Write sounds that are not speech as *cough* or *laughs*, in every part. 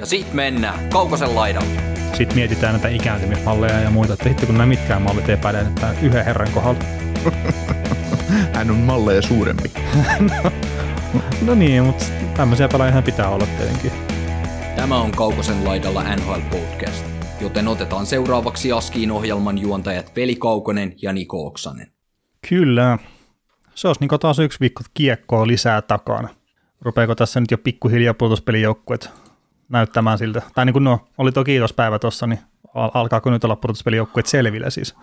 Ja sit mennään Kaukosen laidalle. Sitten mietitään näitä ikääntymismalleja ja muita, että hitto kun nämä mitkään mallit epäilee, että yhden herran kohdalla. *laughs* Hän on malleja suurempi. no, *laughs* no niin, mutta tämmöisiä pelaajia pitää olla tietenkin. Tämä on Kaukosen laidalla NHL Podcast, joten otetaan seuraavaksi Askiin ohjelman juontajat Veli Kaukonen ja Niko Oksanen. Kyllä. Se olisi niin taas yksi viikko kiekkoa lisää takana. Rupeeko tässä nyt jo pikkuhiljaa pudotuspelijoukkuet näyttämään siltä? Tai niin kuin no, oli tuo kiitospäivä tuossa, niin alkaako nyt olla pudotuspelijoukkuet selvillä siis?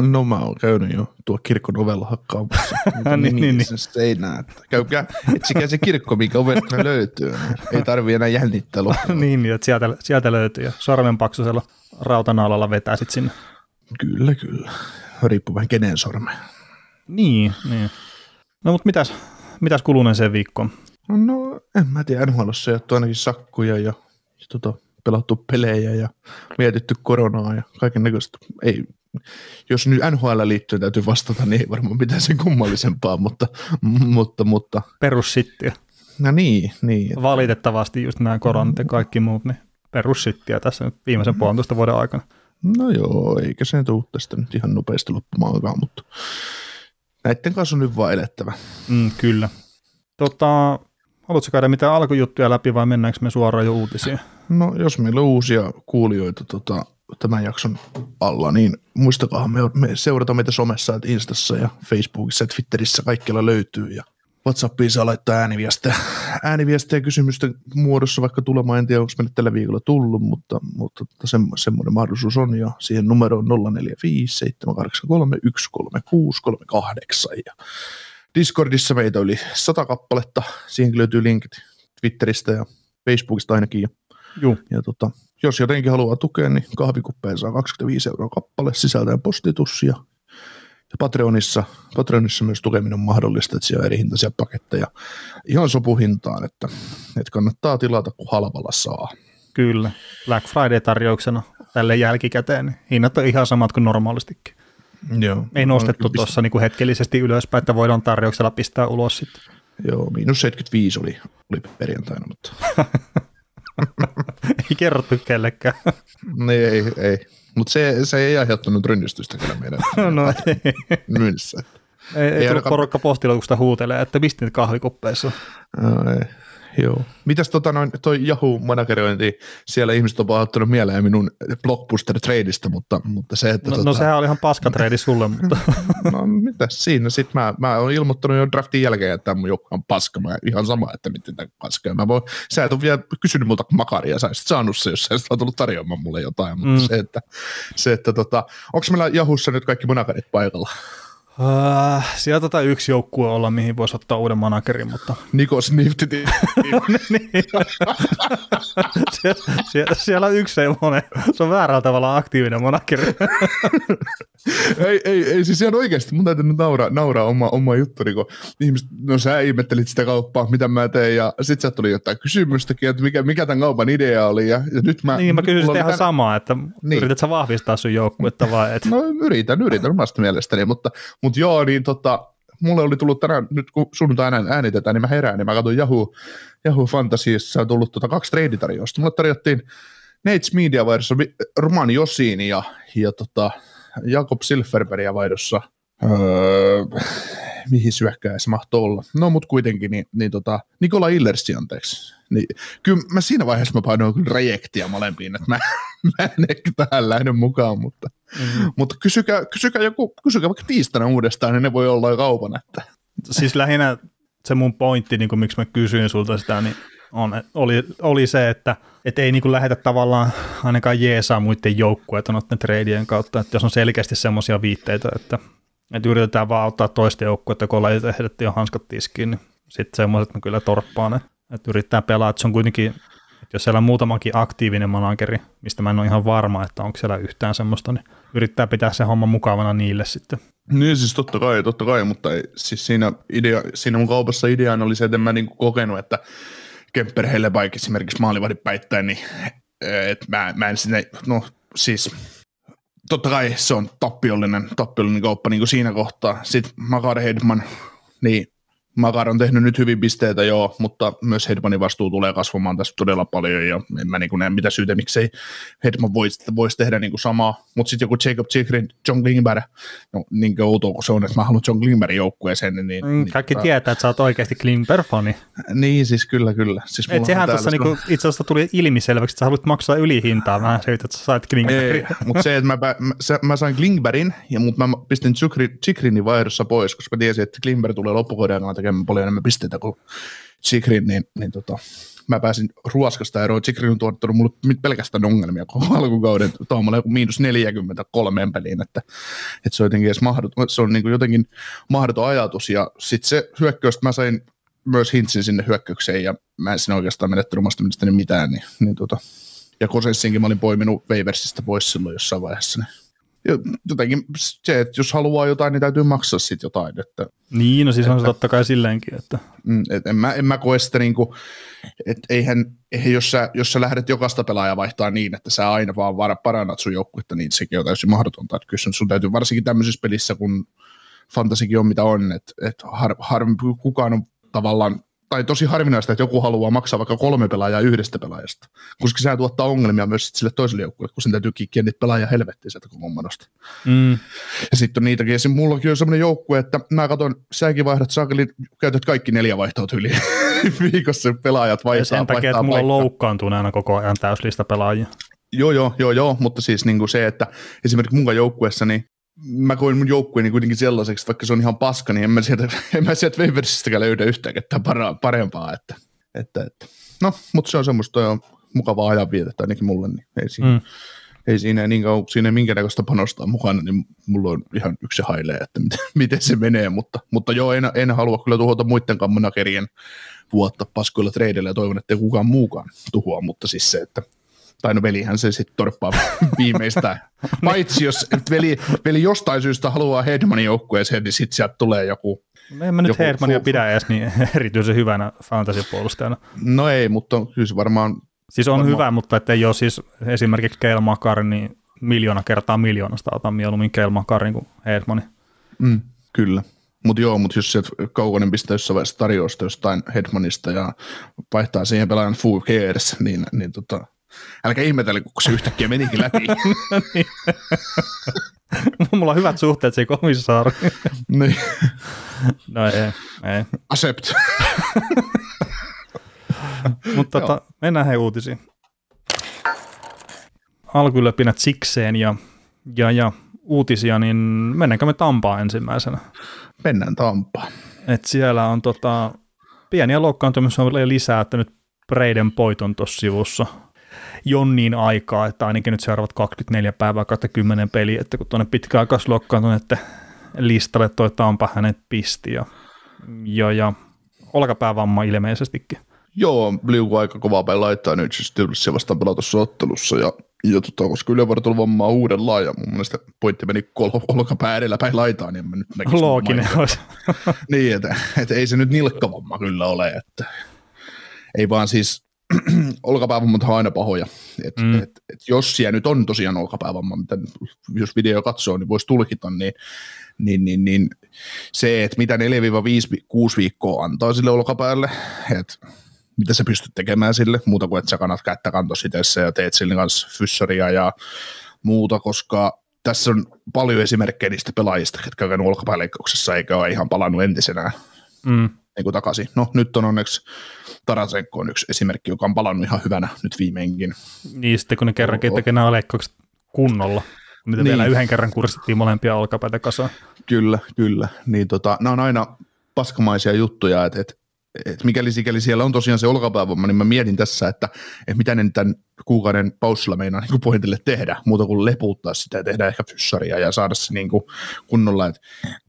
No mä oon käynyt jo tuo kirkon ovella hakkaamassa *laughs* niin, niin, niin. seinää. Käykää, etsikää se kirkko, mikä ovesta löytyy. Ei tarvi enää jännittää *laughs* niin, niin, että sieltä, sieltä löytyy ja sormenpaksuisella rautanaulalla vetää sit sinne. Kyllä, kyllä. Riippuu vähän kenen sormen. Niin, niin. No mutta mitäs, mitäs kulunen se viikko? No en mä tiedä, NHL on ainakin sakkuja ja, ja tota, pelattu pelejä ja mietitty koronaa ja kaiken näköistä. Ei, jos nyt NHL liittyen täytyy vastata, niin ei varmaan mitään sen kummallisempaa, mutta... mutta, mutta. Perussittiä. No niin, niin. Valitettavasti just nämä koronat ja kaikki muut, niin perussittiä tässä nyt viimeisen puolentoista vuoden aikana. No joo, eikä se tule tästä nyt ihan nopeasti loppumaankaan, mutta näiden kanssa on nyt vaan elettävä. Mm, kyllä. Tota, haluatko käydä mitään alkujuttuja läpi vai mennäänkö me suoraan jo uutisiin? No jos meillä on uusia kuulijoita tota, tämän jakson alla, niin muistakaa me, me seurata meitä somessa, että Instassa ja Facebookissa ja Twitterissä kaikkialla löytyy. Ja WhatsAppiin saa laittaa ääniviestejä, *laughs* ääniviestejä kysymysten muodossa vaikka tulemaan, en tiedä onko meille tällä viikolla tullut, mutta, mutta se, semmoinen mahdollisuus on. Ja siihen numero on 045 783 136 38 ja Discordissa meitä oli sata kappaletta, siihen löytyy linkit Twitteristä ja Facebookista ainakin ja, Juh. ja tota, jos jotenkin haluaa tukea, niin kahvikuppeja saa 25 euroa kappale sisältäen postitus ja, ja Patreonissa, Patreonissa myös tukeminen on mahdollista, että siellä on eri hintaisia paketteja ihan sopuhintaan, että, että kannattaa tilata, kun halvalla saa. Kyllä, Black Friday-tarjouksena tälle jälkikäteen. Niin hinnat on ihan samat kuin normaalistikin. Joo. Ei nostettu tuossa niinku hetkellisesti ylöspäin, että voidaan tarjouksella pistää ulos sitten. Joo, miinus 75 oli, oli perjantaina, mutta *laughs* ei kerrottu kellekään. Niin, ei, ei. Mutta se, se ei aiheuttanut rynnistystä kyllä meidän *laughs* no, ei. myynnissä. Ei, ei, ei tullut ainakaan... porukka postilokusta huutelee, että mistä nyt kahvikuppeissa no, ei. Joo. Mitäs tota noin, toi Yahoo-managerointi, siellä ihmiset on ottanut mieleen minun blockbuster-tradeista, mutta, mutta se, että... No, tota... no sehän oli ihan paska trade sulle, mutta... *laughs* no mitä siinä, sit mä, mä oon ilmoittanut jo draftin jälkeen, että tämä mun joukko on paska, mä ihan sama, että miten tämä paska. Mä voin, sä et ole vielä kysynyt multa makaria, sä olisit saanut se, jos sä olisit tullut tarjoamaan mulle jotain, mutta mm. se, että, se, että tota, onko meillä Jahussa nyt kaikki manakarit paikalla? Uh, sieltä tai yksi joukkue olla, mihin voisi ottaa uuden managerin, mutta... Niko Snifti. *laughs* niin. *laughs* Sie- sie- siellä on yksi semmoinen, se on väärällä tavalla aktiivinen manageri. *laughs* ei, ei, ei, siis ihan oikeasti, mun täytyy nyt nauraa, nauraa oma, oma juttu, kun ihmiset, no sä ihmettelit sitä kauppaa, mitä mä teen, ja sit sä tuli jotain kysymystäkin, että mikä, mikä tämän kaupan idea oli, ja, ja nyt mä... Niin, mä kysyin ihan tämän... samaa, että niin. yrität sä vahvistaa sun joukkuetta vai et? No yritän, yritän omasta mielestäni, mutta mutta joo, niin tota, mulle oli tullut tänään, nyt kun sunnuntaina äänitetään, niin mä herään, niin mä katsoin Yahoo, Yahoo Fantasiassa on tullut tota kaksi treiditarjousta. Mulle tarjottiin Nates Media vaihdossa Roman Josin ja, ja tota, Jakob Silverbergia vaihdossa. Öö, mihin syökkää se mahtoi olla. No, mutta kuitenkin, niin, niin tota, Nikola Illersi, anteeksi. Niin, kyllä mä siinä vaiheessa mä painoin kyllä rejektiä molempiin, että mä, *laughs* mä en ehkä tähän lähde mukaan, mutta, mm-hmm. mutta kysykää, kysykää, joku, kysykää vaikka tiistaina uudestaan, niin ne voi olla jo kaupan. Että. Siis lähinnä se mun pointti, niin kuin miksi mä kysyin sulta sitä, niin on, oli, oli se, että et ei niin lähetä tavallaan ainakaan jeesaa muiden joukkueita noiden treidien kautta, että jos on selkeästi semmoisia viitteitä, että että yritetään vaan auttaa toista joukkuetta, kun ollaan ehdettiin jo hanskat tiskiin, niin sitten semmoiset me kyllä torppaan ne. Että yrittää pelaa, että se on kuitenkin, että jos siellä on muutamakin aktiivinen manageri, mistä mä en ole ihan varma, että onko siellä yhtään semmoista, niin yrittää pitää se homma mukavana niille sitten. Niin siis totta kai, totta kai, mutta ei, siis siinä, idea, siinä mun kaupassa ideana oli se, että en mä niinku kokenut, että Kemper Hellebaik esimerkiksi maalivahdin päittäin, niin että mä, mä en sinne, no siis totta kai se on tappiollinen, tappiollinen kauppa niin kuin siinä kohtaa. Sitten Makar Hedman, niin Makar on tehnyt nyt hyvin pisteitä joo, mutta myös Hedmanin vastuu tulee kasvamaan tässä todella paljon ja en mä niin näe mitä syytä, miksei Hedman voisi, voisi tehdä niin kuin samaa, mutta sitten joku Jacob Chikrin, John Klingberg, no niin outoa kuin se on, että mä haluan John Klingbergin joukkueeseen. Niin, niin, mm, kaikki niin, tietää, että sä oot oikeasti Klingberg-fani. Niin, siis kyllä, kyllä. Siis Et sehän tuossa niinku, itse asiassa tuli ilmiselväksi, että sä haluat maksaa ylihintaa vähän siitä, että sä sait Klingbergin. mutta se, että mä, mä, mä, mä sain Klingbergin, ja, mutta mä pistin Chikrinin vaihdossa pois, koska mä tiesin, että Klingberg tulee loppukohden tekemään paljon enemmän pisteitä kuin Chikrin, niin, niin tota, mä pääsin ruoskasta eroon. Chikrin on tuottanut mulle pelkästään ongelmia koko alkukauden. Tuomalle joku miinus 43 peliin, että, että se on jotenkin mahdoton, se on niin kuin jotenkin mahdoton ajatus. Ja sitten se hyökkäys, mä sain myös hintsin sinne hyökkäykseen ja mä en sinne oikeastaan menettänyt omasta mielestäni mitään. Niin, niin tota, ja Kosessinkin mä olin poiminut Waversista pois silloin jossain vaiheessa. Niin jotenkin se, että jos haluaa jotain, niin täytyy maksaa sitten jotain. Että, niin, no siis on se totta kai silleenkin. Että. Mm, et en, mä, en mä koe sitä niin kuin, että eihän, eihän jos, sä, jos sä lähdet jokaista pelaajaa vaihtaa niin, että sä aina vaan var, parannat sun joukkuetta, niin sekin on täysin mahdotonta. Että kyllä sun täytyy varsinkin tämmöisissä pelissä, kun fantasikin on mitä on, että, että har, harvempi kukaan on tavallaan tai tosi harvinaista, että joku haluaa maksaa vaikka kolme pelaajaa yhdestä pelaajasta, koska se tuottaa ongelmia myös sille toiselle joukkueelle, kun sen täytyy kikkiä niitä pelaajia helvettiin sieltä kokoonpanosta. Mm. Ja sitten on niitäkin, ja mullakin on sellainen joukkue, että mä katson, säkin vaihdat, saakeli, käytät kaikki neljä vaihtoa yli *laughs* viikossa pelaajat vaihtaa. Ja sen takia, että mulla loukkaantuu aina koko ajan täyslista pelaajia. Joo, joo, joo, joo, mutta siis niin kuin se, että esimerkiksi mun joukkueessa, niin mä koin mun joukkueeni kuitenkin sellaiseksi, vaikka se on ihan paska, niin en mä sieltä, *laughs* en mä sieltä Waversistäkään löydä yhtään ketään parempaa. Että, että, että. No, mutta se on semmoista on mukavaa ajanvietettä ainakin mulle, niin ei siinä, mm. ei siinä niin kauan, siinä ei minkäännäköistä panostaa mukana, niin mulla on ihan yksi hailee, että miten, *laughs* miten se menee, mutta, mutta joo, en, en halua kyllä tuhota muidenkaan managerien vuotta paskoilla treideillä ja toivon, että kukaan muukaan tuhoa, mutta siis se, että tai no velihän se sitten torppaa *laughs* viimeistään. Paitsi jos veli, veli jostain syystä haluaa Hedmanin joukkueeseen, niin sitten sieltä tulee joku No en mä nyt Hedmania pidä edes niin *laughs* erityisen hyvänä fantasipuolustajana. No ei, mutta kyllä se varmaan... Siis on varmaan... hyvä, mutta ettei ole siis esimerkiksi Keil Makar, niin miljoona kertaa miljoonasta otan mieluummin Keil Makarin kuin Hedmani. Mm, kyllä. Mutta joo, mutta jos sieltä Kaukonen pistää jossain vaiheessa tarjousta jostain Hedmanista ja vaihtaa siihen pelaajan Full Gears, niin, niin tota, Älkää ihmetellä, kun se yhtäkkiä menikin läpi. *laughs* niin. Mulla on hyvät suhteet siihen komissaariin. *laughs* niin. No ei, ei. Accept. *laughs* Mutta tota, mennään hei uutisiin. Alkuylöpinät sikseen ja, ja, ja uutisia, niin mennäänkö me Tampaan ensimmäisenä? Mennään Tampaan. Et siellä on tota, pieniä loukkaantumisia lisää, että nyt Breiden Poit on tuossa sivussa – jonniin aikaa, että ainakin nyt seuraavat 24 päivää kautta 10 peliä, että kun tuonne pitkäaikaisluokkaan että listalle toi Tampa hänet pisti ja, ja, ja olkapäävamma ilmeisestikin. Joo, liukuu aika kova päin laittaa nyt siis Steelsia vastaan pelatussa ottelussa ja, ja tota, koska ylivartalo vammaa uuden laaja, mun mielestä pointti meni kol- olkapää edellä päin laitaan, niin mä nyt näkisin. Looginen olisi. *laughs* niin, että, että, ei se nyt nilkkavamma kyllä ole, että ei vaan siis *clears throat* olkapäävammat on aina pahoja. Et, mm. et, et jos siellä nyt on tosiaan olkapäävamma, mitä jos video katsoo, niin voisi tulkita, niin, niin, niin, niin se, että mitä 4-5-6 viikkoa antaa sille olkapäälle, että mitä sä pystyt tekemään sille, muuta kuin että sä kannat kättä kantos itse ja teet sille kanssa fyssaria ja muuta, koska tässä on paljon esimerkkejä niistä pelaajista, jotka on käynyt olkapääleikkauksessa eikä ole ihan palannut entisenään. Mm niin kuin takaisin. No nyt on onneksi Tarasenko on yksi esimerkki, joka on palannut ihan hyvänä nyt viimeinkin. Niin sitten kun ne kerrankin tekee nämä leikkaukset kunnolla. Niitä niin. vielä yhden kerran kurssittiin molempia olkapäitä kasaan. Kyllä, kyllä. Niin tota, nämä on aina paskamaisia juttuja, että, että et mikäli sikäli siellä on tosiaan se olkapäävamma, niin mä mietin tässä, että, että mitä ne tämän kuukauden paussilla meinaa niin pointille tehdä, muuta kuin lepuuttaa sitä ja tehdä ehkä fyssaria ja saada se niin kuin kunnolla. Et,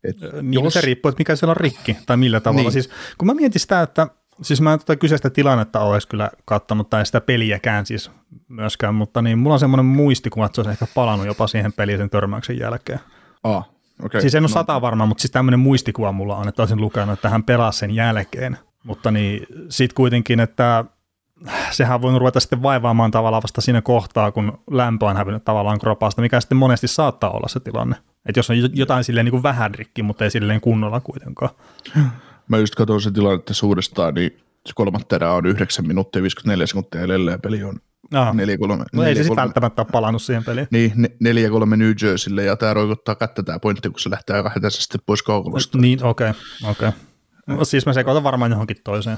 et niin jos... se riippuu, että mikä siellä on rikki tai millä tavalla. Niin. Siis, kun mä mietin sitä, että Siis mä en tätä kyseistä tilannetta olisi kyllä kattanut tai sitä peliäkään siis myöskään, mutta niin mulla on semmoinen muistikuva, että se olisi ehkä palannut jopa siihen peliin sen törmäyksen jälkeen. Ah, okay. Siis en ole no, sata varma, mutta siis tämmöinen muistikuva mulla on, että olisin lukenut, että hän pelasi sen jälkeen. Mutta niin sitten kuitenkin, että sehän voi ruveta sitten vaivaamaan tavallaan vasta siinä kohtaa, kun lämpö on hävinnyt tavallaan kropasta, mikä sitten monesti saattaa olla se tilanne. Että jos on jotain silleen niin kuin vähän rikki, mutta ei silleen kunnolla kuitenkaan. Mä just katson sen tilannetta suurestaan, niin se kolmatta erää on 9 minuuttia 54 sekuntia jäljellä ja peli on Aha. 4-3. No ei se sitten välttämättä ole palannut siihen peliin. Niin, 4-3 New Jerseylle ja tämä roikottaa kättä tämä pointti, kun se lähtee aika hätäisesti pois kaukalosta. Niin, okei, okay, okei. Okay. Siis mä sekoitan varmaan johonkin toiseen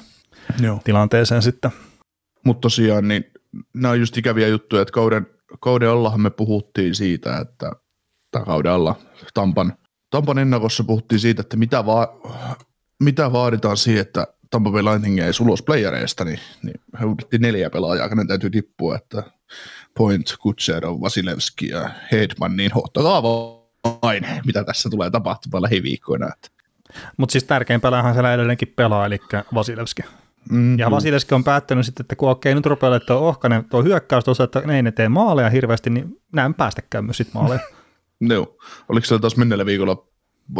Joo. tilanteeseen sitten. Mutta tosiaan, niin nämä on just ikäviä juttuja, että kauden, kauden allahan me puhuttiin siitä, että tai kauden alla Tampan, Tampan ennakossa puhuttiin siitä, että mitä, va, mitä vaaditaan siihen, että Tampa Bay Lightning jäisi ulos playereista, niin, niin he uudettiin neljä pelaajaa, kenen täytyy tippua, että Point, Kutserov, Vasilevski ja Hedman, niin ottakaa vain, mitä tässä tulee tapahtumaan lähiviikkoina. Että. Mutta siis tärkein pelaajahan siellä edelleenkin pelaa, eli Vasilevski. Mm, Ja Vasilevski on päättänyt sitten, että kun okei, nyt rupeaa olemaan tuo ohkainen tuo hyökkäys tuossa, että ne ei ne tee maaleja hirveästi, niin näin päästäkään myös sitten maaleja. *laughs* *laughs* Joo. Oliko se taas menneellä viikolla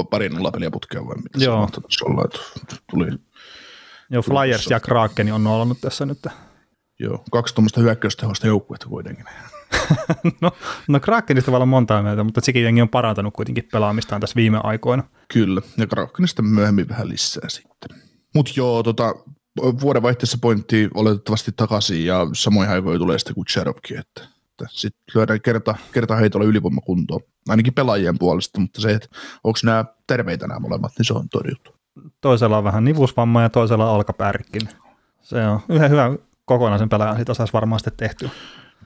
pari nolla peliä putkea vai mitä Joo. se olla, että tuli Joo, Flyers ja Kraken on nollannut tässä nyt. joo, kaksi tuommoista hyökkäystehosta joukkuetta kuitenkin. *laughs* No, no Krakenista voi olla monta mieltä, mutta sekin jengi on parantanut kuitenkin pelaamistaan tässä viime aikoina. Kyllä, ja Krakenista myöhemmin vähän lisää sitten. Mutta joo, tota, vuodenvaihteessa pointti oletettavasti takaisin ja samoin aikoihin tulee sitten Kutserovkin, että, että sitten lyödään kerta, kerta heitolla ylivoimakuntoon, ainakin pelaajien puolesta, mutta se, että onko nämä terveitä nämä molemmat, niin se on toinen juttu. Toisella on vähän nivusvamma ja toisella olkapärkkin. Se on yhden hyvän kokonaisen pelaajan siitä saisi varmaan sitten.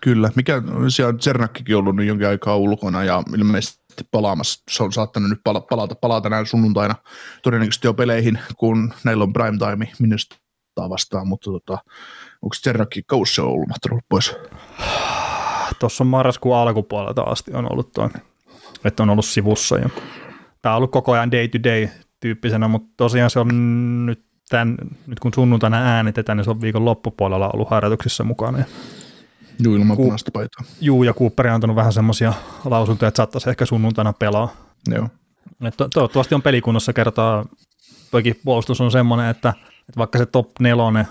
Kyllä, mikä siellä on Czernakkikin ollut nyt jonkin aikaa ulkona ja ilmeisesti palaamassa. Se on saattanut nyt pala- palata, palata tänään sunnuntaina todennäköisesti jo peleihin, kun näillä on prime time minusta vastaan, mutta tota, onko Czernakki kausi on ollut mahtanut pois? Tuossa on marraskuun alkupuolelta asti on ollut tuo, että on ollut sivussa. Ja tämä on ollut koko ajan day to day tyyppisenä, mutta tosiaan se on nyt, tämän, nyt kun sunnuntaina äänitetään, niin se on viikon loppupuolella ollut harjoituksissa mukana. Joo, ilman Ku- punaista paitaa. Juu, ja Cooper on antanut vähän semmoisia lausuntoja, että saattaisi ehkä sunnuntaina pelaa. Joo. Et to- toivottavasti on pelikunnossa kertaa. Toki puolustus on semmoinen, että, että vaikka se top nelonen,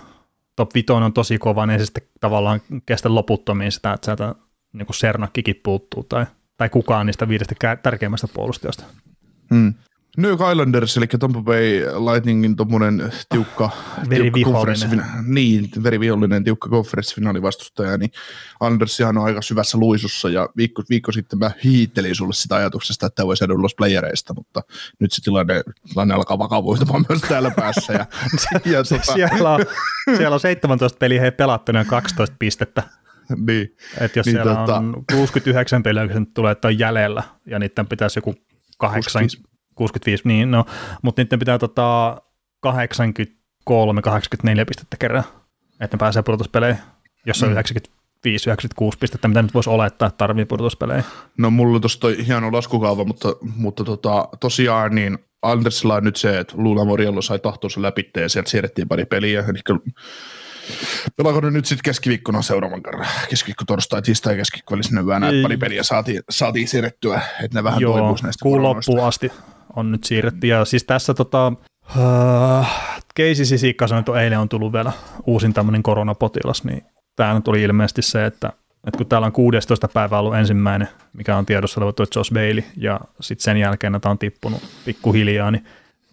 top vitonen on tosi kova, niin se sitten tavallaan kestä loputtomiin sitä, että sieltä niin kuin Sernakkikin puuttuu tai, tai kukaan niistä viidestä kä- tärkeimmästä puolustajasta. Hmm. New Islanders, eli Tampa Bay Lightningin tuommoinen tiukka, tiukka konferenssifina- Niin, verivihollinen tiukka konferenssifinaalivastustaja, niin Andersihan on aika syvässä luisussa, ja viikko, viikko sitten mä hiittelin sulle sitä ajatuksesta, että voisi jäädä ulos playereista, mutta nyt se tilanne, tilanne alkaa vakavoitumaan myös täällä päässä. Ja, *laughs* ja tota, Siellä on, siellä on 17 peliä he pelattuna ja 12 pistettä. niin, Et jos Niin siellä tota- on 69 peliä, kun tulee, että on jäljellä, ja niiden pitäisi joku 8, 65. 65, niin no, mutta niiden pitää tota 83-84 pistettä kerran, että ne pääsee pudotuspeleihin, jos on Mm. 95-96 pistettä, mitä nyt voisi olettaa, että tarvii pudotuspeleihin. No mulla on tuossa toi hieno laskukaava, mutta, mutta tota, tosiaan niin Andersilla on nyt se, että Luna Moriello sai tahtonsa läpi ja sieltä siirrettiin pari peliä. Eli pelaako ne nyt sitten keskiviikkona seuraavan kerran? Keskiviikko, torstai, tiistai, keskiviikko välisenä yönä, että pari peliä saatiin, saatiin siirrettyä, että ne vähän Joo, toipuisi näistä kuun loppuun asti on nyt siirretty. Ja siis tässä tota, uh, Keisi Sisikka sanoi, että eilen on tullut vielä uusin tämmöinen koronapotilas, niin tämä tuli ilmeisesti se, että, että kun täällä on 16. päivä ollut ensimmäinen, mikä on tiedossa oleva tuo Josh Bailey, ja sitten sen jälkeen tämä on tippunut pikkuhiljaa, niin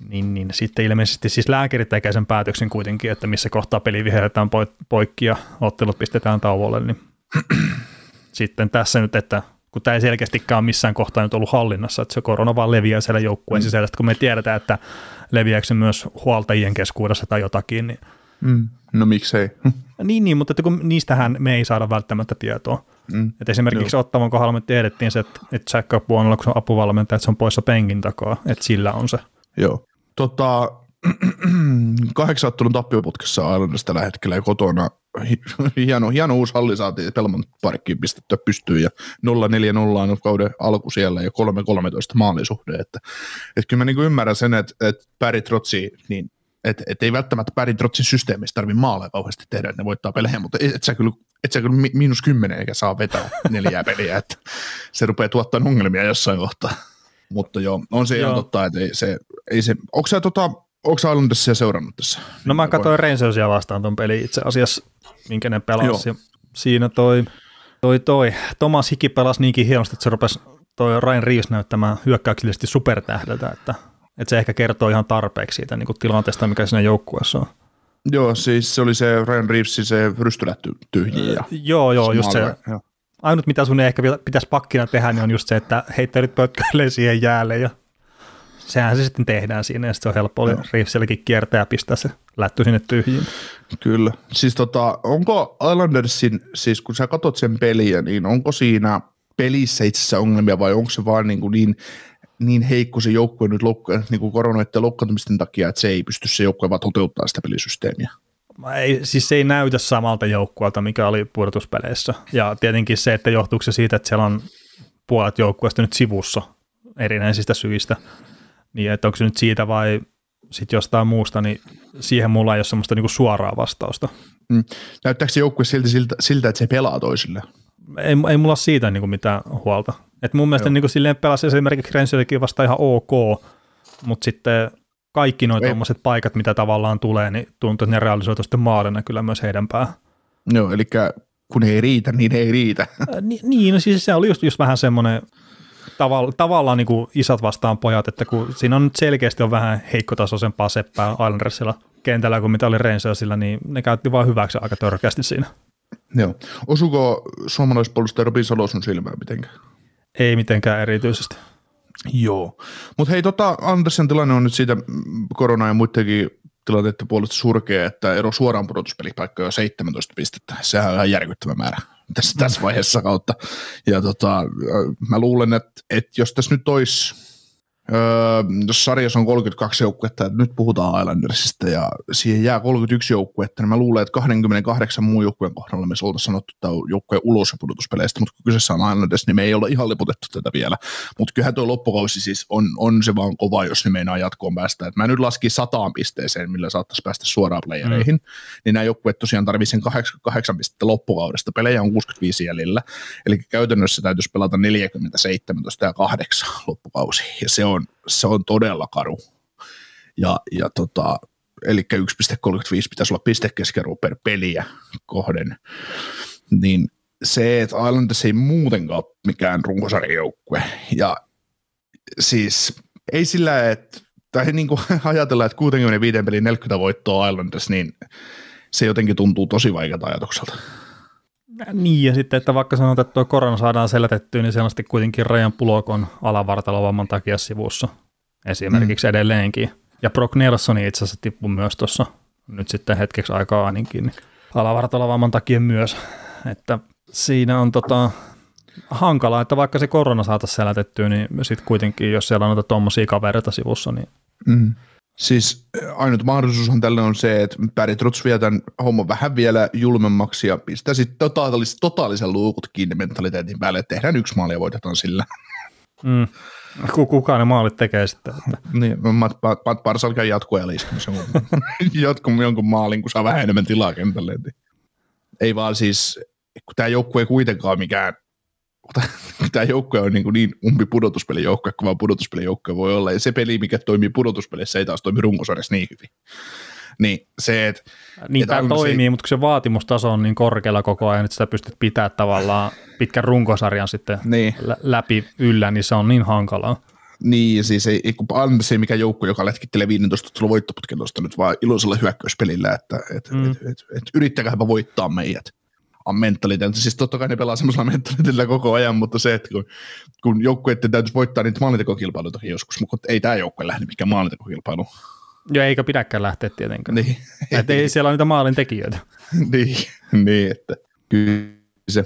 niin, niin sitten ilmeisesti siis lääkärit tekee sen päätöksen kuitenkin, että missä kohtaa peli viheretään poi- poikki ja ottelut pistetään tauolle, niin *clears throat* sitten tässä nyt, että kun tämä ei selkeästikään ole missään kohtaa nyt ollut hallinnassa, että se korona vaan leviää siellä joukkueen mm. sisällä, kun me tiedetään, että leviääkö se myös huoltajien keskuudessa tai jotakin, niin Mm. No miksei. *laughs* niin, niin, mutta että kun niistähän me ei saada välttämättä tietoa. Mm. Et esimerkiksi Joo. Ottavan kohdalla me tiedettiin se, että, että Jack Capuanolla, kun se on apuvalmentaja, että se on poissa penkin takaa, että sillä on se. Joo. Tota, *clears throat* kahdeksan ottelun tappioputkessa Islanders tällä hetkellä ja kotona. Hi- Hieno, hieno uusi halli saatiin Pelmon parkkiin pistettyä pystyyn ja 0-4-0 on kauden alku siellä ja 3-13 maalisuhde. Että, että kyllä mä niin ymmärrän sen, että, että Barry Trotsi, niin että et ei välttämättä Barry Trotsin systeemistä tarvitse maaleja kauheasti tehdä, että ne voittaa pelejä, mutta et sä kyllä, et sä kyllä miinus kymmenen eikä saa vetää *laughs* neljää peliä, että se rupeaa tuottamaan ongelmia jossain kohtaa. Mutta joo, on se ihan totta, että ei se, ei se onko sä tota, onko sä Islandersia seurannut tässä? No mä katsoin Rangersia vastaan ton peli itse asiassa, minkä ne pelasi. Siinä toi, toi, toi Thomas Hiki pelasi niinkin hienosti, että se rupesi toi Ryan Reeves näyttämään hyökkäyksellisesti supertähdeltä, että, että se ehkä kertoo ihan tarpeeksi siitä niin kuin tilanteesta, mikä siinä joukkueessa on. Joo, siis se oli se Ryan Reeves, se rystylätty tyhjiä. joo, joo, just se. Joo. Ainut, mitä sun ehkä pitäisi pakkina tehdä, niin on just se, että heittäydyt pötköilee siihen jäälle ja sehän se sitten tehdään siinä ja se on helppo oli Reevesilläkin kiertää ja pistää se lätty sinne tyhjiin. Kyllä. Siis tota, onko Islandersin, siis kun sä katsot sen peliä, niin onko siinä pelissä itse asiassa ongelmia vai onko se vaan niin, kuin niin, niin heikko se joukkue nyt loukka, niin kuin koronoiden loukkaantumisten takia, että se ei pysty se joukkue vaan toteuttaa sitä pelisysteemiä? Ei, siis se ei näytä samalta joukkueelta, mikä oli pudotuspeleissä. Ja tietenkin se, että johtuuko se siitä, että siellä on puolet joukkueesta nyt sivussa erinäisistä syistä, niin että onko se nyt siitä vai sitten jostain muusta, niin siihen mulla ei ole semmoista niinku suoraa vastausta. Mm. Näyttääkö se joukkue siltä, siltä, siltä, että se pelaa toisille? Ei, ei mulla ole siitä niinku mitään huolta. Et mun mielestä niinku silleen pelasi esimerkiksi Renselkin vasta ihan ok, mutta sitten kaikki nuo tuommoiset paikat, mitä tavallaan tulee, niin tuntuu, että ne realisoitu sitten maalina kyllä myös heidän päähän. Joo, eli kun ei riitä, niin ei riitä. Ni, niin, no siis se oli just, just vähän semmoinen tavalla, tavallaan niin kuin isät vastaan pojat, että kun siinä on nyt selkeästi on vähän heikkotasoisempaa seppää Islandersilla kentällä kuin mitä oli Rangersilla, niin ne käytti vain hyväksi aika törkeästi siinä. Joo. Osuko suomalaispuolustaja Robin Salo sun silmään mitenkään? Ei mitenkään erityisesti. Joo. Mutta hei, tota, Andersen tilanne on nyt siitä korona ja muidenkin tilanteiden puolesta surkea, että ero suoraan pudotuspelipaikkoja on 17 pistettä. Sehän on ihan järkyttävä määrä tässä, tässä vaiheessa kautta. Ja tota, mä luulen, että, että jos tässä nyt olisi Öö, jos sarjassa on 32 joukkuetta, että nyt puhutaan Islandersista ja siihen jää 31 joukkuetta, niin mä luulen, että 28 muun joukkueen kohdalla me oltaisiin sanottu, että on joukkueen ulos pudotuspeleistä, mutta kun kyseessä on Islanders, niin me ei olla ihan liputettu tätä vielä. Mutta kyllähän tuo loppukausi siis on, on se vaan kova, jos ne meinaa jatkoon päästä. Et mä nyt laskin sataan pisteeseen, millä saattaisi päästä suoraan playereihin, mm. niin nämä joukkueet tosiaan tarvitsee 88 pistettä loppukaudesta. Pelejä on 65 jäljellä, eli käytännössä täytyisi pelata 47 ja 8 loppukausi, ja se on se on todella karu. Ja, ja tota, eli 1,35 pitäisi olla pistekeskiarvo per peliä kohden, niin se, että Islanders ei muutenkaan ole mikään runkosarjajoukkue. Ja siis ei sillä, että tai niin kuin *laughs* ajatella, että 65 pelin 40 voittoa Islanders, niin se jotenkin tuntuu tosi vaikealta ajatukselta. Niin, ja sitten, että vaikka sanotaan, että tuo korona saadaan selätettyä, niin selvästi kuitenkin Rajan Pulokon alavartalovamman takia sivussa esimerkiksi mm. edelleenkin. Ja Brock Nelson itse asiassa tippui myös tuossa nyt sitten hetkeksi aikaa ainakin niin alavartalovamman takia myös. Että siinä on tota, hankalaa, että vaikka se korona saataisiin selätettyä, niin sitten kuitenkin, jos siellä on noita tuommoisia kavereita sivussa, niin mm. Siis ainut mahdollisuushan tälle on se, että Barry Trotz vie tämän homman vähän vielä julmemmaksi ja pistää sitten totaalis, totaalisen luukut kiinni mentaliteetin päälle, että tehdään yksi maali ja voitetaan sillä. Mm. Kuka ne maalit tekee sitten? Että. *laughs* Niin, Matt, Matt Parsal käy jatkoajalla iskemässä *laughs* jotkun jonkun maalin, kun saa vähän enemmän tilaa kentälle. Ei vaan siis, kun tämä joukkue ei kuitenkaan mikään *laughs* tämä joukkue on niin, kuin niin umpi pudotuspelijoukkue, kun vaan pudotuspelijoukkue voi olla. Ja se peli, mikä toimii pudotuspelissä, ei taas toimi runkosarjassa niin hyvin. Niin se, että... Niin että tämä toimii, se... mutta kun se vaatimustaso on niin korkealla koko ajan, että sitä pystyt pitämään tavallaan pitkän runkosarjan sitten niin. läpi yllä, niin se on niin hankalaa. Niin, siis ei, ei kun se mikä joukko, joka lätkittelee 15 tulla voittoputken nyt vaan iloisella hyökkäyspelillä, että et, mm. et, et, et, yrittäkääpä voittaa meidät on mentaliteetti. Siis totta kai ne pelaa semmoisella mentaliteetillä koko ajan, mutta se, että kun, kun joukkueiden täytyisi voittaa niitä maalintekokilpailuita joskus, mutta ei tämä joukkue lähde mikään maalintekokilpailu. Joo, eikä pidäkään lähteä tietenkään. Niin. *laughs* Että ei siellä ole niitä maalintekijöitä. *laughs* niin, niin, että kyllä se,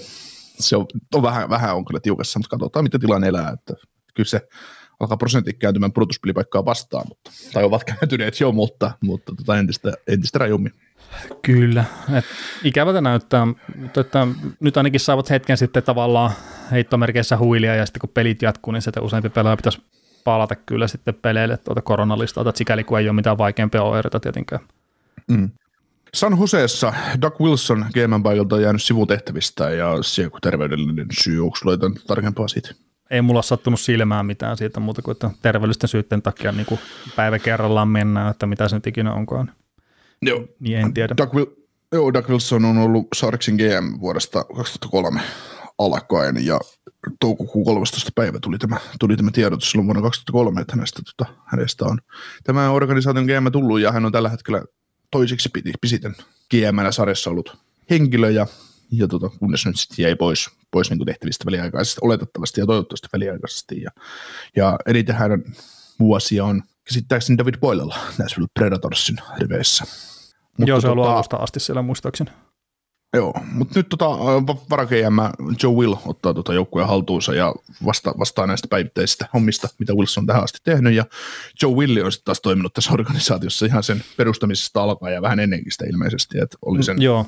se on, on vähän, vähän on kyllä tiukassa, mutta katsotaan, miten tilanne elää. Että kyllä se alkaa prosentit kääntymään pudotuspelipaikkaa vastaan, mutta, tai ovat kääntyneet jo, mutta, mutta tota entistä, entistä rajummin. Kyllä, et ikävältä näyttää, mutta että nyt ainakin saavat hetken sitten tavallaan heittomerkeissä huilia ja sitten kun pelit jatkuu, niin sitä useampi pelaaja pitäisi palata kyllä sitten peleille tuota koronalistalta, että sikäli kun ei ole mitään vaikeampia oireita tietenkään. Mm. San Joseessa Doug Wilson GM paikalta on jäänyt sivutehtävistä ja se joku terveydellinen syy, onko sulla jotain tarkempaa siitä? Ei mulla sattunut silmään mitään siitä muuta kuin, että terveellisten syytten takia niin kuin päivä kerrallaan mennään, että mitä se nyt ikinä onkaan. Joo. Niin en tiedä. Doug, Wil- joo, Doug Wilson on ollut Sarksin GM vuodesta 2003 alkaen ja toukokuun 13. päivä tuli tämä, tuli tämä tiedotus silloin vuonna 2003, että hänestä, tota, hänestä on tämä organisaation GM tullut ja hän on tällä hetkellä toiseksi pisiten GM sarjassa ollut henkilö ja, ja tota, kunnes nyt sitten jäi pois, pois niin tehtävistä väliaikaisesti, oletettavasti ja toivottavasti väliaikaisesti. Ja, ja eniten hänen vuosia on käsittääkseni David Boylella Nashville Predatorsin riveissä. Mutta Joo, se on ollut tota, alusta asti siellä muistaakseni. Joo, mutta nyt tota, varakejämä Joe Will ottaa tota joukkueen haltuunsa ja vasta, vastaa näistä päivittäisistä hommista, mitä Wilson on tähän asti tehnyt. Ja Joe Will on sitten taas toiminut tässä organisaatiossa ihan sen perustamisesta alkaen ja vähän ennenkin sitä ilmeisesti. Että oli, sen, Joo.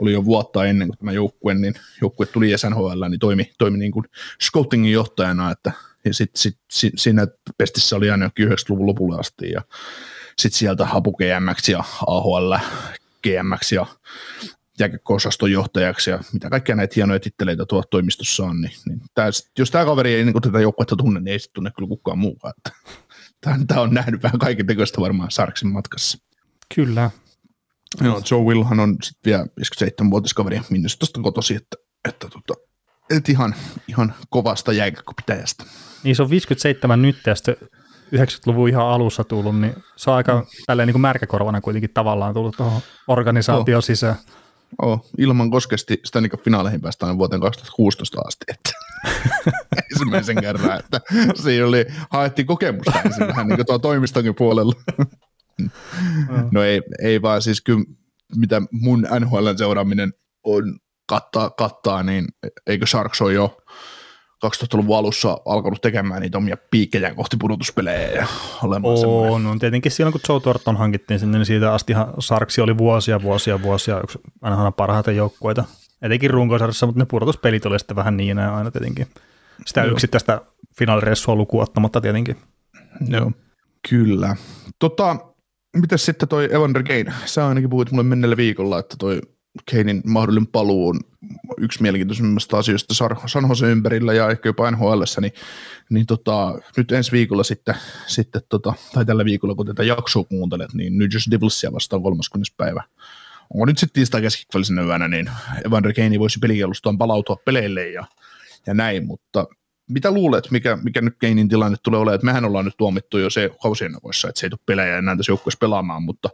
oli jo vuotta ennen kuin tämä joukkue, niin joukkue tuli SNHL, niin toimi, toimi niin kuin scoutingin johtajana, että ja sitten sit, sit, siinä pestissä oli aina 90-luvun lopulle asti ja sitten sieltä Hapu GMX ja AHL GMX ja jääkiekko-osaston johtajaksi ja mitä kaikkea näitä hienoja titteleitä tuolla toimistossa on, niin, niin tää, jos tämä kaveri ei niin tätä joukkuetta tunne, niin ei sitten tunne kyllä kukaan muukaan. Tämä *laughs* on nähnyt vähän kaiken tekoista varmaan Sarksin matkassa. Kyllä. Joo, Joe Willhan on sitten vielä 57-vuotias kaveri Minnesotasta kotosi, että, että, tota, että ihan, ihan kovasta jääkiekko-pitäjästä. Niin se on 57 nyt ja sitten 90-luvun ihan alussa tullut, niin se on aika mm. tälleen niin kuin märkäkorvana kuitenkin tavallaan tullut tuohon organisaation oh. sisään. Oh, ilman koskesti sitä niin finaaleihin päästään vuoteen 2016 asti, että *laughs* ensimmäisen kerran, että siinä oli, haettiin kokemusta ensin vähän niin kuin tuo toimistonkin puolella. *laughs* no ei, ei vaan siis kyllä, mitä mun NHL seuraaminen on kattaa, kattaa niin eikö Sharks ole jo 2000-luvun alussa alkanut tekemään niitä omia piikkejä kohti pudotuspelejä ja olemaan semmoinen. on tietenkin silloin, kun Joe Thornton hankittiin sinne, niin siitä astihan Sarksi oli vuosia, vuosia, vuosia yksi aina parhaita joukkueita. Etenkin runkosarjassa, mutta ne pudotuspelit oli sitten vähän niin aina tietenkin. Sitä Joo. yksittäistä finaaliressua lukuun ottamatta tietenkin. Joo, kyllä. Tota, mitäs sitten toi Evander Kane? Sä ainakin puhuit mulle menneellä viikolla, että toi Keinin mahdollinen paluu on yksi mielenkiintoisimmista asioista San Jose ympärillä ja ehkä jopa nhl niin, niin tota, nyt ensi viikolla sitten, sitten tota, tai tällä viikolla, kun tätä jaksoa kuuntelet, niin New Jersey Devilsia vastaan 30. päivä. Onko nyt sitten tiistai keskikvälisenä yönä, niin Evander Kane voisi pelikielustaan palautua peleille ja, ja näin, mutta mitä luulet, mikä, mikä nyt Keinin tilanne tulee olemaan, että mehän ollaan nyt tuomittu jo se kausien että se ei tule pelejä enää tässä joukkueessa pelaamaan, mutta,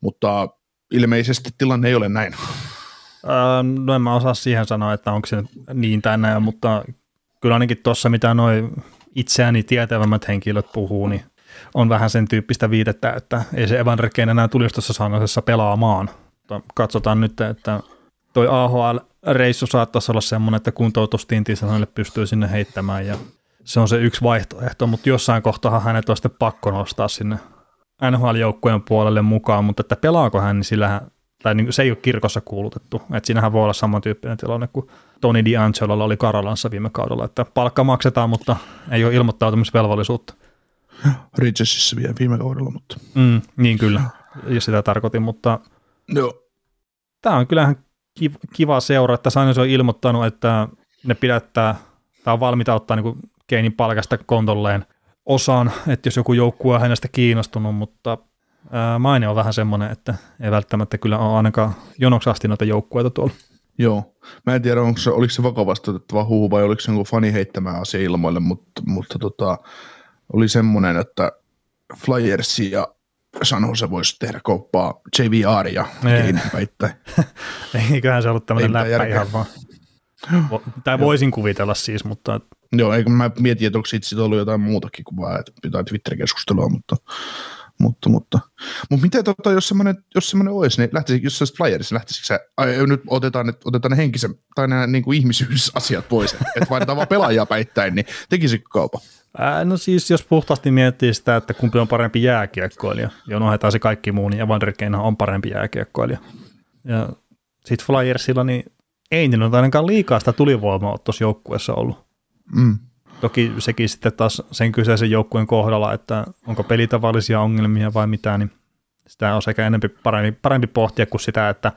mutta ilmeisesti tilanne ei ole näin. Öö, no en mä osaa siihen sanoa, että onko se niin tai näin, mutta kyllä ainakin tuossa, mitä noin itseäni tietävämmät henkilöt puhuu, niin on vähän sen tyyppistä viitettä, että ei se Evander Kane enää tulisi tuossa sanoisessa pelaamaan. Katsotaan nyt, että toi AHL-reissu saattaisi olla semmoinen, että kuntoutustintissä hänelle pystyy sinne heittämään ja se on se yksi vaihtoehto, mutta jossain kohtaa hänet on sitten pakko nostaa sinne NHL-joukkojen puolelle mukaan, mutta että pelaako hän, niin sillähän, tai niin se ei ole kirkossa kuulutettu. Että siinähän voi olla samantyyppinen tilanne kuin Toni D'Angelolla oli Karalanssa viime kaudella, että palkka maksetaan, mutta ei ole ilmoittautumisvelvollisuutta. Ridgesissa vielä viime kaudella, mutta... Mm, niin kyllä, ja sitä tarkoitin, mutta no. tämä on kyllähän kiva seura, että Sainz on ilmoittanut, että ne pidättää, tai on valmiita ottaa niin Keinin palkasta kontolleen – osan, että jos joku joukkue on hänestä kiinnostunut, mutta ää, maine on vähän semmoinen, että ei välttämättä kyllä ole ainakaan jonoksi asti noita joukkueita tuolla. Joo, mä en tiedä, onko se, oliko se vakavasti otettava huhu vai oliko se joku fani heittämään asia ilmoille, mutta, mutta tota, oli semmoinen, että Flyers ja San Jose voisi tehdä kauppaa JVR ja. *laughs* Eiköhän se ollut tämmöinen läppä ihan vaan. Tai voisin kuvitella siis, mutta Joo, eikö mä mietin, että onko siitä ollut jotain muutakin kuin vaan, että jotain Twitter-keskustelua, mutta, mutta, mutta, mutta miten tota, jos semmoinen, jos semmoinen olisi, niin lähtisi, jos se olisi flyerissa, lähtisikö se, ai, nyt otetaan, että otetaan ne henkisen, tai nämä niin kuin ihmisyysasiat pois, että vaihdetaan vaan pelaajia päittäin, niin tekisikö kaupa? Ää, no siis jos puhtaasti miettii sitä, että kumpi on parempi jääkiekkoilija, ja unohdetaan se kaikki muu, niin Evander on parempi jääkiekkoilija. Ja sitten Flyersilla, niin ei niillä ole ainakaan liikaa sitä tulivoimaa tuossa joukkueessa ollut. Mm. Toki sekin sitten taas sen kyseisen joukkueen kohdalla, että onko pelitavallisia ongelmia vai mitä, niin sitä on sekä enemmän parempi, parempi pohtia kuin sitä, että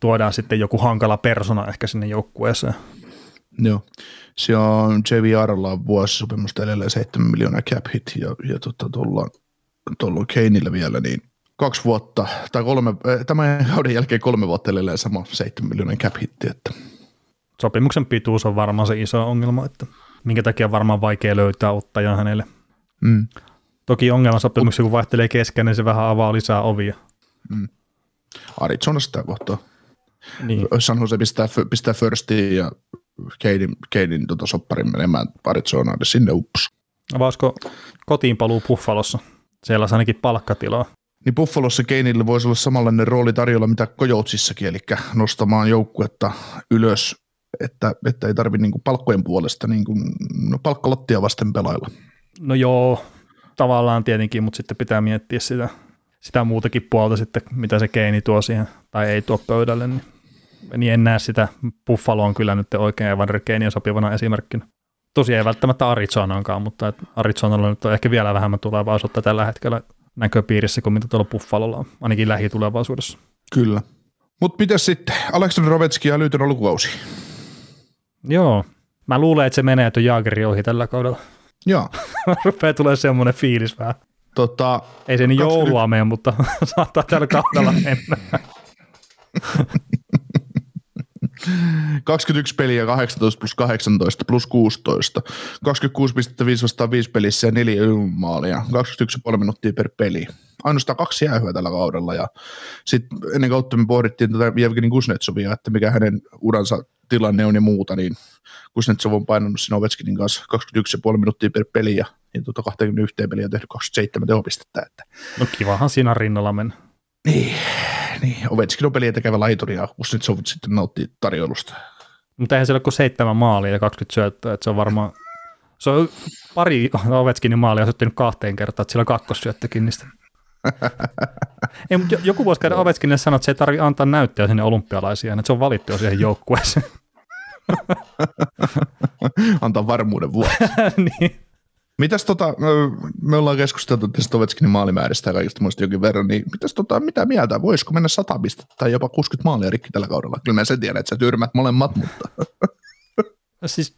tuodaan sitten joku hankala persona ehkä sinne joukkueeseen. Joo. Se on JVRlla on vuosisopimusta edelleen 7 miljoonaa cap hit ja, ja tota, tuolla, tuolla Keinillä vielä niin kaksi vuotta, tai kolme, eh, tämän kauden jälkeen kolme vuotta edelleen sama 7 miljoonaa cap hitti, että Sopimuksen pituus on varmaan se iso ongelma, että minkä takia on varmaan vaikea löytää ottajaa hänelle. mm, Toki ongelma sopimuksia, kun vaihtelee kesken, niin se vähän avaa lisää ovia. Arizona sitä kohtaa. Niin. San Jose pistää, pistää firstiin ja Keidin, Keidin tota sopparin menemään Arizonaan, niin sinne ups. Vai olisiko kotiin paluu Buffalossa? Siellä olisi ainakin palkkatilaa. Niin Buffalossa Keinille voisi olla samanlainen rooli tarjolla mitä Kojoutsissakin, eli nostamaan joukkuetta ylös, että, että ei tarvitse niin palkkojen puolesta niin kuin, no, palkkalattia vasten pelailla. No joo, tavallaan tietenkin, mutta sitten pitää miettiä sitä, sitä muutakin puolta sitten, mitä se keini tuo siihen, tai ei tuo pöydälle, niin, niin en näe sitä. Buffalo on kyllä nyt oikein Evander Keiniä sopivana esimerkkinä. Tosiaan ei välttämättä Arizonaankaan, mutta Arizonalla nyt on ehkä vielä vähemmän tulevaisuutta tällä hetkellä näköpiirissä kuin mitä tuolla Buffalolla on, ainakin lähitulevaisuudessa. Kyllä. Mutta miten sitten? Aleksander Rovetski ja Lyytön lukukausi. Joo, mä luulen, että se menee tuon Jaageri ohi tällä kaudella. Joo. *laughs* Rupeaa tulee semmoinen fiilis vähän. Tota, Ei se niin 20 joulua mene, mutta *laughs* saattaa tällä kaudella mennä. *laughs* 21 peliä, 18 plus 18 plus 16, 26,5 vastaan 5 pelissä ja 4 maalia, 21,5 minuuttia per peli. Ainoastaan kaksi jäähyä tällä kaudella ja sitten ennen kautta me pohdittiin tätä Jevgeni Kuznetsovia, että mikä hänen uransa tilanne on ja muuta, niin Kuznetsov on painanut siinä Ovechkinin kanssa 21,5 minuuttia per peli ja, ja tuota 21 peliä on tehnyt 27 tehopistettä, että No kivahan siinä rinnalla mennä. niin, niin Ovechkin on peliä tekevä laituri ja Kuznetsov sitten nauttii tarjoilusta. Mutta eihän siellä ole kuin seitsemän maalia ja 20 syöttöä, että se on varmaan, se on pari Ovechkinin maalia syöttänyt kahteen kertaan, että sillä on kakkossyöttökin niistä. *laughs* Ei, mutta joku voisi käydä Ovechkinille sanoa, että se ei tarvitse antaa näyttöä sinne olympialaisiin, että se on valittu jo siihen joukkueeseen. *laughs* Antaa varmuuden vuoksi. *laughs* niin. Mitäs tota, ö, me ollaan keskusteltu tästä Ovechkinin maalimääristä ja kaikista muista jonkin verran, niin mitäs tota, mitä mieltä, voisiko mennä 100 pistettä tai jopa 60 maalia rikki tällä kaudella? Kyllä mä sen tiedän, että sä tyrmät molemmat, mutta *laughs* Siis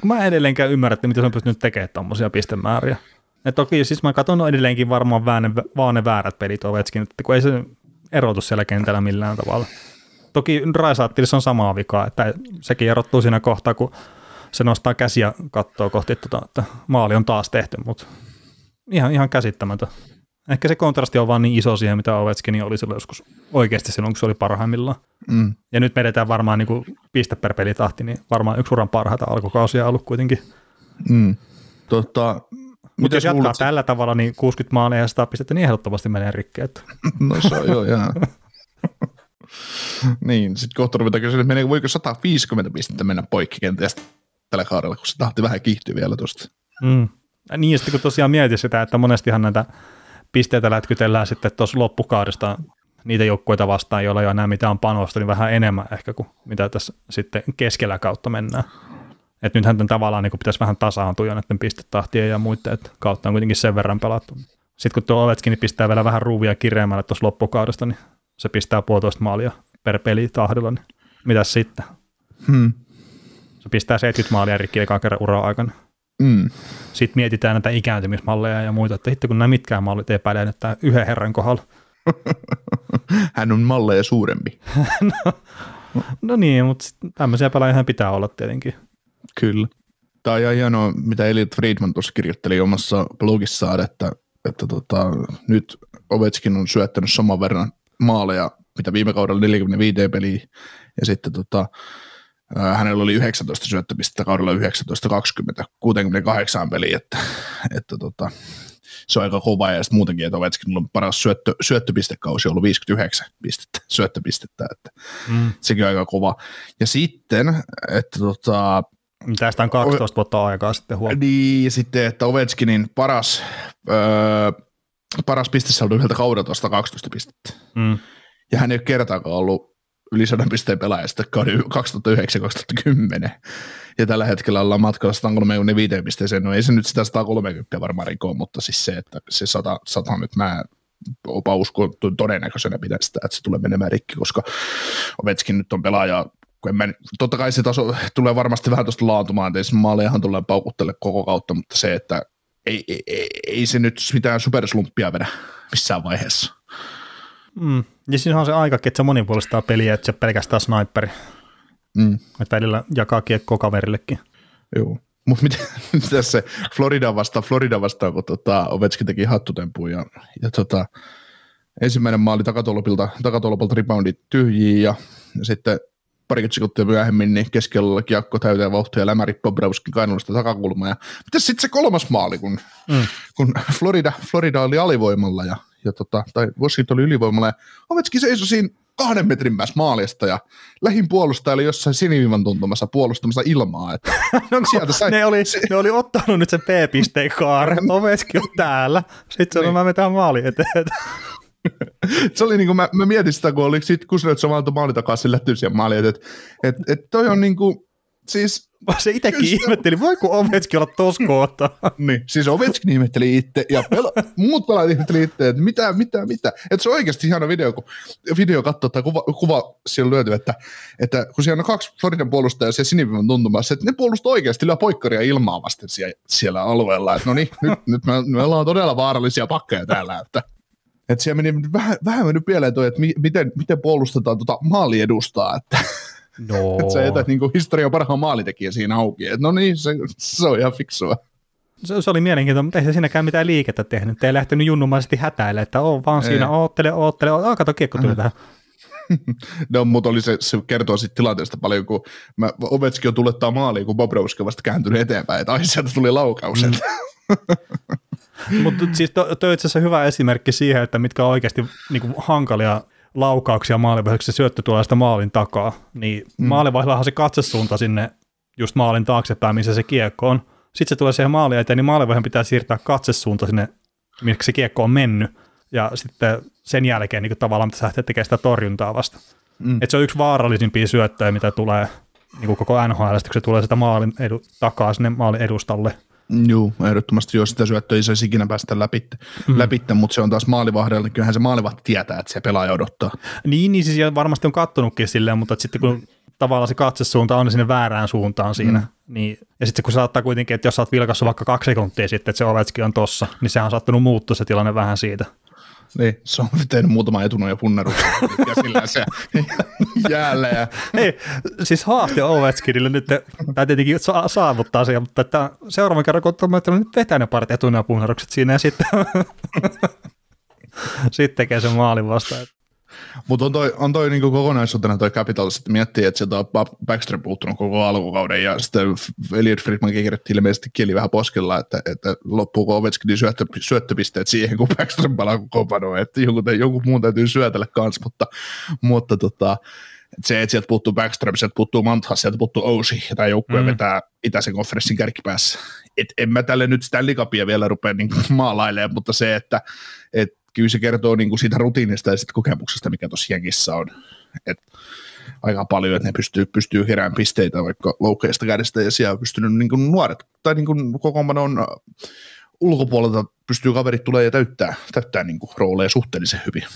kun mä en edelleenkään ymmärrä, että miten se on pystynyt tekemään tuommoisia pistemääriä. Et toki siis mä katson edelleenkin varmaan vaan ne, vaan ne väärät pelit Ovechkin, että kun ei se erotu siellä kentällä millään tavalla. Toki Raisaattilissa on samaa vikaa, että sekin erottuu siinä kohtaa, kun se nostaa käsiä kattoa kohti, tota, että maali on taas tehty, mutta ihan, ihan käsittämätön. Ehkä se kontrasti on vaan niin iso siihen, mitä Ovechkin oli silloin joskus oikeasti silloin, kun se oli parhaimmillaan. mm, Ja nyt vedetään varmaan niin kuin piste per pelitahti, niin varmaan yksi uran parhaita alkukausia ollut kuitenkin. mm. Tota, Mutta jos jatkaa luulet, tällä tavalla, niin 60 maalia ja 100 pistettä, niin ehdottomasti menee rikki. Että. *laughs* No se on joo, jaa. *laughs* niin, sitten kohta ruvetaan kysyä, että voiko 150 pistettä mennä poikki kenties tällä kaudella, kun se tahti vähän kiihtyy vielä tuosta. Mm. Ja Niin, ja sitten kun tosiaan mietit sitä, että monestihan näitä pisteitä lätkytellään sitten tuossa loppukaudesta niitä joukkueita vastaan, joilla ei ole enää mitään panosta, niin vähän enemmän ehkä kuin mitä tässä sitten keskellä kautta mennään. Et nythän tämän tavallaan niin pitäisi vähän tasaantua jo näiden pistetahtien ja muiden, että kautta on kuitenkin sen verran pelattu. Sitten kun tuo Ovechkin niin pistää vielä vähän ruuvia kireemmälle tuossa loppukaudesta, niin se pistää puolitoista maalia per peli tahdilla, niin mitäs sitten? Hmm. Se pistää 70 maalia rikki ekan kerran uraa aikana. Mm. Sitten mietitään näitä ikääntymismalleja ja muita, että hitto kun nämä mitkään mallit ei päde nyt tämän yhden herran kohdalla. *laughs* Hän on malleja suurempi. *laughs* No niin, mutta tämmöisiä pelaajia pitää olla tietenkin. Kyllä. Tämä on ihan hienoa, mitä Elliot Friedman tuossa kirjoitteli omassa blogissaan, että, että tota, nyt Ovechkin on syöttänyt saman verran maaleja, mitä viime kaudella 45 peliä, ja sitten tota, hänellä oli 19 syöttöpistettä kaudella 19-20, 68 peliä, että, että tota, se on aika kova, ja sitten muutenkin, että Ovechkin on paras syöttö, syöttöpistekausi ollut 59 pistettä, *laughs* syöttöpistettä, että Mm. sekin on aika kova. Ja sitten, että tota, Tästä on 12 vuotta aikaa sitten huomioon. niin, ja sitten, että Ovechkinin paras, öö, paras pistesaldo yhdeltä kaudelta on 112 pistettä. Mm. Ja hän ei ole kertaakaan ollut yli 100 pisteen pelaajasta kauden 2009-2010. Ja tällä hetkellä ollaan matkalla 135 pisteeseen. No ei se nyt sitä 130 varmaan rikoa, mutta siis se, että se 100, 100 nyt mä opa usko todennäköisenä pidän sitä, että se tulee menemään rikki, koska Ovetskin nyt on pelaaja, en mä, totta kai se taso tulee varmasti vähän tuosta laantumaan, että maalejahan tulee paukuttele koko kautta, mutta se, että ei, ei, ei, ei se nyt mitään superslumppia vedä missään vaiheessa. Mm. Ja siinä on se aikakin, että se monipuolistaa peliä, että se pelkästään sniperi. Mm. Että välillä jakaa kiekkoa kaverillekin. Joo. Mutta mitä, *laughs* mitä se Florida vastaan, Florida vastaan, kun tota, Ovechkin teki hattutempuun ja, ja tota, ensimmäinen maali takatolpilta, takatolpilta reboundi tyhjiin ja, ja sitten parikymmentä sekuntia myöhemmin niin keskellä kiekko täyteen vauhtia ja lämäri Bobrovskin kainalosta takakulmaa. Ja mitäs sitten se kolmas maali, kun, mm. kun Florida, Florida oli alivoimalla ja, ja tota, tai Washington oli ylivoimalla ja Ovechkin seisoi siinä kahden metrin päässä maalista ja lähin puolustaja oli jossain siniviivan tuntumassa puolustamassa ilmaa. Että *laughs* no, sieltä sai... ne, oli, ne oli ottanut nyt sen P-pisteen kaaren, *laughs* Ovechkin on täällä, sitten se on, niin. mä vetään maali eteen. *laughs* se oli niinku, mä, mä mietin sitä, kun oli sit Kuznetsov antoi maali takaisin sille tyysien maali, että et, et, toi on niinku, siis se itsekin Kyllä. ihmetteli, voiko Ovechkin olla tos kohta? *laughs* niin, siis Ovechkin ihmetteli itse ja pela- muut pelaajat ihmetteli itse, että mitä, mitä, mitä. Että se on oikeasti ihana video, kun video katsoo tai kuva, kuva siellä löytyy, että, että kun siellä on kaksi Floridan puolustajaa siellä siniviivan tuntumassa, että ne puolustaa oikeasti lyö poikkaria ilmaa vasten siellä, siellä alueella. Että no niin, nyt, nyt me, me ollaan todella vaarallisia pakkeja täällä, että että siellä meni vähän, vähän mennyt pieleen toi, että mi, miten, miten puolustetaan tota maali edustaa, että No. *laughs* että sä jätät niin historian parhaan maalitekijä siinä auki. Et no niin, se, se on ihan fiksua. Se, se oli mielenkiintoista, mutta ei se siinäkään mitään liikettä tehnyt. Ei lähtenyt junnumaisesti hätäille, että oo vaan ei. siinä, oottele, oottele, oo, kato kiekko tuli tähän. *laughs* no, mutta oli se, se kertoo sitten tilanteesta paljon, kun mä, Ovetski on tulettaa maaliin, kun Bobrovski vasta kääntynyt eteenpäin, että ai sieltä tuli laukaus. Mm. *laughs* mutta siis toi, toi itse asiassa hyvä esimerkki siihen, että mitkä on oikeasti niin kuin, hankalia laukauksia maalivaiheeksi, se syöttö tulee sitä maalin takaa, niin mm. maalivaihellahan se katsesuunta sinne just maalin taaksepäin, missä se kiekko on. Sitten se tulee siihen maalin eteen, niin maalivaihen pitää siirtää katsesuunta sinne, miksi se kiekko on mennyt, ja sitten sen jälkeen niin tavallaan mitä lähtee tekemään sitä torjuntaa vasta. Mm. Et se on yksi vaarallisimpia syöttöjä, mitä tulee niin koko NHL, kun se tulee sitä maalin edu, takaa sinne maalin edustalle. Joo, ehdottomasti jos sitä syöttöä ei saisi ikinä päästä läpi, mm. läpi mutta se on taas maalivahdella, kyllähän se maalivahti tietää, että se pelaaja odottaa. Niin, niin siis varmasti on kattonutkin silleen, mutta sitten kun tavallaan se katsesuunta on sinne väärään suuntaan siinä, mm. niin, ja sitten kun saattaa kuitenkin, että jos sä oot vilkassut vaikka kaksi sekuntia sitten, että se Ovetski on tossa, niin sehän on saattanut muuttua se tilanne vähän siitä. Niin, se on tehnyt muutama etunon ja ja se *laughs* jäällä. Ja... Ei, siis haaste Ovechkinille nyt, tai tietenkin sa- saavuttaa se, mutta että seuraavan kerran, kun on nyt vetää ne parit etunon ja punnerukset siinä ja sitten, *laughs* sitten tekee sen maalin vastaan. Mutta on toi, on toi niinku kokonaisuutena toi Capitals, että miettii, että sieltä on Backstrom puuttunut koko alkukauden ja sitten Elliot Friedman kirjoitti ilmeisesti kieli vähän poskella, että, että loppuuko Ovechkinin syöttö, syöttöpisteet siihen, kun Backstrom palaa koko että joku, joku muun täytyy syötellä kanssa, mutta, mutta tota, se, että sieltä puuttuu Backstrom, sieltä puuttuu Manthas, sieltä puuttuu Ousi, ja tämä joukkue mm. vetää itäisen konferenssin kärkipäässä. Et en mä tälle nyt sitä likapia vielä rupea niin maalailemaan, mutta se, että et kyllä se kertoo niin kuin siitä rutiinista ja kokemuksesta, mikä tuossa jengissä on. Et aika paljon, että ne pystyy, pystyy keräämään pisteitä vaikka loukkeista kädestä ja siellä on pystynyt niin kuin nuoret tai niin kuin on ulkopuolelta pystyy kaverit tulee ja täyttää, täyttää niin kuin rooleja suhteellisen hyvin.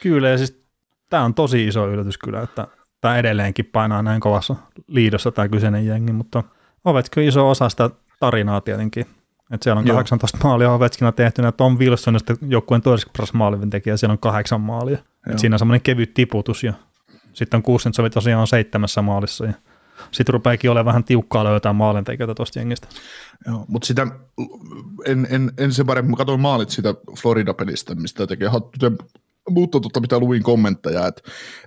Kyllä ja siis tämä on tosi iso yllätys kyllä, että tämä edelleenkin painaa näin kovassa liidossa tämä kyseinen jengi, mutta ovetko iso osa sitä tarinaa tietenkin et siellä on Joo. 18 maalia Ovechkina tehtynä, Tom Wilson on joukkueen toiseksi paras tekijä, siellä on kahdeksan maalia. Et siinä on semmoinen kevyt tiputus ja sitten on Kuusentsovit tosiaan on seitsemässä maalissa ja sitten rupeekin olemaan vähän tiukkaa löytää maalintekijöitä tuosta jengistä. Joo, mutta sitä, en, en, en se paremmin, mä katsoin maalit sitä Florida-pelistä, mistä tekee hattu mutta totta mitä luin kommentteja, että,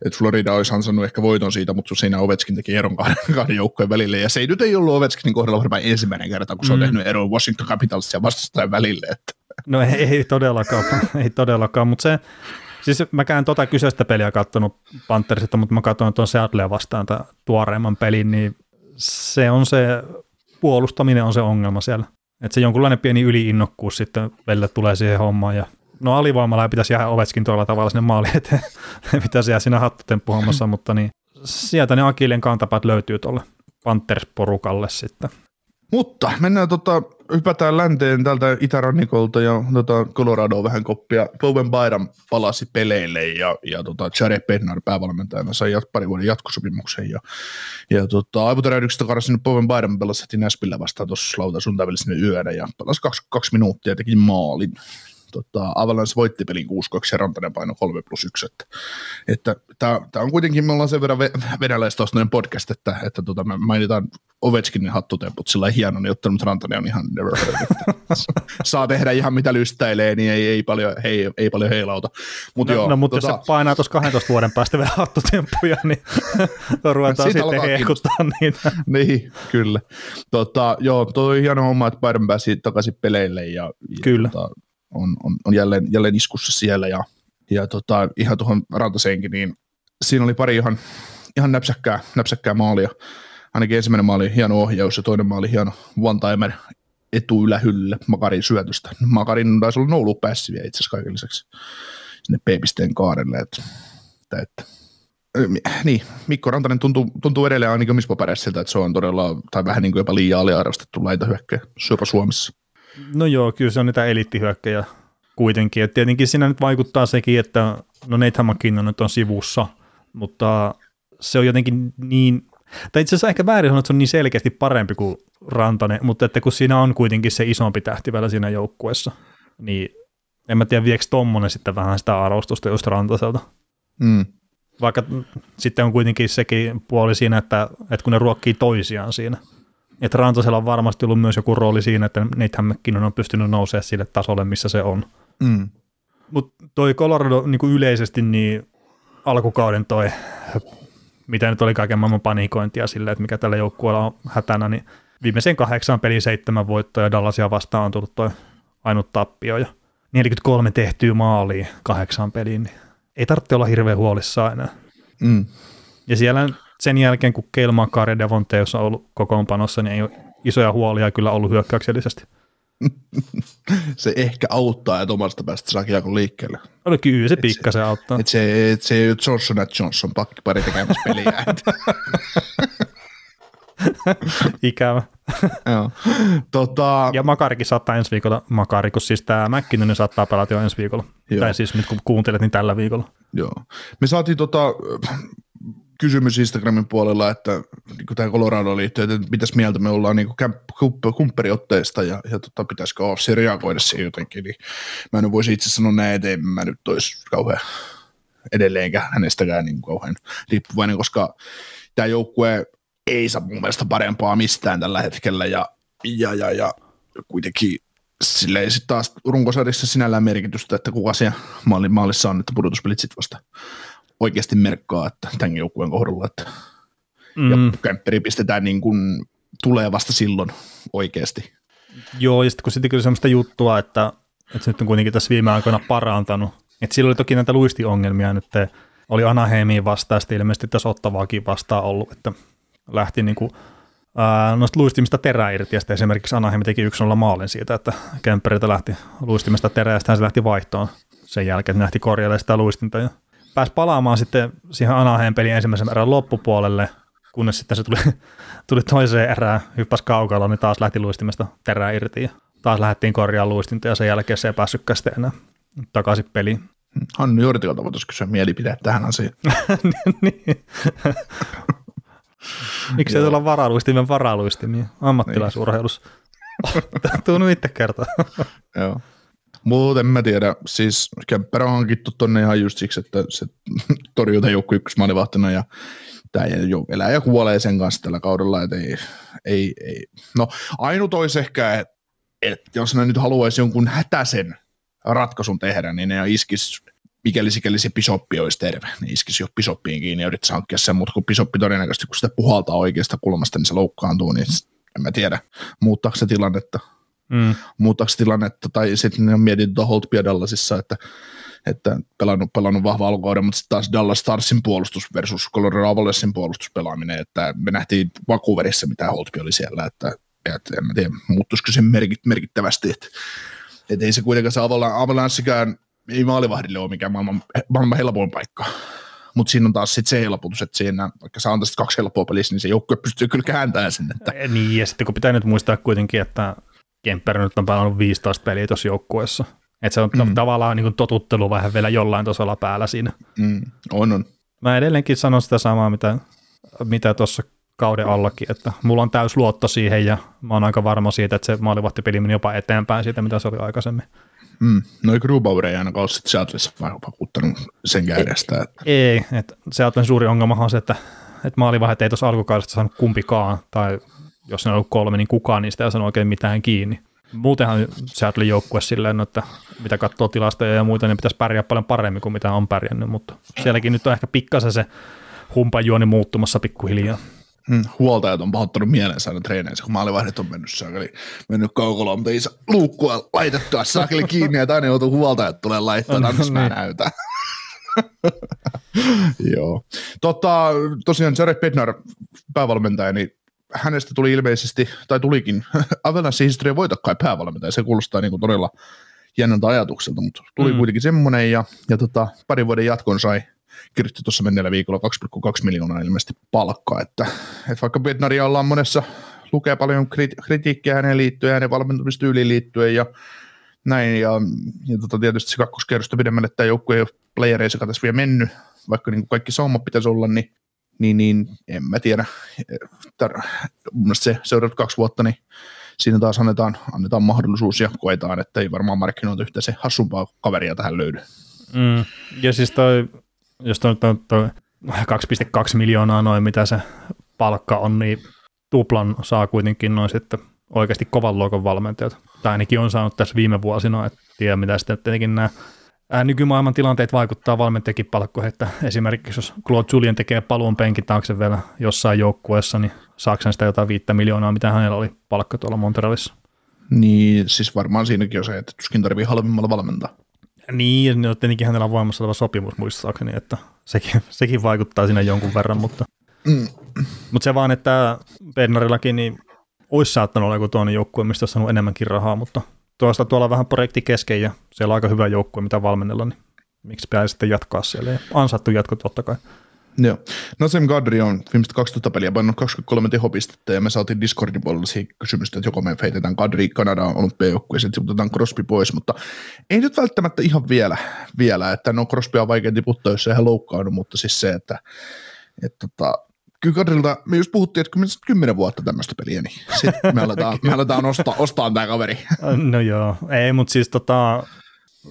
että Florida olisi ansannut ehkä voiton siitä, mutta siinä Ovechkin teki eron kahden, *laughs* kahden joukkojen välille, ja se ei nyt ei ollut Ovechkinin kohdalla varmaan ensimmäinen kerta, kun se on mm. tehnyt eron Washington Capitals ja vastustajan välille. Että. No ei, ei todellakaan, *laughs* ei todellakaan, mutta se, siis käyn tota kyseistä peliä katsonut Panthersista, mutta mä katsoin tuon Seattlea vastaan tämän tuoreemman pelin, niin se on se, puolustaminen on se ongelma siellä. Että se jonkunlainen pieni yliinnokkuus sitten välillä tulee siihen hommaan ja No alivoimalla pitäisi jäädä Ovetskin tuolla tavalla sinne maaliin eteen. *laughs* pitäisi jäädä siinä hattutemppuhommassa, *laughs* mutta niin sieltä ne Akilien kantapat löytyy tuolle Panthers-porukalle sitten. Mutta mennään tota, hypätään länteen tältä itärannikolta ja tota, Colorado vähän koppia. Bowen Byram palasi peleille ja, ja tota, Jared Bednar päävalmentajana sai jat, pari vuoden jatkosopimuksen. Ja, ja tota, aivotäräydyksestä karsin Bowen Byram pelasi Näspillä vastaan tuossa lauta sunnuntai yönä ja pelasi kaksi, kaksi minuuttia ja teki maalin tota, Avalanche voitti pelin 6-2 ja Rantanen paino 3 plus 1. Että, että tämä on kuitenkin, me ollaan sen verran venäläistaustainen podcast, että, että tota, me mainitaan Ovechkinin hattutemput sillä hieno, niin ottanut, mutta Rantanen on ihan never heard, että *laughs* saa tehdä ihan mitä lystäilee, niin ei, ei, paljon, ei, ei paljon heilauta. Mut no, joo, no, mutta tota, jos se painaa tuossa 12 vuoden päästä vielä hattutemppuja, niin *laughs* ruvetaan sitten hehkuttaa niitä. *laughs* niin, kyllä. Tota, joo, toi hieno homma, että Biden pääsi takaisin peleille ja, Kyllä. ja tota, on, on, on jälleen, jälleen iskussa siellä ja, ja tota, ihan tuohon Rantaseenkin, niin siinä oli pari ihan, ihan näpsäkkää, näpsäkkää maalia. Ainakin ensimmäinen maali hieno ohjaus ja toinen maali hieno one-timer etuylähylle Makarin syötöstä. Makarin taisi olla noulu päässiviä itse asiassa kaiken lisäksi sinne P-pisteen kaarelle. Että, että, niin, Mikko Rantanen tuntuu, tuntuu edelleen ainakin omissa siltä, että se on todella, tai vähän niin kuin jopa liian aliarvostettu laitahyökkäjä jopa Suomessa. No joo, kyllä se on niitä eliittihyökkäjä kuitenkin. Et tietenkin siinä nyt vaikuttaa sekin, että no Nathan McKinnon nyt on sivussa, mutta se on jotenkin niin, tai itse asiassa ehkä väärin sanoa, että se on niin selkeästi parempi kuin Rantanen, mutta että kun siinä on kuitenkin se isompi tähti vielä siinä joukkueessa, niin en mä tiedä, viekö tommonen sitten vähän sitä arvostusta just Rantaselta. Mm. Vaikka sitten on kuitenkin sekin puoli siinä, että, että kun ne ruokkii toisiaan siinä. Että Rantasella on varmasti ollut myös joku rooli siinä, että Nathan McKinnon on pystynyt nousemaan sille tasolle, missä se on. Mm. Mutta toi Colorado niin kuin yleisesti niin alkukauden toi, mitä nyt oli kaiken maailman panikointia sille, että mikä tällä joukkueella on hätänä, niin viimeisen kahdeksan pelin seitsemän voittoa ja Dallasia vastaan on tullut toi ainut tappio ja 43 tehtyä maalia kahdeksaan peliin, niin ei tarvitse olla hirveän huolissaan enää. Mm. Ja siellä sen jälkeen, kun Kelma Kare Devonteus on ollut kokoonpanossa, niin ei ole isoja huolia kyllä ollut hyökkäyksellisesti. *laughs* se ehkä auttaa, että omasta päästä saa kiekon liikkeelle. Oli kyllä se pikkasen auttaa. Et se, et se ei ole Johnson Johnson pakkipari tekemässä peliä. *laughs* Ikävä. *laughs* Joo. tota, Ja Makarikin saattaa ensi viikolla, Makari, kun siis tämä McKinnon saattaa pelata jo ensi viikolla. Joo. Tai siis nyt kun kuuntelet, niin tällä viikolla. joo. Me saatiin tota, kysymys Instagramin puolella, että niin tähän Colorado liittyen, että mitäs mieltä me ollaan niin kumpperiotteesta ja, ja tota, pitäisikö Offsi reagoida siihen jotenkin, niin mä en voisi itse sanoa näin, että en mä nyt olisi kauhean edelleenkään hänestäkään niin kauhean riippuvainen, koska tämä joukkue ei saa mun mielestä parempaa mistään tällä hetkellä ja, ja, ja, ja kuitenkin sillä ei sitten taas runkosarjassa sinällään merkitystä, että kuka siellä maali, maalissa on, että pudotuspelit sitten vasta oikeasti merkkaa, että tämän joukkueen kohdalla, että mm. ja kämpperi pistetään niin kuin tulee vasta silloin oikeasti. Joo, ja sitten kun sitten kyllä semmoista juttua, että, että se nyt on kuitenkin tässä viime aikoina parantanut. Että sillä oli toki näitä luistiongelmia nyt, oli Anaheimiin vastaan, ja sitten ilmeisesti tässä Ottavaakin vastaan ollut, että lähti niin kuin, ää, noista luistimista terää irti, ja sitten esimerkiksi Anaheim teki yksi nolla maalin siitä, että Kemperiltä lähti luistimista terää, ja sitten se lähti vaihtoon sen jälkeen, että lähti korjailemaan sitä luistinta, ja pääsi palaamaan sitten siihen Anaheim pelin ensimmäisen erän loppupuolelle, kunnes sitten se tuli, *laughs* tuli toiseen erään, hyppäsi kaukalla, niin taas lähti luistimesta terää irti, ja taas lähdettiin korjaamaan luistinta, ja sen jälkeen se ei päässytkään sitten enää takaisin peliin. Hannu Jortikalta voitaisiin kysyä mielipide tähän asiaan. *laughs* niin. Miksi ei olla varaluistimen varaluistimia ammattilaisurheilussa? Tuu nyt itse kertoa. Joo. Muuten mä tiedä, siis Kemper on hankittu tonne ihan just siksi, että se *laughs* torjuu tämän joukku ykkösmaalivahtina ja tämä elää ja kuolee sen kanssa tällä kaudella, että ei, ei, ei. No ainut olisi ehkä, että, että jos ne nyt haluaisi jonkun hätäisen ratkaisun tehdä, niin ne iskisi mikäli sikäli se pisoppi olisi terve, niin iskisi jo pisoppiin kiinni ja yrittäisi hankkia sen, mutta kun pisoppi todennäköisesti, kun sitä puhaltaa oikeasta kulmasta, niin se loukkaantuu, niin en mä tiedä, muuttaako se tilannetta. Mm. Muuttaako se tilannetta, tai sitten on mietitty tuota Holtbia Dallasissa, että, että pelannut, pelannut vahva alkukauden, mutta sitten taas Dallas Starsin puolustus versus Colorado Avalanchein puolustuspelaaminen, että me nähtiin Vancouverissa, mitä Holtby oli siellä, että, että en tiedä, muuttuisiko se merkit, merkittävästi, että, että ei se kuitenkaan se Avalanchekään ei maalivahdille ole mikään maailman, maailman helpoin paikka. Mutta siinä on taas sit se helpotus, että siinä, vaikka sä antaisit kaksi helppoa pelissä, niin se joukkue pystyy kyllä kääntämään sen. Että. Niin, ja sitten kun pitää nyt muistaa kuitenkin, että Kemper nyt on pelannut 15 peliä tuossa joukkueessa. Että se on mm. tavallaan niin totuttelu vähän vielä jollain tasolla päällä siinä. Mm, on, on. Mä edelleenkin sanon sitä samaa, mitä, mitä tuossa kauden allakin, että mulla on täys luotto siihen ja mä oon aika varma siitä, että se maalivahtipeli meni jopa eteenpäin siitä, mitä se oli aikaisemmin. Mm. No Grubauer ei ainakaan ole sitten Seattleissa vakuuttanut sen kädestä. Että. Ei, että Seattlen suuri ongelma on se, että, että maalivahdet ei tuossa alkukaudesta saanut kumpikaan, tai jos ne on ollut kolme, niin kukaan niistä ei saanut oikein mitään kiinni. Muutenhan Seattlein joukkue silleen, no, että mitä katsoo tilastoja ja muita, niin pitäisi pärjää paljon paremmin kuin mitä on pärjännyt, mutta sielläkin nyt on ehkä pikkasen se humpajuoni muuttumassa pikkuhiljaa. Hmm, huoltajat on pahoittanut mielensä aina treeneissä, kun maalivahdit on mennyt saakeli, mennyt kaukoloon, mutta ei saa luukkua laitettua saakeli kiinni, että aina joutuu huoltajat tulee laittamaan, *laughs* antas mä näytän. *laughs* Joo. Tota, tosiaan Jared Bednar, päävalmentaja, niin hänestä tuli ilmeisesti, tai tulikin, *laughs* Avalanche historia voita kai päävalmentaja, se kuulostaa niin kuin todella jännältä ajatukselta, mutta tuli mm. kuitenkin semmoinen, ja, ja tota, parin vuoden jatkon sai kirjoitti tuossa menneellä viikolla 2,2 miljoonaa ilmeisesti palkkaa, että, että vaikka Bednaria ollaan monessa, lukee paljon kriti- kritiikkiä hänen liittyen, hänen valmentumistyyliin liittyen ja näin, ja, ja tota, tietysti se kakkoskerrosta pidemmälle tämä joukkue ei ole playereissa tässä vielä mennyt, vaikka niin kuin kaikki saumat pitäisi olla, niin, niin, niin en mä tiedä. Tar- mun se seuraavat kaksi vuotta, niin siinä taas annetaan, annetaan mahdollisuus ja koetaan, että ei varmaan markkinoilta yhtä se hassumpaa kaveria tähän löydy. Mm. Ja siis toi jos toi, toi, toi 2,2 miljoonaa noin, mitä se palkka on, niin tuplan saa kuitenkin noin sitten oikeasti kovan luokan valmentajat. Tai ainakin on saanut tässä viime vuosina, että tiedä mitä sitten tietenkin nämä nykymaailman tilanteet vaikuttaa valmentajakin palkkoihin, että esimerkiksi jos Claude Julien tekee paluun penkin taakse vielä jossain joukkueessa, niin saako sitä jotain viittä miljoonaa, mitä hänellä oli palkka tuolla Montrealissa? Niin, siis varmaan siinäkin on se, että tuskin tarvii halvimmalla valmentaa. Niin, no tietenkin hänellä on voimassa oleva sopimus muistaakseni, että sekin, *laughs* sekin vaikuttaa siinä jonkun verran, mutta, mm. mutta se vaan, että Bernarillakin niin olisi saattanut olla joku toinen joukkue, mistä olisi saanut enemmänkin rahaa, mutta tuosta tuolla vähän projekti kesken ja siellä on aika hyvä joukkue, mitä valmennella, niin miksi pitää sitten jatkaa siellä ja ansaittu jatko totta kai. Joo. No Sam Gadri on viimeiset 12 peliä pannut 23 tehopistettä ja me saatiin Discordin puolella siihen kysymystä, että joko me feitetään Gadri Kanadaan olympiajoukkueeseen, sitten otetaan Crosby pois, mutta ei nyt välttämättä ihan vielä, vielä että no Crosby on vaikea tiputtaa, jos se ihan loukkaanut, mutta siis se, että, että tota, kyllä Kadrilta, me just puhuttiin, että kymmenen vuotta tämmöistä peliä, niin sitten me aletaan, me aletaan ostaa, ostaa tämä kaveri. No joo, ei, mutta siis tota,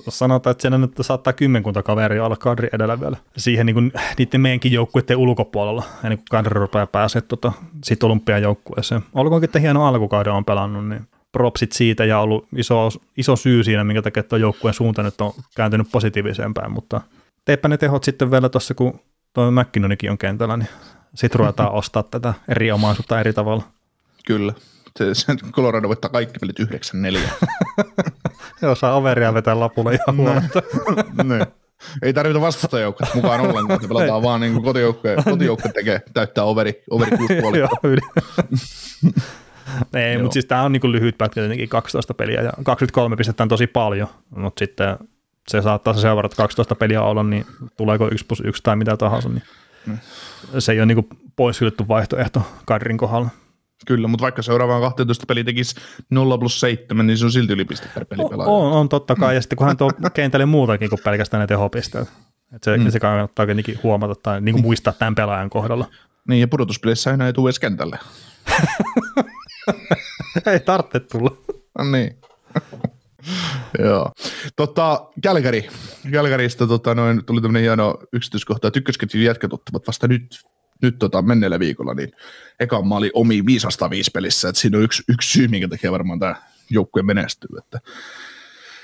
sanotaan, että siinä nyt saattaa kymmenkunta kaveria olla kadri edellä vielä. Siihen niin kuin, niiden meidänkin joukkueiden ulkopuolella, ennen kuin kadri rupeaa pääsee tota, sit olympiajoukkueeseen. Olkoonkin, että hieno alkukauden on pelannut, niin propsit siitä ja ollut iso, iso syy siinä, minkä takia tuo joukkueen suunta nyt on kääntynyt positiiviseen päin, mutta teepä ne tehot sitten vielä tuossa, kun tuo McKinnonikin on kentällä, niin sitten ruvetaan ostaa tätä eri omaisuutta eri tavalla. Kyllä. Se, se Colorado voittaa kaikki pelit 9-4. *laughs* Joo, saa overia vetää lapulle ihan huoletta. *laughs* niin. Ei tarvita vastustajoukkoja mukaan ollenkaan, että pelataan vaan niin kotijoukkoja, kotijoukkoja tekee, täyttää overi, overi kuusi *laughs* Ei, mutta siis tämä on niin lyhyt pätkä, tietenkin 12 peliä ja 23 pistettä on tosi paljon, mutta sitten se saattaa se seuraavat 12 peliä olla, niin tuleeko 1 plus 1 tai mitä tahansa, niin mm. se ei ole niin poishylytty vaihtoehto Kadrin kohdalla. Kyllä, mutta vaikka seuraavaan 12 peli tekisi 0 plus 7, niin se on silti ylipiste per peli pelaaja. On, on totta kai, ja sitten kun hän tuo *laughs* kentälle muutakin kuin pelkästään ne tehopisteet. Että se, mm. se kannattaa kuitenkin huomata tai niin kuin muistaa tämän pelaajan kohdalla. Niin, ja pudotuspeleissä enää ei tule edes kentälle. *laughs* ei tarvitse tulla. No niin. *laughs* Joo. Tota, Kälkäri. Kälkäristä tota, noin, tuli tämmöinen hieno yksityiskohta, että ykkösketjun jätkät vasta nyt nyt tota, menneellä viikolla, niin eka maali omi 505 pelissä, että siinä on yksi, yksi syy, minkä takia varmaan tämä joukkue menestyy, että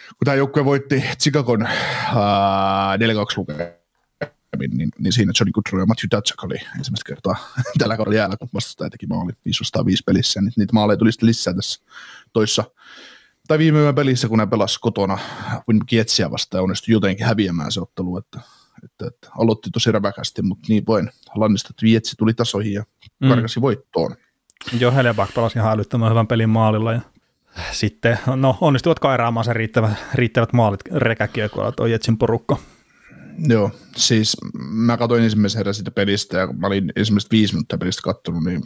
kun tämä joukkue voitti Chicagon ää, 4-2 lukemin, niin, niin siinä Johnny Goodrow ja Matthew Datsak oli ensimmäistä kertaa tällä kaudella jäällä, kun vastustaja teki maali 505 pelissä, niin niitä maaleja tuli sitten lisää tässä toissa tai viime pelissä, kun ne pelasi kotona Winnipeg vastaan ja onnistui jotenkin häviämään se ottelu, että että, että aloitti tosi räväkästi, mutta niin voin Lannista Vietsi tuli tasoihin ja mm. karkasi voittoon. Joo, Helebak pelasi ihan älyttömän hyvän pelin maalilla ja sitten no, onnistuvat kairaamaan sen riittävät, riittävät maalit rekäkiekoilla tuo Jetsin porukka. Joo, siis mä katsoin ensimmäisen herran siitä pelistä ja mä olin ensimmäistä viisi minuuttia pelistä kattonut, niin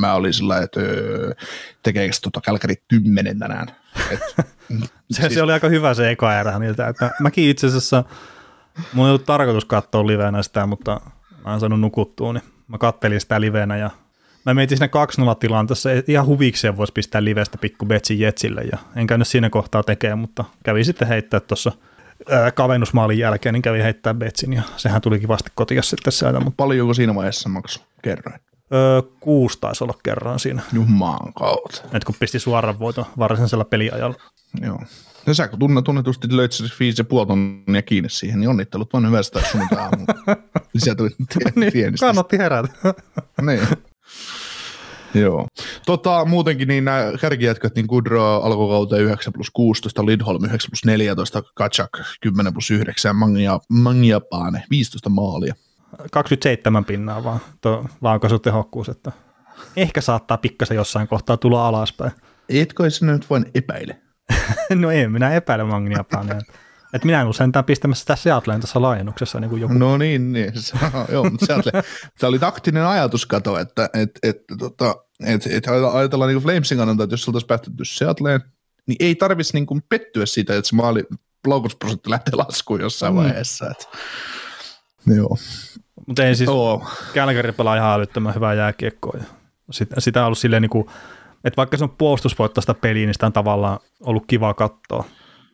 mä olin sillä että öö, tekeekö tota Kälkäri kymmenen tänään. Et, *laughs* se, siis... se, oli aika hyvä se eka erä niiltä, että mäkin itse asiassa, mun ei ollut tarkoitus katsoa livenä sitä, mutta mä en saanut nukuttua, niin mä kattelin sitä livenä ja mä mietin siinä 2-0 tilanteessa, ihan huvikseen voisi pistää livestä pikku Betsin Jetsille ja en käynyt siinä kohtaa tekemään, mutta kävi sitten heittää tuossa – kavennusmaalin jälkeen, niin kävi heittää Betsin ja sehän tulikin vasta kotia sitten sieltä. Mutta... Paljonko siinä vaiheessa maksu kerroin? Öö, kuusi taisi olla kerran siinä. Jumaan kautta. Et kun pisti suoran voiton varsinaisella peliajalla. Joo. Ja sä kun tunne, tunnetusti löit se viisi ja puoli tonnia kiinni siihen, niin onnittelut vaan hyvästä sunnuntai aamu. *laughs* Lisää tuli *laughs* niin, kannatti herätä. niin. Joo. Tota, muutenkin niin nämä kärkijätkät, niin Kudro alkukauteen 9 plus 16, Lidholm 9 plus 14, Kachak 10 plus 9, Mangia, Mangiapane 15 maalia. 27 pinnaa vaan tuo laukaisutehokkuus, että ehkä saattaa pikkasen jossain kohtaa tulla alaspäin. Etkö sinä nyt vain epäile? *laughs* no ei, minä epäile Mangiapanea. Että minä en ollut sentään pistämässä sitä Seattleen tässä laajennuksessa. Niin kuin joku. No niin, niin. joo, Seattle, tämä oli taktinen ajatus, kato, että et, et, tota, et, et ajatellaan niin Flamesin kannalta, että jos oltaisiin päästetty Seattleen, niin ei tarvitsisi niin kuin pettyä siitä, että se maali laukausprosentti lähtee laskuun jossain mm. vaiheessa. Et, joo. Mutta ei siis, oh. Kälkäri pelaa ihan älyttömän hyvää jääkiekkoa. Sitä, sitä on ollut silleen niin kuin, että vaikka se on puolustusvoittoista peliä, niin sitä on tavallaan ollut kiva katsoa.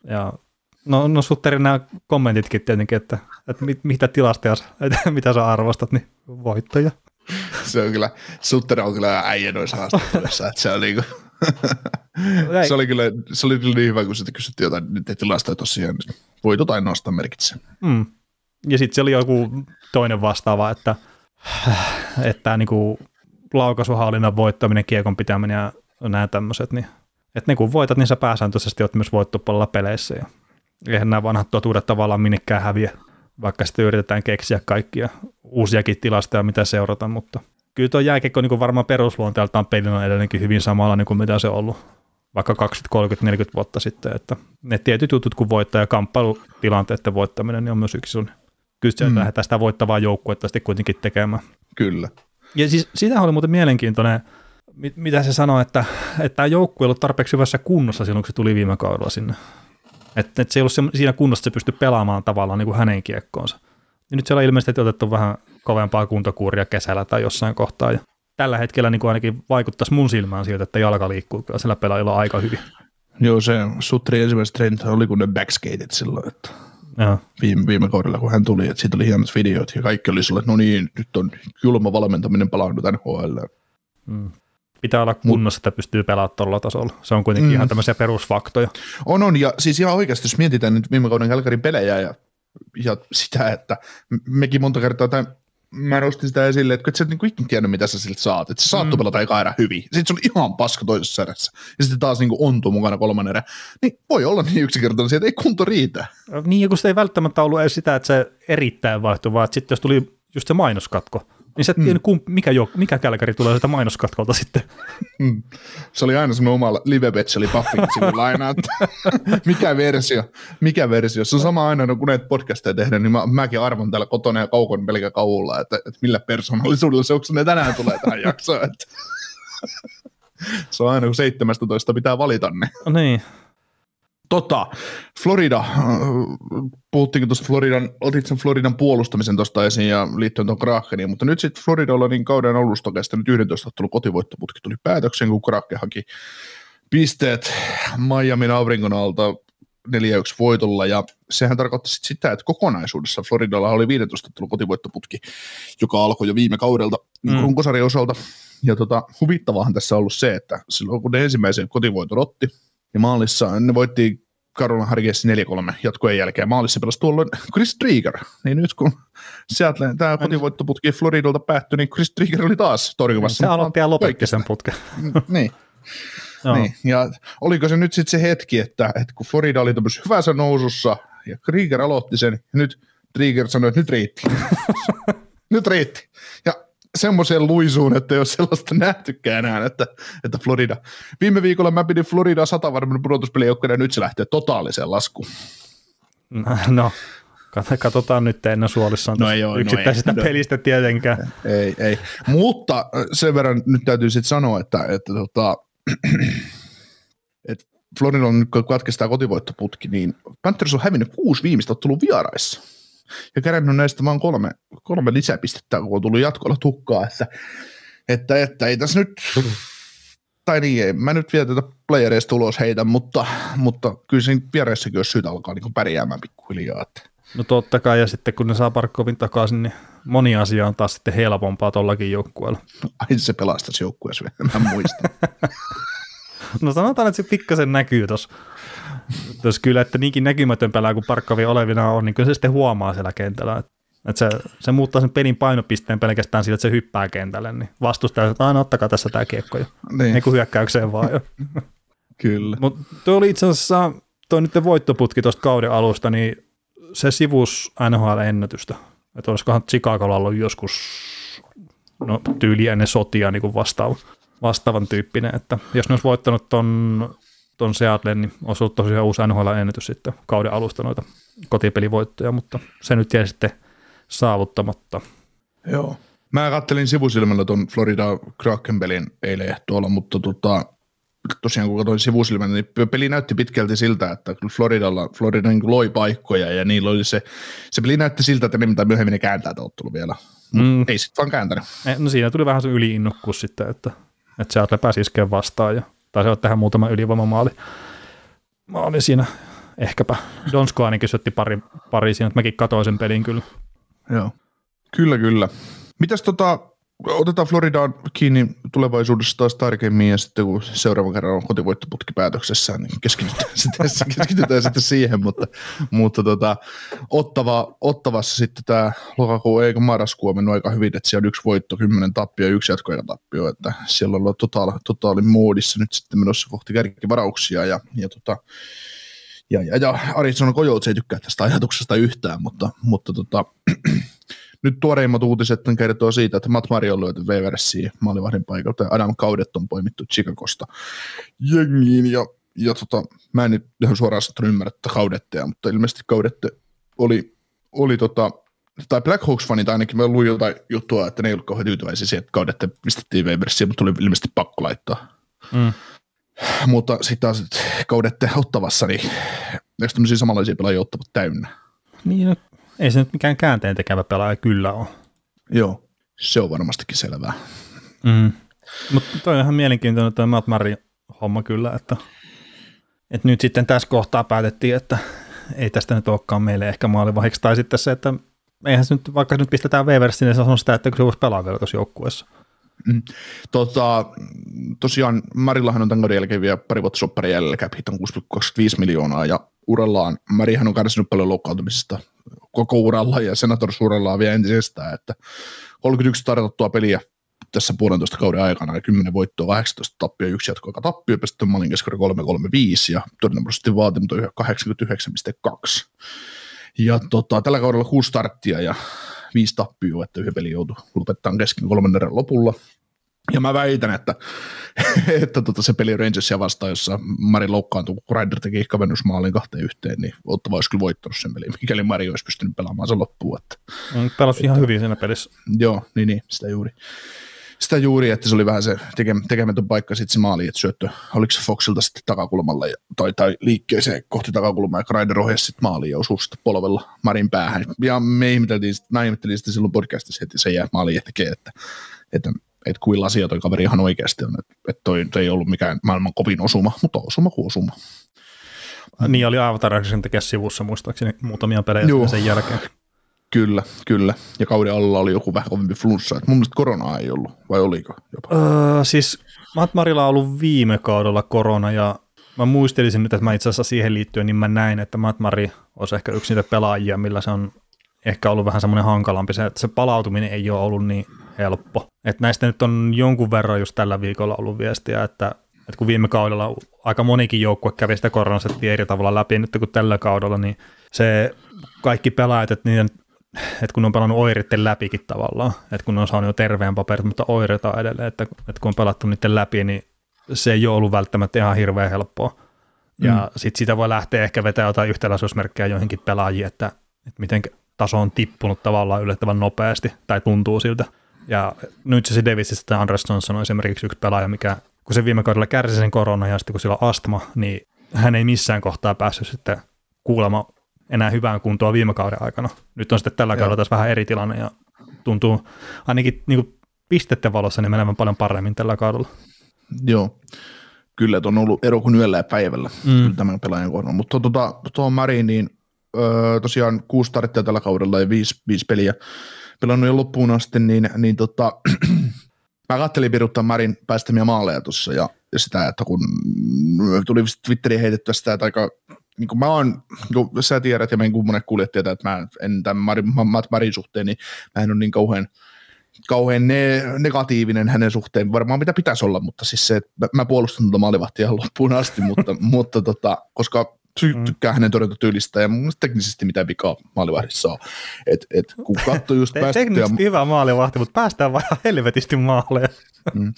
Ja No, no Sutteri nämä kommentitkin tietenkin, että, että mit, mitä tilastoja, että *laughs* mitä sä arvostat, niin voittoja. Se on kyllä, Sutteri on kyllä äijä noissa haastatteluissa, että se on niinku, *laughs* se oli kyllä, se oli niin hyvä, kun sitten kysyttiin jotain niitä tilastoja tosiaan, niin voitot ainoastaan merkitsee. Mm. Ja sitten se oli joku toinen vastaava, että, että niin kuin laukaisuhallinnan voittaminen, kiekon pitäminen ja nämä tämmöiset, niin että niin kun voitat, niin sä pääsääntöisesti oot myös voittopallilla peleissä ja eihän nämä vanhat totuudet tavallaan minnekään häviä, vaikka sitten yritetään keksiä kaikkia uusiakin tilastoja, mitä seurata, mutta kyllä tuo jääkiekko niin varmaan perusluonteeltaan pelinä edelleenkin hyvin samalla niin kuin mitä se on ollut vaikka 20, 30, 40 vuotta sitten, että ne tietyt jutut kuin voittaa ja kamppailutilanteiden voittaminen niin on myös yksi sun kyllä se mm. lähdetään sitä voittavaa joukkuetta sitten kuitenkin tekemään. Kyllä. Ja siis sitä oli muuten mielenkiintoinen, mitä se sanoi, että, että tämä joukkue ei ollut tarpeeksi hyvässä kunnossa silloin, kun se tuli viime kaudella sinne. Että et se ei ollut se, siinä kunnossa, että se pystyi pelaamaan tavallaan niin kuin hänen kiekkoonsa. Ja nyt siellä on ilmeisesti otettu vähän kovempaa kuntokuuria kesällä tai jossain kohtaa. Ja tällä hetkellä niin kuin ainakin vaikuttaisi mun silmään siltä, että jalka liikkuu kyllä sillä pelaajilla aika hyvin. Joo, se Sutri ensimmäiset trendit oli kun ne backskateit silloin, että ja. Viime, viime kaudella, kun hän tuli, että siitä oli hienot videot ja kaikki oli sillä, että no niin, nyt on julma valmentaminen palannut NHL. Mm pitää olla kunnossa, että pystyy pelaamaan tuolla tasolla. Se on kuitenkin mm. ihan tämmöisiä perusfaktoja. On, on, ja siis ihan oikeasti, jos mietitään nyt viime kauden Kälkärin pelejä ja, ja sitä, että mekin monta kertaa, tai mä nostin sitä esille, että et sä et niinku ikinä tiennyt, mitä sä siltä saat. Että sä saat mm. pelata eka erä hyvin. Sitten se on ihan paska toisessa erässä. Ja sitten taas niinku ontuu mukana kolmannen erä. Niin voi olla niin yksinkertainen, että ei kunto riitä. Niin, kun se ei välttämättä ollut edes sitä, että se erittäin vaihtui, vaan että sitten jos tuli just se mainoskatko, niin sä et tiedä, mm. mikä, jo, mikä kälkäri tulee sitä mainoskatkolta sitten. Mm. Se oli aina semmoinen oma live oli Buffin että *laughs* mikä versio, mikä versio. Se on sama aina, no kun näitä podcasteja tehdään, niin mä, mäkin arvon täällä kotona ja kaukon pelkä kaulla, että, että millä persoonallisuudella se onko ne tänään tulee tähän jaksoon. Että. *laughs* se on aina kun 17 pitää valita ne. No niin. Tota, Florida, äh, puhuttiinkin tuosta Floridan, otit sen Floridan puolustamisen tuosta esiin ja liittyen tuon Krakeniin, mutta nyt sitten Floridalla niin kauden alusta kestänyt 11 ottelun kotivoittoputki tuli päätöksen, kun Kraken haki pisteet Miamin auringon alta 4-1 voitolla, ja sehän tarkoitti sit sitä, että kokonaisuudessa Floridalla oli 15 ottelun kotivoittoputki, joka alkoi jo viime kaudelta niin mm. runkosarjan osalta, ja tota, huvittavahan tässä on ollut se, että silloin kun ne ensimmäisen kotivoiton otti, ja maalissa ne voitti Karolina Hargesi 4-3 jatkojen jälkeen. Maalissa pelasi tuolloin Chris Trigger. Niin nyt kun Seattle, tämä kotivoittoputki Floridolta päättyi, niin Chris Trigger oli taas torjumassa. Se aloitti ja lopetti sen putken. niin. niin. Ja oliko se nyt sitten se hetki, että, että kun Florida oli tämmöisessä hyvässä nousussa ja Krieger aloitti sen, ja nyt Trigger sanoi, että nyt riitti. *laughs* nyt riitti. Ja semmoiseen luisuun, että ei ole sellaista nähtykään enää, että, että Florida. Viime viikolla mä pidin Florida satavarmin pudotuspelijoukkoja ja nyt se lähtee totaaliseen laskuun. *laughs* No, katsotaan nyt ennen suolissaan no ei ole, yksittäisestä no ei, pelistä tietenkään. Ei, ei. Mutta sen verran nyt täytyy sitten sanoa, että, että, tota, *clears throat* että Florida on nyt katkestaa kotivoittoputki, niin Panthers on hävinnyt kuusi viimeistä ottelua vieraissa. Ja kerännyt näistä vain kolme, kolme lisäpistettä, kun on tullut jatkolla tukkaa, että, että, että ei tässä nyt, tai niin ei, mä nyt vielä tätä playereista ulos heitä, mutta, mutta kyllä siinä vieraissakin olisi syytä alkaa niin pärjäämään pikkuhiljaa. Että. No totta kai, ja sitten kun ne saa Parkkovin takaisin, niin moni asia on taas sitten helpompaa tuollakin joukkueella. Ai se pelastaisi joukkueessa vielä, mä muistan. *laughs* no sanotaan, että se pikkasen näkyy tuossa. Tos kyllä, että niinkin näkymätön pelaa kuin Parkkovi olevina on, niin kyllä se sitten huomaa siellä kentällä. Että se, se muuttaa sen pelin painopisteen pelkästään sillä, että se hyppää kentälle, niin vastustaja, että aina ottakaa tässä tämä kiekko jo. Niin. niin kuin hyökkäykseen vaan jo. *laughs* Kyllä. Mutta tuo oli itse asiassa, tuo nyt voittoputki tuosta kauden alusta, niin se sivus NHL-ennätystä. Että olisikohan Chicagolla ollut joskus no, tyyli ennen sotia niin kuin vastaava, vastaavan tyyppinen, että jos ne olisi voittanut ton, ton Seattlen, niin olisi ollut tosiaan uusi NHL-ennätys sitten kauden alusta noita kotipelivoittoja, mutta se nyt jäi sitten saavuttamatta. Joo. Mä kattelin sivusilmällä ton Florida Kraken pelin eilen tuolla, mutta tota, tosiaan kun katsoin sivusilmän, niin peli näytti pitkälti siltä, että Floridalla, Florida niin loi paikkoja ja niillä oli se, se peli näytti siltä, että ne mitä myöhemmin ne kääntää ottelu vielä. Mm. Ei sitten vaan kääntänyt. No siinä tuli vähän se yliinnokkuus sitten, että, että Seattle pääsi iskeen vastaan ja taisi olla tähän muutama ylivoimamaali. Maali siinä ehkäpä. Donsko ainakin syötti pari, pari siinä, että mäkin katoin sen pelin kyllä. Joo. Kyllä, kyllä. Mitäs tota, otetaan Floridaan kiinni tulevaisuudessa taas tarkemmin ja sitten kun seuraavan kerran on kotivoittoputki päätöksessä, niin keskitytään, *laughs* sitten, keskitytään sitten siihen, mutta, mutta tota, ottava, ottavassa sitten tämä lokakuu eikä marraskuu on mennyt aika hyvin, että siellä on yksi voitto, kymmenen tappio ja yksi tappio, että siellä ollaan totaali, totaali moodissa nyt sitten menossa kohti kärkivarauksia ja, ja tota, ja, ja, ja Arizona Coyotes ei tykkää tästä ajatuksesta yhtään, mutta, mutta tota, *clears throat* nyt tuoreimmat uutiset kertoo siitä, että Matt Mari on löyty Weversiin maalivahdin paikalta ja Adam Kaudet on poimittu Chicagosta jengiin ja, ja tota, mä en nyt ihan suoraan sanottuna ymmärrä tätä Kaudetteja, mutta ilmeisesti Kaudette oli, oli tota, tai Black Hawks-fanit ainakin, mä luin jotain juttua, että ne ei ollut kauhean tyytyväisiä siihen, että Kaudette pistettiin Weversiin, mutta tuli ilmeisesti pakko laittaa. Mm. Mutta sitten taas, Kaudette ottavassa, niin eikö tämmöisiä samanlaisia pelaajia ottavat täynnä? Niin, no, ei se nyt mikään käänteen tekevä pelaaja kyllä ole. Joo, se on varmastikin selvää. Mm. Mutta toi on ihan mielenkiintoinen toi Matt Murray homma kyllä, että, että nyt sitten tässä kohtaa päätettiin, että ei tästä nyt olekaan meille ehkä maalivahiksi, tai sitten se, että eihän se nyt, vaikka nyt pistetään Weversin, niin se on sitä, että se voisi pelaa vielä tuossa joukkueessa. Mm. Tota, tosiaan Marillahan on tämän kauden jälkeen vielä pari vuotta soppari jäljellä, cap on 6,25 miljoonaa ja urallaan, Marihan on kärsinyt paljon loukkaantumisesta koko uralla ja Senators urallaan vielä entisestään, että 31 tarjottua peliä tässä puolentoista kauden aikana ja 10 voittoa, 18 tappio, yksi jatko, joka tappio, pestetty maalin keskari 335 ja todennäköisesti vaatimus 89,2. Ja tota, tällä kaudella kuusi starttia ja viisi tappioa, että yhden peli joutui lopettaa kesken kolmannen lopulla. Ja mä väitän, että, *laughs* että tota se peli Rangersia vastaan, jossa Mari loukkaantui, kun Ryder teki kavennusmaalin kahteen yhteen, niin Ottava olisi kyllä voittanut sen pelin, mikäli Mari olisi pystynyt pelaamaan sen loppuun. Että, Pelasi ihan hyvin siinä pelissä. Joo, niin, niin sitä juuri. Sitä juuri, että se oli vähän se tekemätön paikka sitten se maali, että syöttö, oliko se Foxilta sitten takakulmalla ja, tai, tai liikkeeseen kohti takakulmaa, ja Ryder ohjasi sitten maaliin ja osui sitten polvella Marin päähän. Ja me ihmeteltiin, mä ihmettelin sitten silloin podcastissa heti sen jää maaliin tekee, että, että että kuin asia toi kaveri ihan oikeasti on, että, toi, toi ei ollut mikään maailman kovin osuma, mutta osuma kuin osuma. Niin oli Avatar sen tekee sivussa muistaakseni muutamia pelejä Joo. sen jälkeen. Kyllä, kyllä. Ja kauden alla oli joku vähän kovempi flunssa. Mun mielestä koronaa ei ollut, vai oliko jopa? Öö, siis Matt Marilla on ollut viime kaudella korona, ja mä muistelisin nyt, että mä itse asiassa siihen liittyen, niin mä näin, että Matt Mari olisi ehkä yksi niitä pelaajia, millä se on ehkä ollut vähän semmoinen hankalampi, se, että se palautuminen ei ole ollut niin helppo. Et näistä nyt on jonkun verran just tällä viikolla ollut viestiä, että, että kun viime kaudella aika monikin joukkue kävi sitä koronasettia eri tavalla läpi nyt kuin tällä kaudella, niin se kaikki pelaajat, että niiden että kun on pelannut oiritten läpikin tavallaan, että kun on saanut jo terveen paperit, mutta oireita edelleen, että, että kun on pelattu niiden läpi, niin se ei ole ollut välttämättä ihan hirveän helppoa. Ja mm. sitten sitä voi lähteä ehkä vetämään jotain yhtäläisyysmerkkejä joihinkin pelaajiin, että, että miten taso on tippunut tavallaan yllättävän nopeasti, tai tuntuu siltä. Ja nyt se Davisista Andres Johnson on esimerkiksi yksi pelaaja, mikä kun se viime kaudella kärsi sen korona ja sitten kun sillä on astma, niin hän ei missään kohtaa päässyt sitten kuulemaan enää hyvään kuntoa viime kauden aikana. Nyt on sitten tällä kaudella taas vähän eri tilanne ja tuntuu ainakin niin kuin pistetten valossa niin menevän paljon paremmin tällä kaudella. Joo, kyllä, että on ollut ero kuin yöllä ja päivällä mm. tämän pelaajan kohdalla. Mutta tuota, tuohon Mariin, niin öö, tosiaan kuusi starttia tällä kaudella ja viisi, viisi peliä pelannut jo loppuun asti, niin, niin tota, *clears throat* mä kattelin piruttaa Marin päästämiä maaleja tuossa ja, ja, sitä, että kun tuli Twitteriin heitettyä sitä, että aika niin kuin mä oon, niin kuin sä tiedät ja meidän kummonen tietää, että mä en tämän Marin, Marin suhteen, niin mä en ole niin kauhean, kauhean ne, negatiivinen hänen suhteen, varmaan mitä pitäisi olla, mutta siis se, että mä puolustan tuota maalivahtia loppuun asti, *laughs* mutta, mutta tota, koska mm. tykkää hänen torjuntatyylistä ja mun mielestä teknisesti mitä vikaa maalivahdissa on. Et, et, *laughs* kun katsoo just Te- Teknisesti hyvä maalivahti, mutta päästään vaan helvetisti maaleja. Mm.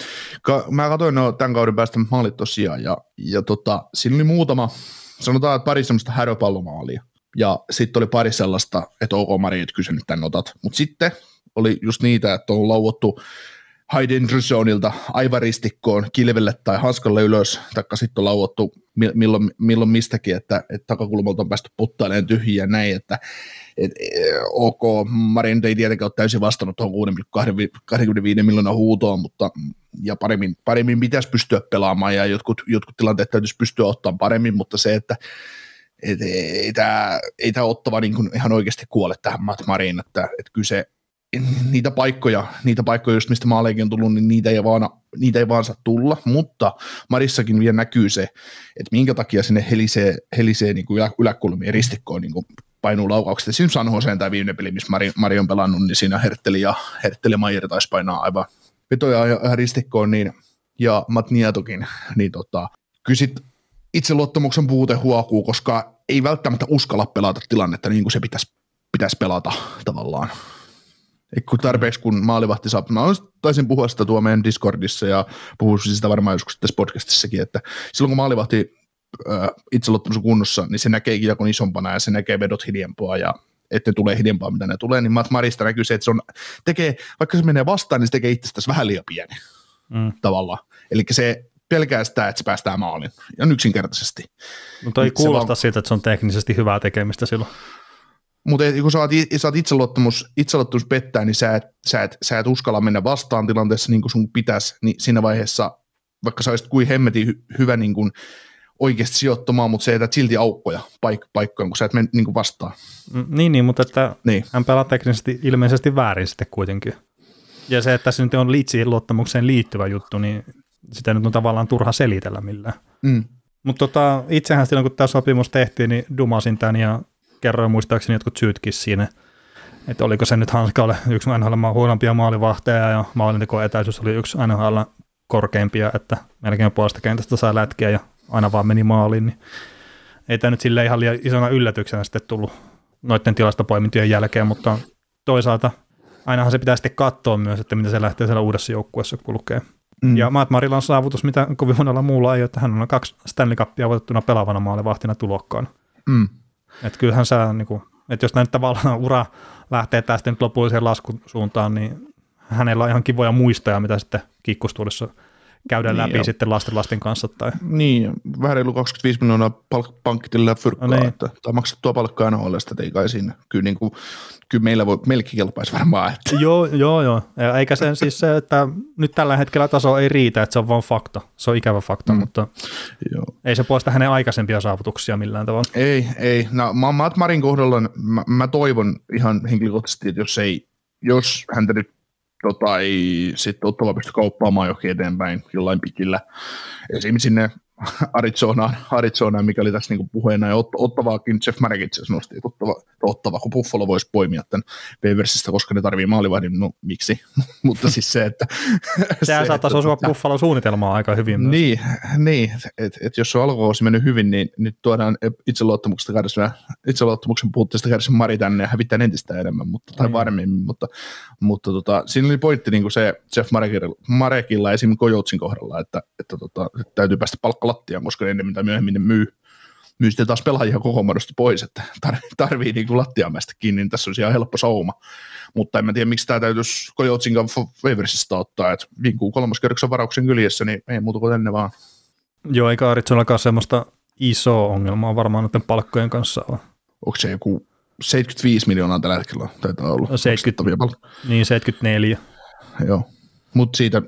Mä katsoin no, tämän kauden päästä maalit tosiaan ja, ja tota, siinä oli muutama, sanotaan, että pari semmoista häröpallomaalia. Ja sitten oli pari sellaista, että ok Mari, et kysynyt tämän otat. Mutta sitten oli just niitä, että on lauottu Hayden Drusonilta aivaristikkoon, kilvelle tai hanskalle ylös, taikka sitten on lauottu milloin, milloin mistäkin, että, että takakulmalta on päästy puttailemaan tyhjiä ja näin, että et, ok, Marin ei tietenkään ole täysin vastannut tuohon 6,25 miljoonaa huutoon, mutta ja paremmin, paremmin pitäisi pystyä pelaamaan ja jotkut, jotkut tilanteet täytyisi pystyä ottamaan paremmin, mutta se, että et, ei tämä ei ottava niin kuin ihan oikeasti kuole tähän Matt Mariin, että, että kyse niitä paikkoja, niitä paikkoja, just mistä maaleikin on tullut, niin niitä ei, vaan, niitä ei vaan saa tulla, mutta Marissakin vielä näkyy se, että minkä takia sinne helisee, helisee niin kuin ylä, yläkulmien ristikkoon niin kuin painuu laukaukset. Esimerkiksi San Joseen tämä viimeinen peli, missä Mari, Mari on pelannut, niin siinä Hertteli ja Hertteli Maijer taisi painaa aivan vetoja ja ristikkoon, niin, ja Matt Nietokin, niin tota, kysit itseluottamuksen puute huokuu, koska ei välttämättä uskalla pelata tilannetta niin kuin se pitäisi, pitäisi pelata tavallaan. Kun tarpeeksi kun maalivahti saa, mä taisin puhua sitä tuo meidän Discordissa ja puhuisin sitä varmaan joskus tässä podcastissakin, että silloin kun maalivahti äh, itseluottamus kunnossa, niin se näkee jakon isompana ja se näkee vedot hiljempaa ja että ne tulee hiljempaa, mitä ne tulee, niin Matt Marista näkyy se, että se on, tekee, vaikka se menee vastaan, niin se tekee itsestäsi vähän liian pieni mm. tavallaan. Eli se pelkää sitä, että se päästää maalin, ja yksinkertaisesti. Mutta ei kuulosta vaan... siitä, että se on teknisesti hyvää tekemistä silloin. Mutta kun sä oot, sä oot itseluottamus, itseluottamus pettää, niin sä et, sä, et, sä et uskalla mennä vastaan tilanteessa niin kuin sun pitäisi, niin siinä vaiheessa, vaikka sä olisit kuin hemmetin hy, hyvä niin kuin oikeasti sijoittamaan, mutta se jätät silti aukkoja paik- paikkojen, kun sä et mene niin kuin vastaan. Mm, niin, niin, mutta että niin. hän pelaa teknisesti ilmeisesti väärin sitten kuitenkin. Ja se, että se nyt on liitsiin luottamukseen liittyvä juttu, niin sitä nyt on tavallaan turha selitellä millään. Mm. Mutta tota, itsehän silloin, kun tämä sopimus tehtiin, niin dumasin tämän ja kerroin muistaakseni jotkut syytkin siinä, että oliko se nyt Hanskalle yksi NHL huonompia maalivahteja ja maalinteko etäisyys oli yksi NHL korkeimpia, että melkein puolesta kentästä saa lätkiä ja aina vaan meni maaliin, niin ei tämä nyt sille ihan liian isona yllätyksenä sitten tullut noiden tilastopoimintojen jälkeen, mutta toisaalta ainahan se pitää sitten katsoa myös, että miten se lähtee siellä uudessa joukkueessa kulkee. Mm. Ja Maat Marilla on saavutus, mitä kovin monella muulla ei ole, että hän on kaksi Stanley Cupia voitettuna pelaavana maalivahtina tulokkaan. Mm. Että kyllähän sä, niin kuin, että jos näin tavallaan ura lähtee tästä nyt lopulliseen laskusuuntaan, niin hänellä on ihan kivoja muistoja, mitä sitten kikkustuudessa käydä niin, läpi ja... sitten lasten lasten kanssa. Tai... Niin, vähän reilu 25 miljoonaa palk- pankkitilillä fyrkkaa, no niin. että, tai maksettua palkkaa NHL, että ei kai siinä. Kyllä, niin kuin, kyllä meillä voi, meillekin kelpaisi varmaan. Että. Joo, joo, joo. Eikä sen siis se, että nyt tällä hetkellä taso ei riitä, että se on vain fakta. Se on ikävä fakta, mm. mutta joo. ei se poista hänen aikaisempia saavutuksia millään tavalla. Ei, ei. No, Matt Marin kohdalla mä, mä toivon ihan henkilökohtaisesti, että jos ei jos häntä nyt tota, ei sitten Ottava pysty kauppaamaan johonkin eteenpäin jollain pikillä. Esimerkiksi sinne Arizonaan, Arizonaan mikä oli tässä niinku puheena, ja Ot- Ottavaakin Jeff Marek itse asiassa nosti, että Ottava, rottava, kun Buffalo voisi poimia tämän Waversista, koska ne tarvii maalivahdin, no miksi, *laughs* mutta siis se, että... *laughs* Sehän se, saattaisi osua että- Buffalo suunnitelmaa aika hyvin myös. Niin, niin että et jos on alkukausi mennyt hyvin, niin nyt tuodaan itseluottamuksesta kärsivä, itseluottamuksen puutteesta kärsivä Mari tänne ja hävittää entistä enemmän, mutta, tai Niin. varmemmin, mutta, mutta tota, siinä oli pointti niin kuin se Jeff Marekilla, Marekilla esim. Kojoutsin kohdalla, että, että, tota, että täytyy päästä palkkalattiaan, koska ennemmin tai myöhemmin ne myy, myy sitten taas pelaajia koko muodosta pois, että tarvii, tarvii niin kuin lattiaan päästä kiinni, niin tässä olisi ihan helppo sauma. Mutta en mä tiedä, miksi tämä täytyisi Kojoutsin kanssa Waversista ottaa, että vinkuu kolmoskierroksen varauksen kyljessä, niin ei muuta kuin tänne vaan. Joo, eikä Arizonakaan semmoista isoa ongelmaa varmaan noiden palkkojen kanssa ole. onko se joku 75 miljoonaa tällä hetkellä taitaa olla. No 70. maksettavia pal- Niin 74. Joo. Mutta siitä,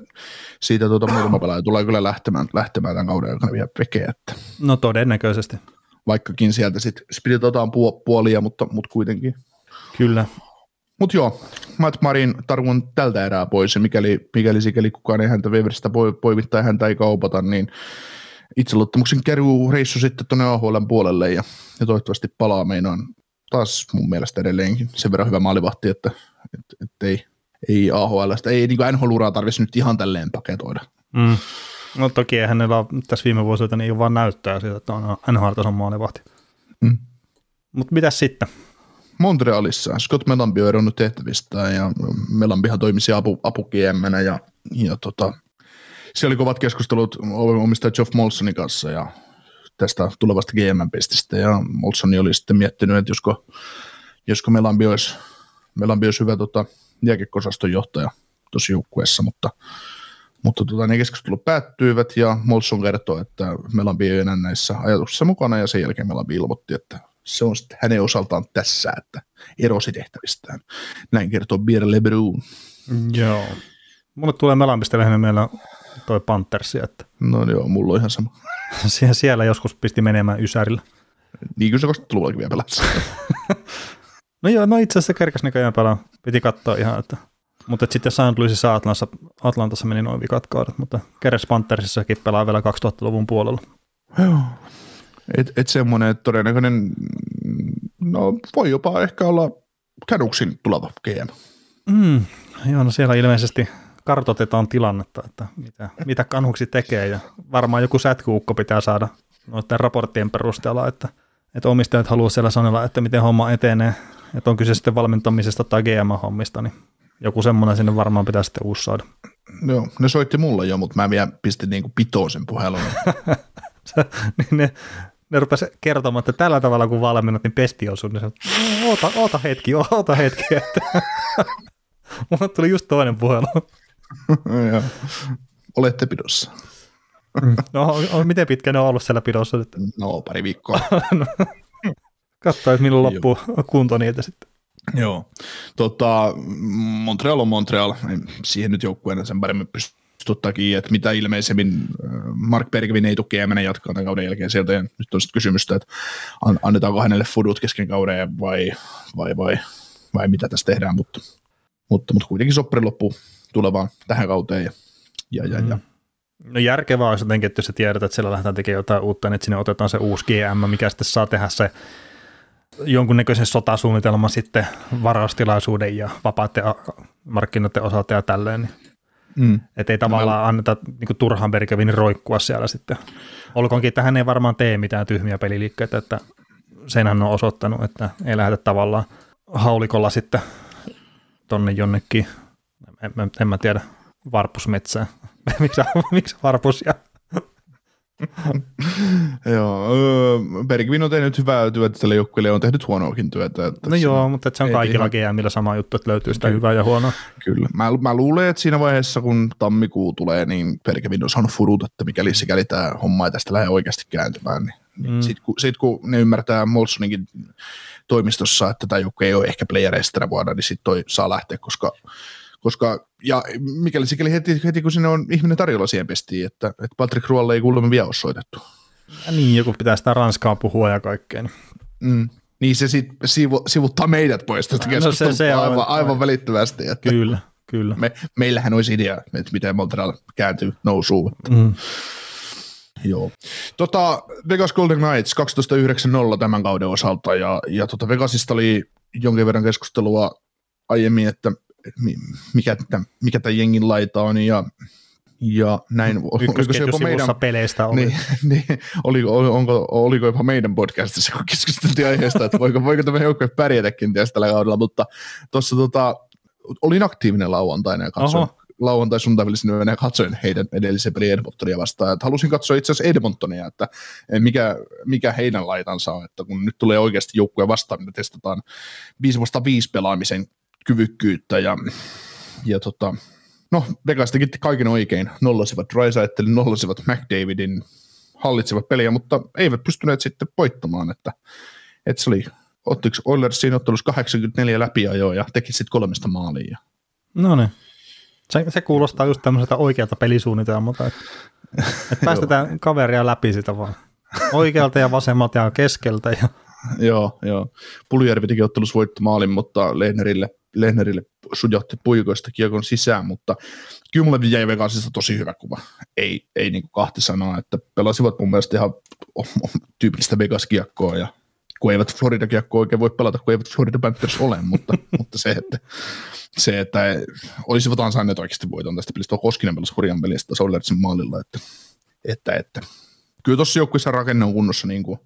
siitä tuota muutama pelaaja tulee kyllä lähtemään, lähtemään tämän kauden aikana vielä vekeen, että No todennäköisesti. vaikkakin sieltä sitten spiritotaan puo- puolia, mutta, mutta kuitenkin. Kyllä. Mutta joo, Matt Marin tarvon tältä erää pois, ja mikäli, mikäli sikäli kukaan ei häntä Weveristä poi- poimita ja häntä ei kaupata, niin itseluottamuksen keruu reissu sitten tuonne AHLn puolelle, ja, ja toivottavasti palaa meinaan taas mun mielestä edelleenkin sen verran hyvä maalivahti, että et, et ei, ei AHLstä, ei niin NHL-uraa tarvitsisi nyt ihan tälleen paketoida. Mm. No toki eihän hänellä tässä viime vuosilta niin vaan näyttää siitä, että on NHL-tason maalivahti. Mm. Mutta mitäs sitten? Montrealissa Scott Melambi on eronnut tehtävistään ja Melambihan toimisi apu, apu GM-nä ja, ja tota, siellä oli kovat keskustelut omistaja Geoff Molsonin kanssa ja tästä tulevasta GM-pestistä ja Molsoni oli sitten miettinyt, että josko, josko Melambi olisi, Melambi olisi hyvä tota, jääkiekko-osaston johtaja tuossa joukkueessa, mutta, mutta tota, ne keskustelut päättyivät ja Molson kertoi, että Melambi ei enää näissä ajatuksissa mukana ja sen jälkeen Melambi ilmoitti, että se on sitten hänen osaltaan tässä, että erosi tehtävistään. Näin kertoo Pierre Lebrun. Joo. Mulle tulee Melambista lähinnä meillä toi Panthersi, että No joo, mulla on ihan sama. *laughs* siellä, siellä joskus pisti menemään Ysärillä. Niin kyllä se 20-luvullakin vielä pelasi. *laughs* No joo, no itse asiassa kerkäs näköjään pelaa. Piti katsoa ihan, että mutta et sitten St. Louisissa Atlantassa, Atlantassa meni noin vikat kaudet, mutta Keres Panthersissakin pelaa vielä 2000-luvun puolella. Joo. Et, et semmoinen, että todennäköinen, no voi jopa ehkä olla Canucksin tuleva GM. Mm, joo, no siellä ilmeisesti kartoitetaan tilannetta, että mitä, mitä kanhuksi tekee ja varmaan joku sätkyukko pitää saada noiden raporttien perusteella, että, että omistajat haluaa siellä sanella, että miten homma etenee, että on kyse sitten valmentamisesta tai GM-hommista, niin joku semmoinen sinne varmaan pitää sitten uusi saada. Joo, ne soitti mulle jo, mutta mä vielä pistin niinku pitoon sen puhelun. *laughs* niin ne, ne rupesi kertomaan, että tällä tavalla kun valmennat, niin pesti osuu, niin se, oota, oota hetki, oota hetki, että *laughs* mulle tuli just toinen puhelu. *laughs* Joo. Olette pidossa. No, on, on, miten pitkä ne on ollut siellä pidossa nyt? No, pari viikkoa. Katsoa, että milloin loppuu kunto niitä sitten. Joo. Tota, Montreal on Montreal. Siihen nyt joukkueena sen paremmin pystyy kiinni, että mitä ilmeisemmin äh, Mark Bergvin ei tule GM jatkaa tämän kauden jälkeen sieltä. Ja nyt on sitten kysymystä, että an- annetaanko hänelle fudut kesken kauden vai, vai, vai, vai mitä tässä tehdään, mutta, mutta, mutta kuitenkin soppari loppuu tulevaan tähän kauteen. Ja, ja, ja, ja. No järkevää olisi jotenkin, että jos sä tiedät, että siellä lähdetään tekemään jotain uutta, niin että sinne otetaan se uusi GM, mikä sitten saa tehdä se jonkunnäköisen sotasuunnitelman sitten varaustilaisuuden ja vapaiden markkinoiden osalta ja tälleen. Niin. Mm. Että ei tavallaan anneta niin turhan Bergevin roikkua siellä sitten. Olkoonkin, että hän ei varmaan tee mitään tyhmiä peliliikkeitä, että sen hän on osoittanut, että ei lähdetä tavallaan haulikolla sitten tonne jonnekin, en, en, en mä tiedä, varpusmetsään. *laughs* miksi, miksi varpus ja *laughs* Joo, Bergvin on tehnyt hyvää työtä tälle joukkueelle ja on tehnyt huonoakin työtä. Että No joo, mutta se on kaikilla ihan- GMillä sama juttu, että löytyy sitä hyvää ja huonoa. Kyllä. Mä, mä luulen, että siinä vaiheessa, kun tammikuu tulee, niin Bergevin on saanut furut, että mikäli sikäli tämä homma ei tästä lähde oikeasti kääntymään, niin, niin Mm. sit, kun, sit, kun ne ymmärtää Molsoninkin toimistossa, että tämä joukko ei ole ehkä playereista tänä vuonna, niin sitten toi saa lähteä, koska koska, ja mikäli sikäli heti, heti kun sinne on ihminen tarjolla siihen pestiin, että, että Patrick Ruolle ei kuulemma vielä ole soitettu. Ja niin, joku pitää sitä ranskaa puhua ja kaikkea. Niin. Mm. Niin se sitten sivu, sivuttaa meidät pois tästä No se- se on- aivan, aivan välittömästi. Että Kyllä, kyllä. me, meillähän olisi idea, että miten Montreal kääntyy nousuun. Mm. Joo. Tota, Vegas Golden Knights 12.9.0 tämän kauden osalta ja, ja tota Vegasista oli jonkin verran keskustelua aiemmin, että mikä, mikä tämän jengin laita on ja ja näin, oliko se jopa meidän, peleistä oli. Niin, *laughs* niin, oliko, onko, oliko jopa meidän podcastissa, kun keskusteltiin aiheesta, että voiko, voiko tämä joukkue pärjätäkin kenties tällä kaudella, mutta tuossa tota, olin aktiivinen lauantaina ja katsoin, Oho. lauantai sunnuntai ja katsoin heidän edellisen pelin Edmontonia vastaan. Että halusin katsoa itse asiassa Edmontonia, että mikä, mikä heidän laitansa on, että kun nyt tulee oikeasti joukkue vastaan, me testataan 5 vasta 5 pelaamisen kyvykkyyttä ja, ja tota, no Vegas teki kaiken oikein, nollasivat Drysaitelin, nollasivat McDavidin, hallitsivat peliä, mutta eivät pystyneet sitten voittamaan, että, että se oli, ottiko Oilers siinä ottelussa 84 läpiajoa ja teki sitten kolmesta maalia. No niin. Se, se kuulostaa just tämmöiseltä oikealta pelisuunnitelmalta, että, että päästetään *laughs* kaveria läpi sitä vaan. Oikealta ja vasemmalta ja keskeltä. Ja... joo, joo. Puljärvi teki ottelussa voittomaalin, mutta Lehnerille Lehnerille sujahti puikoista kiekon sisään, mutta kyllä mulle jäi Vegasista tosi hyvä kuva. Ei, ei niin kahti sanoa, että pelasivat mun mielestä ihan tyypillistä Vegas-kiekkoa ja kun eivät Florida-kiekkoa oikein voi pelata, kun eivät Florida Panthers ole, mutta, *laughs* mutta se, että, se, että olisivat ansainneet oikeasti voiton tästä pelistä. Koskinen pelasi hurjan pelistä Solersin maalilla, että, että, että kyllä tuossa joukkueessa rakenne on kunnossa, niin kuin,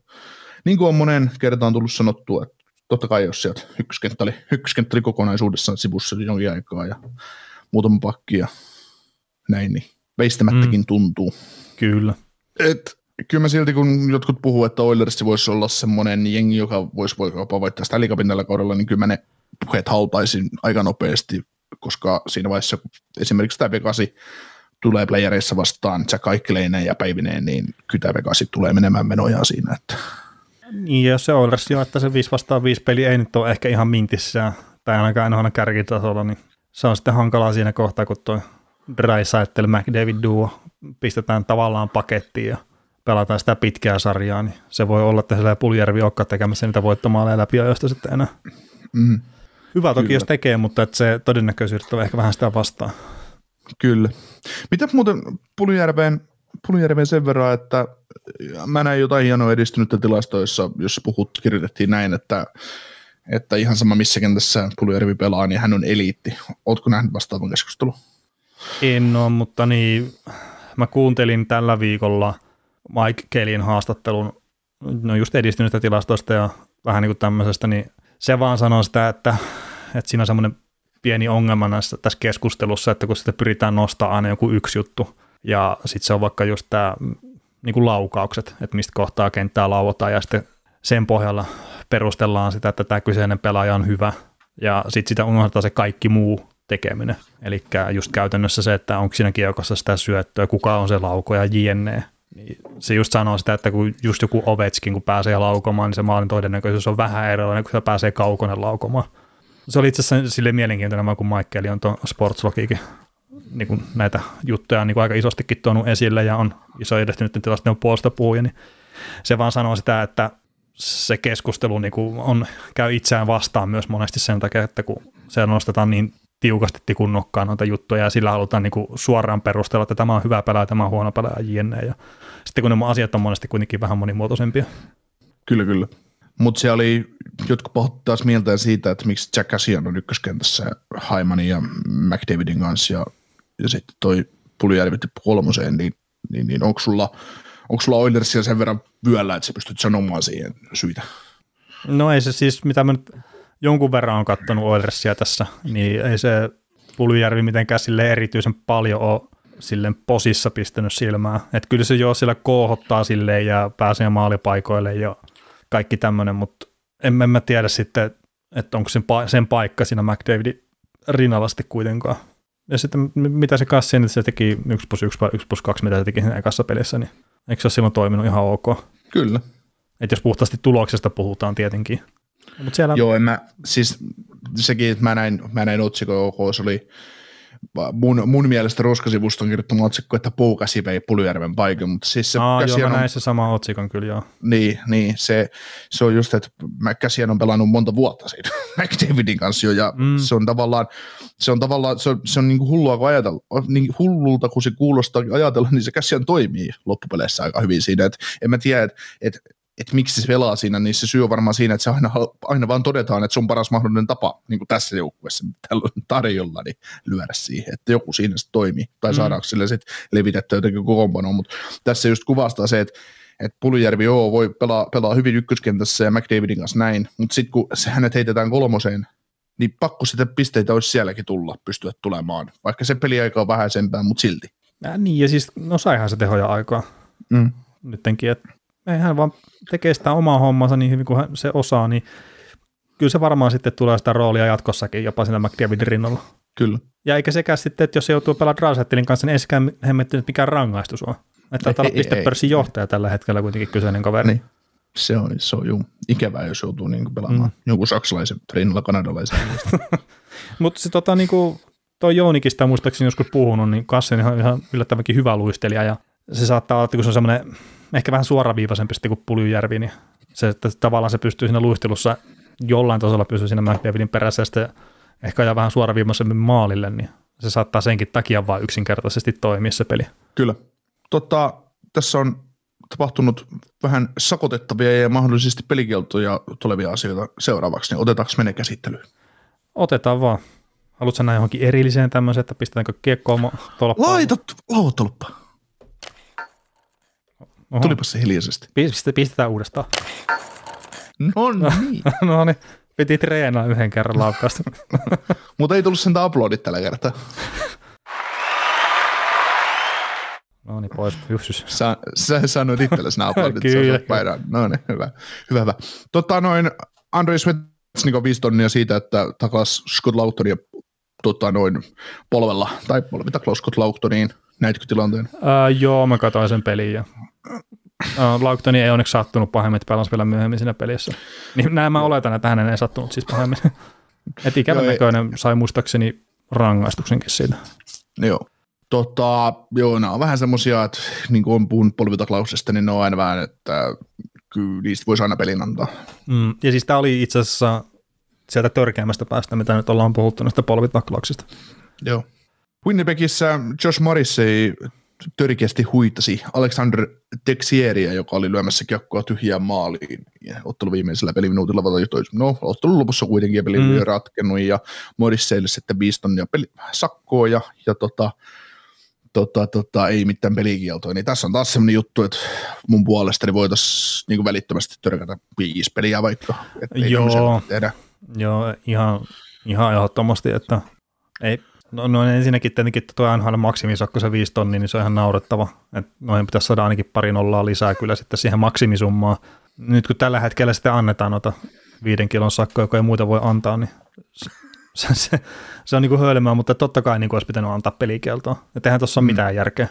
niin kuin on monen kertaan tullut sanottua, että totta kai jos sieltä ykköskenttä oli, ykköskenttä oli kokonaisuudessaan sivussa jonkin aikaa ja muutama pakki ja näin, niin veistämättäkin mm. tuntuu. Kyllä. Et, kyllä mä silti, kun jotkut puhuu, että Oilersi voisi olla semmoinen jengi, joka voisi jopa voittaa sitä liikapin tällä kaudella, niin kyllä mä ne puheet hautaisin aika nopeasti, koska siinä vaiheessa, kun esimerkiksi tämä Vegasi tulee playereissa vastaan Jack Kaikkeleineen ja Päivineen, niin kyllä tämä Vegasi tulee menemään menojaan siinä, että niin, jos se Oilers jo, että se 5 vastaan 5 peli ei nyt ole ehkä ihan mintissään, tai ainakaan aina kärkitasolla, niin se on sitten hankalaa siinä kohtaa, kun tuo Drysaitel McDavid duo pistetään tavallaan pakettiin ja pelataan sitä pitkää sarjaa, niin se voi olla, että siellä Puljärvi olekaan tekemässä niitä voittomaaleja läpi ajoista sitten enää. Mm. Hyvä toki, Kyllä. jos tekee, mutta että se todennäköisyydet on ehkä vähän sitä vastaan. Kyllä. Mitä muuten Puljärveen, Puljärveen sen verran, että mä näin jotain hienoa edistynyttä tilastoissa, jossa puhut, kirjoitettiin näin, että, että ihan sama missä kentässä Puljärvi pelaa, niin hän on eliitti. Ootko nähnyt vastaavan keskustelun? En ole, mutta niin, mä kuuntelin tällä viikolla Mike Kellin haastattelun, no just edistynyttä tilastoista ja vähän niin kuin tämmöisestä, niin se vaan sanoo sitä, että, että siinä on semmoinen pieni ongelma näissä, tässä keskustelussa, että kun sitä pyritään nostamaan aina joku yksi juttu, ja sitten se on vaikka just tämä niin kuin laukaukset, että mistä kohtaa kenttää lauotaan ja sitten sen pohjalla perustellaan sitä, että tämä kyseinen pelaaja on hyvä ja sitten sitä unohdetaan se kaikki muu tekeminen. Eli just käytännössä se, että onko siinä kiekossa sitä syöttöä, kuka on se lauko ja jne. Niin se just sanoo sitä, että kun just joku Ovetskin, kun pääsee laukomaan, niin se maalin todennäköisyys on vähän erilainen, kun se pääsee kaukonen laukomaan. Se oli itse asiassa sille mielenkiintoinen, kun Michael on tuon Sportslogikin niin kuin näitä juttuja niin kuin aika isostikin tuonut esille ja on iso edehtynyt tilasta, ne on puolesta puhuja, niin se vaan sanoo sitä, että se keskustelu niin kuin on, käy itseään vastaan myös monesti sen takia, että kun se nostetaan niin tiukasti tikun nokkaan noita juttuja ja sillä halutaan niin kuin suoraan perustella, että tämä on hyvä pelaaja, tämä on huono pelaaja jne. Ja sitten kun ne asiat on monesti kuitenkin vähän monimuotoisempia. Kyllä, kyllä. Mutta se oli, jotkut pohtivat taas mieltä siitä, että miksi Jack Cassian on ykköskentässä Haimanin ja McDavidin kanssa ja ja sitten toi Puljärvi tippu kolmoseen, niin, niin, niin onko sulla, onko sulla Oilersia sen verran vyöllä, että sä pystyt sanomaan siihen syitä? No ei se siis, mitä mä nyt jonkun verran on katsonut Oilersia tässä, niin ei se Puljärvi mitenkään sille erityisen paljon ole silleen posissa pistänyt silmää. Että kyllä se jo siellä koohottaa silleen ja pääsee maalipaikoille ja kaikki tämmöinen, mutta en, en mä tiedä sitten, että onko sen, sen paikka siinä McDavidin rinnalla sitten kuitenkaan. Ja sitten mitä se kassi, niin se teki 1 plus 1, 1 plus 2, mitä se teki siinä ekassa pelissä, niin eikö se ole silloin toiminut ihan ok? Kyllä. Että jos puhtaasti tuloksesta puhutaan tietenkin. Mut siellä... Joo, en mä, siis sekin, että mä näin, mä näin otsikon OK, se oli mun, mun mielestä Ruskasivuston kirjoittama otsikko, että puukäsi vei Puljärven paikan, mutta siis se Aa, joo, mä on, näin se sama otsikon kyllä joo. niin, niin se, se, on just, että Käsiän on pelannut monta vuotta siinä *laughs* McDavidin kanssa jo, ja Mm. se on tavallaan, se on tavallaan, se on, se on niin kuin hullua kun ajatella, niin hullulta kun se kuulostaa ajatella, niin se Käsiän toimii loppupeleissä aika hyvin siinä, että en mä tiedä, että, että että miksi se pelaa siinä, niin se syy on varmaan siinä, että se aina, aina vaan todetaan, että se on paras mahdollinen tapa niin kuin tässä joukkueessa, on tarjolla, niin lyödä siihen, että joku siinä sitten toimii, tai Mm. mm. saadaanko sille sitten levitettyä jotenkin kokoonpanoon, mutta tässä just kuvastaa se, että että Puljärvi joo, voi pelaa, pelaa hyvin ykköskentässä ja McDavidin kanssa näin, mutta sitten kun se hänet heitetään kolmoseen, niin pakko sitä pisteitä olisi sielläkin tulla, pystyä tulemaan, vaikka se peliaika on vähäisempää, mutta silti. Äh, niin, ja siis, no saihan se tehoja aikaa Mm. nyttenkin, että ei hän vaan tekee sitä omaa hommansa niin hyvin kuin hän se osaa, niin kyllä se varmaan sitten tulee sitä roolia jatkossakin jopa siinä McDavidin rinnalla. Kyllä. Ja eikä sekään sitten, että jos se joutuu pelaamaan Draisaitelin kanssa, niin ei sekään hemmettynyt mikään rangaistus on. Että Ei, ei, pistepörssin johtaja tällä hetkellä kuitenkin kyseinen kaveri. Niin. Se on, se on juu, ikävää, jos joutuu niinku pelaamaan mm. jonkun saksalaisen rinnalla kanadalaisen. *laughs* Mutta se tota niinku, toi Jounikin sitä muistaakseni joskus puhunut, niin Kassen on ihan yllättävänkin hyvä luistelija ja se saattaa olla, että kun se on semmoinen ehkä vähän suoraviivaisempi sitten kuin Puljujärvi, niin se, että tavallaan se pystyy siinä luistelussa jollain tasolla pysyä siinä McDavidin perässä ja sitten ehkä ajaa vähän suoraviivaisemmin maalille, niin se saattaa senkin takia vaan yksinkertaisesti toimia se peli. Kyllä. Tota, tässä on tapahtunut vähän sakotettavia ja mahdollisesti pelikieltoja tulevia asioita seuraavaksi, niin otetaanko mene käsittelyyn? Otetaan vaan. Haluatko näin johonkin erilliseen tämmöiseen, että pistetäänkö kiekkoa tolppaan? Laita lauotolppa. Oho. Tulipa se hiljaisesti. Piste- Pistetään uudestaan. No niin. *laughs* no niin, piti treenaa yhden kerran laukausta. *laughs* Mutta ei tullut sen aplodit tällä kertaa. no niin, pois hyssys. Sä, sä sanoit itsellesi nämä aplodit. Kyllä. Kyllä. No niin, hyvä. Hyvä, hyvä. Tota noin, Andrei Svetsnikov viisi tonnia siitä, että takas Scott Laughtonia tota noin polvella, tai polvita Scott Lauhtoniin. Näitkö tilanteen? Ää, joo, mä katsoin sen pelin ja ää, Lauktoni ei onneksi sattunut pahemmin, että pelasi vielä myöhemmin siinä pelissä. Niin näin mä oletan, että hänen ei sattunut siis pahemmin. *laughs* Et ikävän Joo, ei- näköinen sai muistaakseni rangaistuksenkin siitä. Joo. Tota, joo, nämä on vähän semmosia, että niin kuin on puhunut polvitaklauksesta, niin ne on aina vähän, että kyllä niistä voisi aina pelin antaa. Mm, ja siis tämä oli itse asiassa sieltä törkeämmästä päästä, mitä nyt ollaan puhuttu näistä polvitaklauksista. Joo. Winnipegissä Josh Morrissey törkeästi huitasi Alexander Texieria, joka oli lyömässä kiekkoa tyhjään maaliin. Ja ottelu viimeisellä peliminuutilla vatoitoi. No, ottelun lopussa kuitenkin ja peli Mm. ratkennut ja Morrisseylle sitten viisi tonnia peli, sakkoa ja, ja tota, tota, tota, ei mitään pelikieltoa. Niin tässä on taas sellainen juttu, että mun puolestani voitaisiin niin välittömästi törkätä viisi peliä vaikka. Joo. Tehdä. Joo, ihan, ihan ehdottomasti, että ei, no, no ensinnäkin tietenkin tuo NHL maksimisakko se 5 tonni, niin se on ihan naurettava. Et noihin pitäisi saada ainakin pari nollaa lisää kyllä sitten siihen maksimisummaan. Nyt kun tällä hetkellä sitten annetaan noita viiden kilon sakkoja, joka ei muita voi antaa, niin se, se, se, se on niin kuin hölmää, mutta totta kai niin kuin olisi pitänyt antaa pelikieltoa. Että eihän tuossa ole mitään järkeä.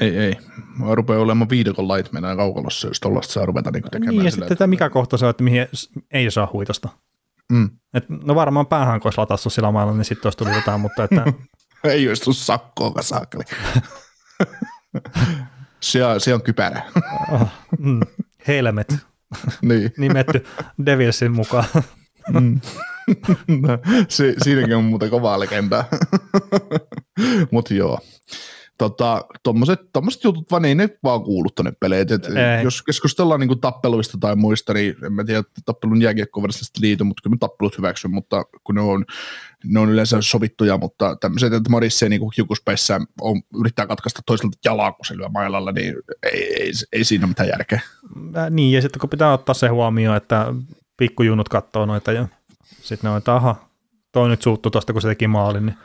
Ei, ei. Mä rupeaa olemaan viidakon lait mennään kaukalossa, jos tollaista saa ruveta niin tekemään. Niin, ja sitten tämä mikä kohta se on, että mihin ei saa huitosta. Mm. Et, no varmaan päähän, kun olisi latassu sillä mailla, niin sitten olisi tullut jotain, mutta että *laughs* Ei olisi tullut sakkoa, saakeli. *laughs* se, on, se on kypärä. oh, *laughs* mm, helmet niin. nimetty Devilsin mukaan. Mm. se, siinäkin on muuten kovaa legendaa. Mutta joo. Tota, tommoset, tommoset jutut vaan ei ne vaan kuulu tonne peleihin. Et Ei. jos keskustellaan niinku tappeluista tai muista, niin en mä tiedä tappelun jääkiekko varsinaisesti liity, mutta kyllä mä tappelut hyväksyn, mutta kun ne on, ne on yleensä sovittuja, mutta tämmöiset, että Morisse niinku kiukuspäissä on, yrittää katkaista toiselta jalaa, kun se lyö mailalla, niin ei, ei, ei siinä ole mitään järkeä. Äh, niin, ja sitten kun pitää ottaa se huomioon, että pikkujunut katsoo noita ja sitten ne on, että aha, toi nyt suuttu tuosta, kun se teki maalin, niin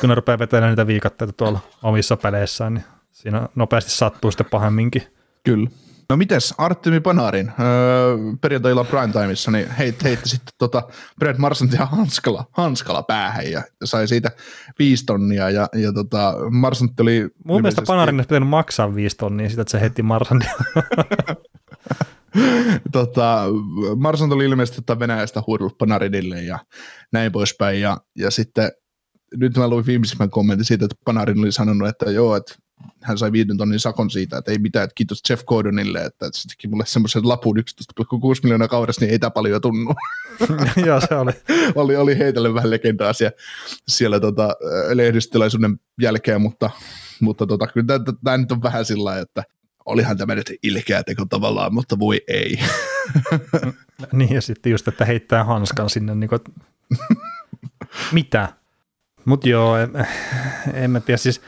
kun ne rupeaa vetelemään niitä viikatteita tuolla omissa peleissään, niin siinä nopeasti sattuu sitten pahemminkin. Kyllä. No mites Artemi Panarin öö, perjantai-illan primetimeissa niin heit, heitti sitten tota Brad Marsantia hanskalla, hanskalla päähän ja sai siitä viisi tonnia ja, ja tota, Marsantti oli Mun mielestä Panarin olisi pitänyt maksaa viisi tonnia sitä, että se heti Marsandia. *laughs* tota, Marsant oli ilmeisesti tota Venäjästä huudellut Panarinille ja näin poispäin ja, ja sitten nyt mä luin viimeisimmän kommentin siitä, että Panarin oli sanonut, että joo, että hän sai viiden tonnin sakon siitä, että ei mitään, että kiitos Jeff Gordonille, että se teki mulle semmoisen lapun 11,6 miljoonaa kaudessa, niin ei tämä paljon tunnu. *laughs* Joo, se oli. *laughs* oli, oli heitelle vähän legendaa siellä, siellä tota, lehdistötilaisuuden jälkeen, mutta, mutta tota, kyllä tämä nyt on vähän sillä että olihan tämä nyt ilkeä teko tavallaan, mutta voi ei. *laughs* niin ja sitten just, että heittää hanskan sinne, niin kuin, mitä? Mutta joo, en, en mä tiedä, siis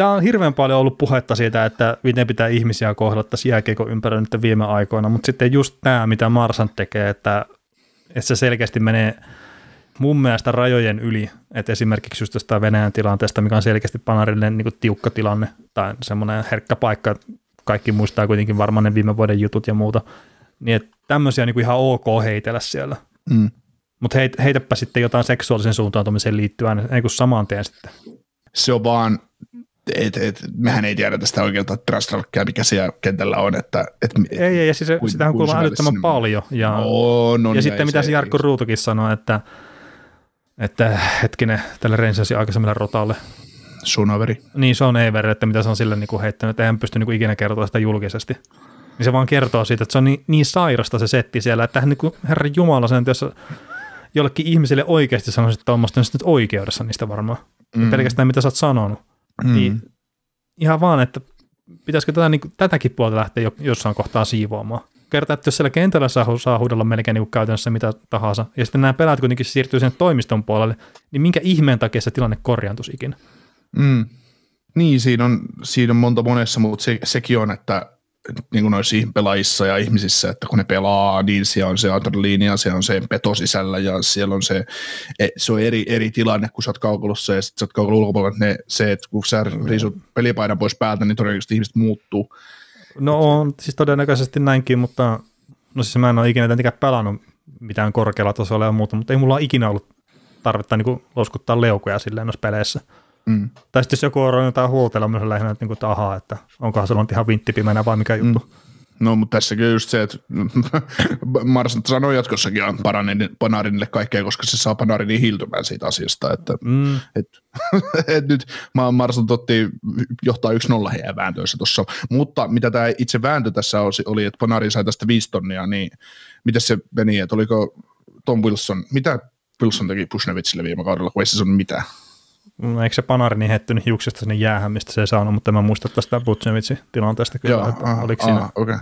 Tämä on hirveän paljon ollut puhetta siitä, että miten pitää ihmisiä kohdella tässä jääkeikon ympärillä nyt viime aikoina, mutta sitten just tämä, mitä Marsan tekee, että, että se selkeästi menee mun mielestä rajojen yli, että esimerkiksi just tästä Venäjän tilanteesta, mikä on selkeästi Panarille niin tiukka tilanne tai semmoinen herkkä paikka, kaikki muistaa kuitenkin varmaan ne viime vuoden jutut ja muuta, niin että tämmöisiä niin ihan ok heitellä siellä. Mm. Mutta heit, heitäpä sitten jotain seksuaalisen suuntautumiseen liittyen, ei kun samaan tien sitten. Se on vaan et, et, mehän ei tiedä tästä oikealta trastalkia, mikä siellä kentällä on. Että, et, ei, ei, ja siis kuin, sitähän kuuluu älyttömän paljon. Ja, no, no, ja sitten mitä se Jarkko just. Ruutukin sanoi, että, että hetkinen, tälle Rangersin aikaisemmille rotalle. Sunaveri. Niin, se on Everi, että mitä se on sille niin kuin heittänyt, että eihän pysty niin kuin ikinä kertoa sitä julkisesti. Niin se vaan kertoo siitä, että se on niin, niin sairasta se setti siellä, että hän niin kuin, herra Jumala, sen, jos jollekin ihmiselle oikeasti sanoisi, että on nyt oikeudessa niistä varmaan. Mm. Pelkästään mitä sä oot sanonut. Mm. Niin ihan vaan, että pitäisikö tätä, niin tätäkin puolta lähteä jo, jossain kohtaa siivoamaan. Kertaa, että jos siellä kentällä saa, saa huudella melkein niin käytännössä mitä tahansa, ja sitten nämä pelaat kuitenkin siirtyy sen toimiston puolelle, niin minkä ihmeen takia se tilanne korjaantuisi ikinä? Mm. Niin, siinä on, siinä on monta monessa, mutta se, sekin on, että niin kuin noissa pelaajissa ja ihmisissä, että kun ne pelaa, niin siellä on se adrenaliini ja siellä on se peto sisällä ja siellä on se, e, se on eri, eri tilanne, kun sä oot kaukolossa ja sitten sä oot kaukolon ulkopuolella, ne, se, että kun sä riisut pelipaidan pois päältä, niin todennäköisesti ihmiset muuttuu. No on siis todennäköisesti näinkin, mutta no siis mä en ole ikinä tietenkään pelannut mitään korkealla tasolla ja muuta, mutta ei mulla ole ikinä ollut tarvetta niin loskuttaa leukoja silleen noissa peleissä. Mm. Tai sitten jos joku on jotain huoltella myös lähinnä, että, niin kuin, että ahaa, että onkohan se on ihan vinttipimänä vai mikä juttu. Mm. No, mutta tässäkin on just se, että *laughs* Mars sanoi jatkossakin Panarin, Panarinille kaikkea, koska se saa Panarin hiiltymään siitä asiasta. Että, mm. et, *laughs* et nyt Mars totti johtaa yksi nolla heidän vääntöissä tuossa. Mutta mitä tämä itse vääntö tässä oli, että Panarin sai tästä viisi tonnia, niin miten se meni, että oliko Tom Wilson, mitä Wilson teki Pushnevitsille viime kaudella, kun ei se sanonut mitään? No, eikö se Panari niin hettynyt hiuksesta sinne jäähän, mistä se ei saanut, mutta mä muistan tästä Butchevitsin tilanteesta kyllä, Joo, että aha, oliko siinä. okay.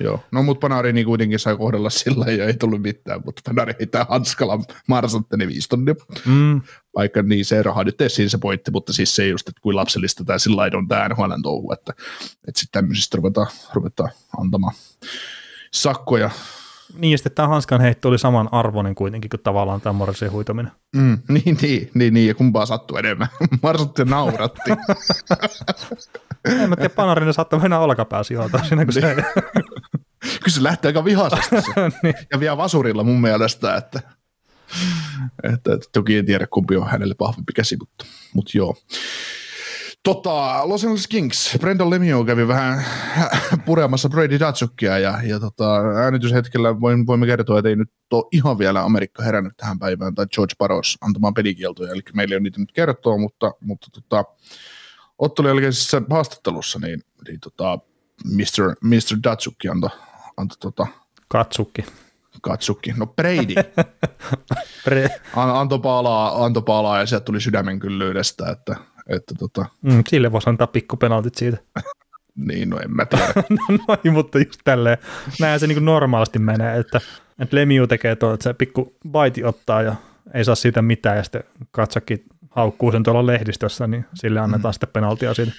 Joo, no mutta Panari niin kuitenkin sai kohdella sillä ja ei tullut mitään, mutta Panari heittää hanskalla Marsantteni viisi tonnia. Mm. Vaikka niin se raha nyt ei siinä se pointti, mutta siis se just, että kuin lapsellista tämä sillä on tämä NHL touhu, että, että sitten tämmöisistä ruvetaan, ruvetaan antamaan sakkoja niin, ja sitten tämä hanskan heitto oli saman arvoinen kuitenkin kuin tavallaan tämä Morrisin huitaminen. Mm, niin, niin, niin, niin, ja kumpaa sattui enemmän. *laughs* Marsutti nauratti. *laughs* en mä tiedä, Panarinen saattoi mennä olkapääsi siinä, kun se... Niin. *laughs* Kyllä se lähtee aika vihaisesti niin. ja vielä vasurilla mun mielestä, että, että, että toki en tiedä kumpi on hänelle vahvempi käsi, mutta, mutta joo. Tota, Los Angeles Kings, Brendan Lemieux kävi vähän puremassa Brady Datsukia ja, ja tota, äänityshetkellä voin, voimme kertoa, että ei nyt ole ihan vielä Amerikka herännyt tähän päivään tai George Barros antamaan pelikieltoja, eli meillä ei ole niitä nyt kertoa, mutta, mutta tota, ottelun jälkeisessä haastattelussa niin, niin tota, Mr. Mr. Datsukki antoi anto, tota, Katsukki. Katsukki, no Brady. *laughs* Pre- antoi palaa, anto palaa ja sieltä tuli sydämen kyllyydestä, että että tota... mm, sille voisi antaa pikkupenaltit siitä. *laughs* niin, no en mä tiedä. *laughs* no noin, mutta just tälleen. Näin se niin normaalisti menee, että, että Lemiu tekee tuo, että se pikku baiti ottaa ja ei saa siitä mitään, ja sitten katsakin haukkuu sen tuolla lehdistössä, niin sille annetaan mm. sitten penaltia siitä.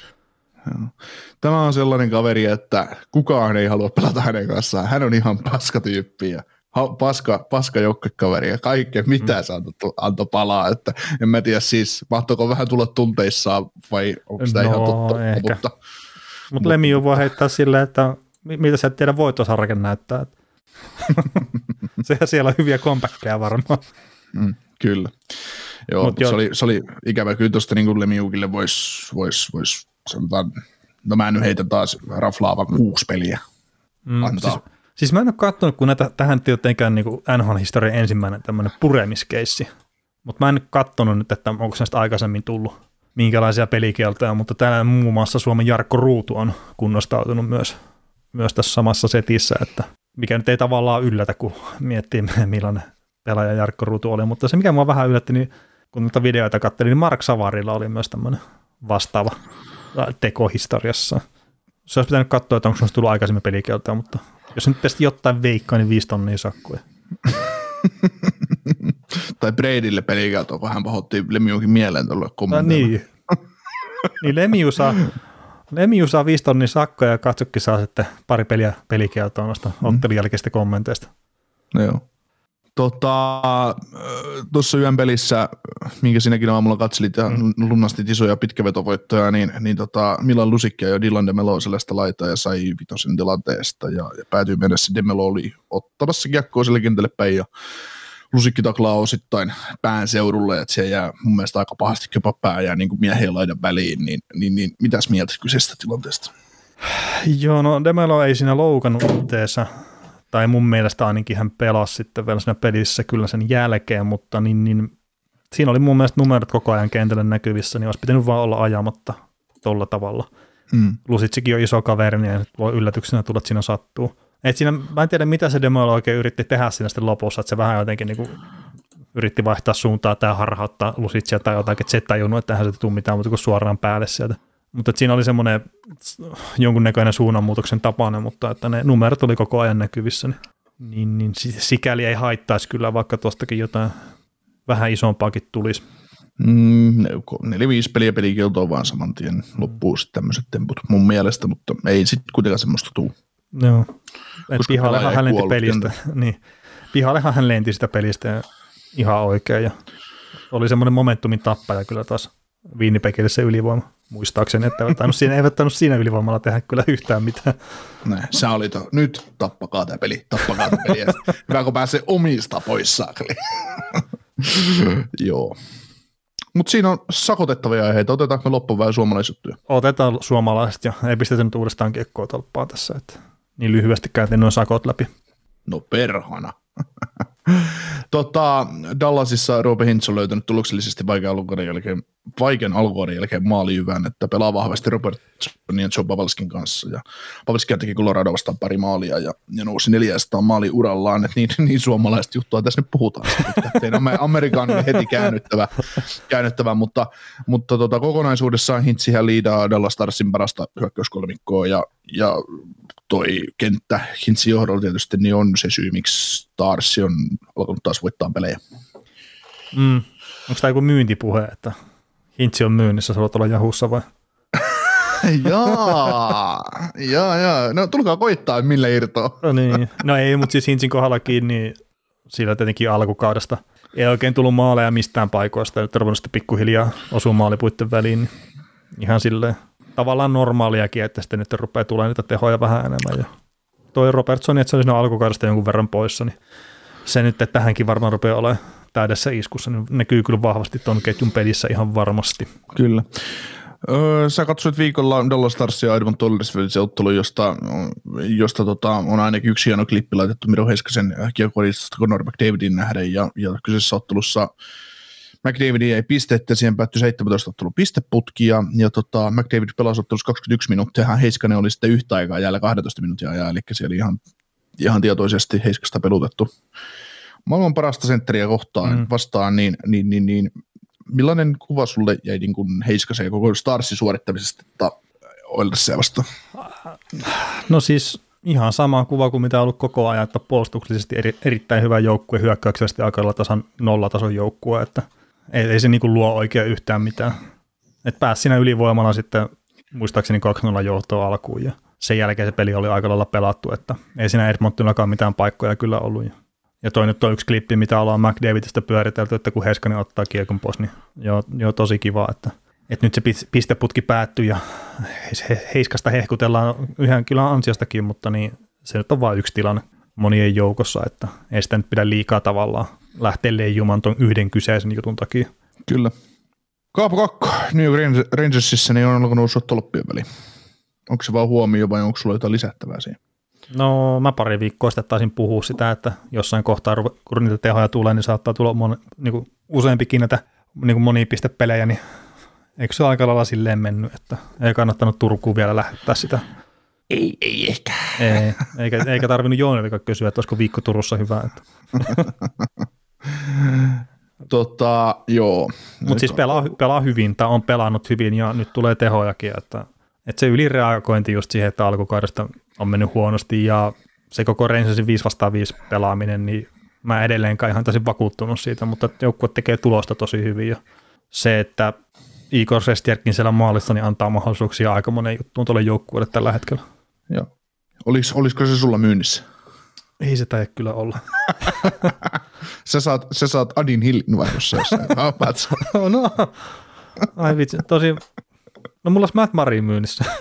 Tämä on sellainen kaveri, että kukaan ei halua pelata hänen kanssaan. Hän on ihan paskatyyppi ja paska, paska joukkokaveri ja kaikkea, mitä mm. se antoi, antoi palaa, että en mä tiedä siis, mahtoiko vähän tulla tunteissaan vai onko sitä no, ihan totta, ehkä. mutta... Mutta Lemiu voi heittää silleen, että mitä sä et tiedä voitosarke näyttää. *laughs* Sehän siellä on hyviä kompakkeja varmaan. Mm, kyllä. Joo, Mut jo. se, oli, se oli ikävä. Kyllä tuosta niin Lemiukille voisi vois, vois, sanotaan, no mä en nyt heitä taas raflaava kuusi peliä. Mm, antaa. Siis Siis mä en ole katsonut, kun näitä, tähän jotenkään niin NHL-historian ensimmäinen tämmöinen puremiskeissi. Mutta mä en nyt katsonut nyt, että onko näistä aikaisemmin tullut minkälaisia pelikieltoja, mutta täällä muun muassa Suomen Jarkko Ruutu on kunnostautunut myös, myös tässä samassa setissä, että mikä nyt ei tavallaan yllätä, kun miettii *laughs* millainen pelaaja Jarkko Ruutu oli, mutta se mikä mua vähän yllätti, niin kun noita videoita katselin, niin Mark Savarilla oli myös tämmöinen vastaava teko historiassa. Se olisi pitänyt katsoa, että onko se tullut aikaisemmin pelikieltoja, mutta jos nyt tästä jotain veikkaa, niin viisi tonnia sakkuja. *laughs* tai Bradylle pelikieltoa, kun hän pahoitti Lemiukin mieleen tuolla no, niin. *laughs* niin Lemiu saa, Lemiu saa viisi tonnia sakkoja ja katsokki saa sitten pari peliä pelikieltoa noista mm. ottelun jälkeistä kommenteista. No joo. Tota, tuossa yön pelissä, minkä sinäkin aamulla katselit ja mm. lunnastit isoja pitkävetovoittoja, niin, niin tota, Milan Lusikki ja Dylan Demelo sellaista laitaa ja sai vitosen tilanteesta ja, ja päätyi mennessä. Demelo oli ottamassa kiekkoa sille kentälle päin ja Lusikki taklaa osittain pään seudulle, että se jää mun mielestä aika pahasti jopa pää ja niin miehen laidan väliin, niin, niin, niin mitäs mieltä kyseisestä tilanteesta? Joo, no Demelo ei siinä loukannut itteensä tai mun mielestä ainakin hän pelasi sitten vielä siinä pelissä kyllä sen jälkeen, mutta niin, niin siinä oli mun mielestä numerot koko ajan kentällä näkyvissä, niin olisi pitänyt vaan olla ajamatta tolla tavalla. Mm. Lusitsikin on iso kaveri, niin voi yllätyksenä tulla, että siinä sattuu. Et siinä, mä en tiedä, mitä se demo oikein yritti tehdä siinä sitten lopussa, että se vähän jotenkin niin kuin yritti vaihtaa suuntaa tai harhauttaa Lusitsia tai jotakin, että se ei tajunnut, että tähän se tule mitään muuta kuin suoraan päälle sieltä. Mutta siinä oli semmoinen jonkunnäköinen suunnanmuutoksen tapainen, mutta että ne numerot oli koko ajan näkyvissä, niin, niin, niin sikäli ei haittaisi kyllä, vaikka tuostakin jotain vähän isompaakin tulisi. Mm, neljä viisi peliä pelikieltoa vaan saman tien loppuu sitten tämmöiset temput mun mielestä, mutta ei sitten kuitenkaan semmoista tuu. Joo, pihallehan hän lenti pelistä, *laughs* niin, pihallehan hän lenti sitä pelistä ihan oikein ja oli semmoinen momentumin tappaja kyllä taas Winnipegille se ylivoima muistaakseni, että eivät tainnut siinä, eivät tainnut siinä ylivoimalla tehdä kyllä yhtään mitään. Näin, sä oli to, nyt tappakaa tämä peli, tappakaa tämä peli. Hyvä, kun pääsee omista pois saakeli. Joo. Mutta siinä on sakotettavia aiheita. Otetaanko me loppuun vähän suomalaisjuttuja? Otetaan suomalaiset ja ei pistetä nyt uudestaan kiekkoa tolppaa tässä. Että niin lyhyesti käytiin noin sakot läpi. No perhana. *laughs* tota, Dallasissa Robe Hintz on löytänyt tuloksellisesti vaikean alkukauden jälkeen, vaikean alkukauden jälkeen maaliyvän, että pelaa vahvasti Robertsonin ja Joe Pavalskin kanssa. Ja Pavalskin teki Colorado vastaan pari maalia ja, ja nousi 400 maali urallaan, että niin, niin suomalaista juttua tässä nyt puhutaan. Teidän Amerikan heti käännyttävä, käännyttävä mutta, mutta tota, kokonaisuudessaan Hintzihän liidaa Dallas Starsin parasta hyökkäyskolmikkoa ja, ja toi kenttä Hintsin johdolla tietysti niin on se syy, miksi Stars on alkanut taas voittaa pelejä. Mm. Onko tämä joku myyntipuhe, että Hintsi on myynnissä, sä olla Jahussa vai? *laughs* jaa, jaa, jaa. No tulkaa koittaa, millä irtoa. no niin, no ei, mutta siis Hintsin kohdallakin, niin sillä tietenkin alkukaudesta ei oikein tullut maaleja mistään paikoista, että ruvennut sitten pikkuhiljaa osuu maalipuitten väliin, niin ihan silleen tavallaan normaaliakin, että sitten nyt rupeaa tulemaan niitä tehoja vähän enemmän. Ja toi Robertson, että se olisi alkukaudesta jonkun verran poissa, niin se nyt, että hänkin varmaan rupeaa olemaan täydessä iskussa, niin näkyy kyllä vahvasti tuon ketjun pelissä ihan varmasti. Kyllä. Öö, sä katsoit viikolla Dallas Stars ja Edmonton Oilers ottelu, josta, josta tota, on ainakin yksi hieno klippi laitettu Miro Heiskasen kiekollista Conor McDavidin nähden, ja, ja kyseisessä ottelussa McDavid ei pistettä, siihen päättyi 17 ottelun pisteputkia, ja tota, McDavid pelasi ottelussa 21 minuuttia, Heiskanen oli sitten yhtä aikaa jäällä 12 minuuttia ajaa, eli siellä oli ihan, ihan tietoisesti Heiskasta pelutettu maailman parasta sentteriä kohtaan mm. vastaan, niin, niin, niin, niin millainen kuva sulle jäi niin kuin Heiskasen ja koko Starsin suorittamisesta Oilersia vastaan? No siis ihan sama kuva kuin mitä on ollut koko ajan, että puolustuksellisesti eri, erittäin hyvä joukkue, hyökkäyksellisesti aika tasan nollatason joukkue, että ei, ei se niin kuin luo oikein yhtään mitään. Et pääsi siinä ylivoimalla sitten muistaakseni 2-0 johtoa alkuun ja sen jälkeen se peli oli aika lailla pelattu, että ei siinä Edmontonillakaan mitään paikkoja kyllä ollut. Ja, ja toi nyt on yksi klippi, mitä ollaan McDavidista pyöritelty, että kun Heskanen ottaa kiekon pois, niin joo, joo tosi kiva, että, että nyt se pisteputki päättyy ja Heiskasta hehkutellaan ihan kyllä ansiostakin, mutta niin se nyt on vain yksi tilanne monien joukossa, että ei sitä nyt pidä liikaa tavallaan lähteä leijumaan tuon yhden kyseisen jutun takia. Kyllä. Kaapo Kakko, New York Rangersissa niin on alkanut tolppien väliin. Onko se vaan huomio vai onko sulla jotain lisättävää siihen? No mä pari viikkoa sitten taisin puhua sitä, että jossain kohtaa kun niitä tehoja tulee, niin saattaa tulla mon, niin kuin useampikin näitä niin kuin monipistepelejä, niin eikö se aika lailla silleen mennyt, että ei kannattanut Turkuun vielä lähettää sitä? Ei, ei ehkä. Ei, eikä, eikä tarvinnut Joonilta kysyä, että olisiko viikko Turussa hyvä. Että. *laughs* Tota, joo. Mutta siis pelaa, pelaa hyvin, tai on pelannut hyvin ja nyt tulee tehojakin, että, että se ylireagointi just siihen, että alkukaudesta on mennyt huonosti ja se koko Rangersin 5 vastaan 5 pelaaminen, niin mä edelleenkaan ihan täysin vakuuttunut siitä, mutta joukkue tekee tulosta tosi hyvin ja se, että Igor Sestjärkin siellä maalissa, niin antaa mahdollisuuksia aika monen juttuun tuolle joukkueelle tällä hetkellä. Joo. Olis, olisiko se sulla myynnissä? Ei se taida kyllä olla. *laughs* sä, saat, sä saat Adin Hillin vaihdossa jossain. oh, *laughs* no. Ai vitsi, tosi... No mulla olisi Matt Marin myynnissä. *laughs*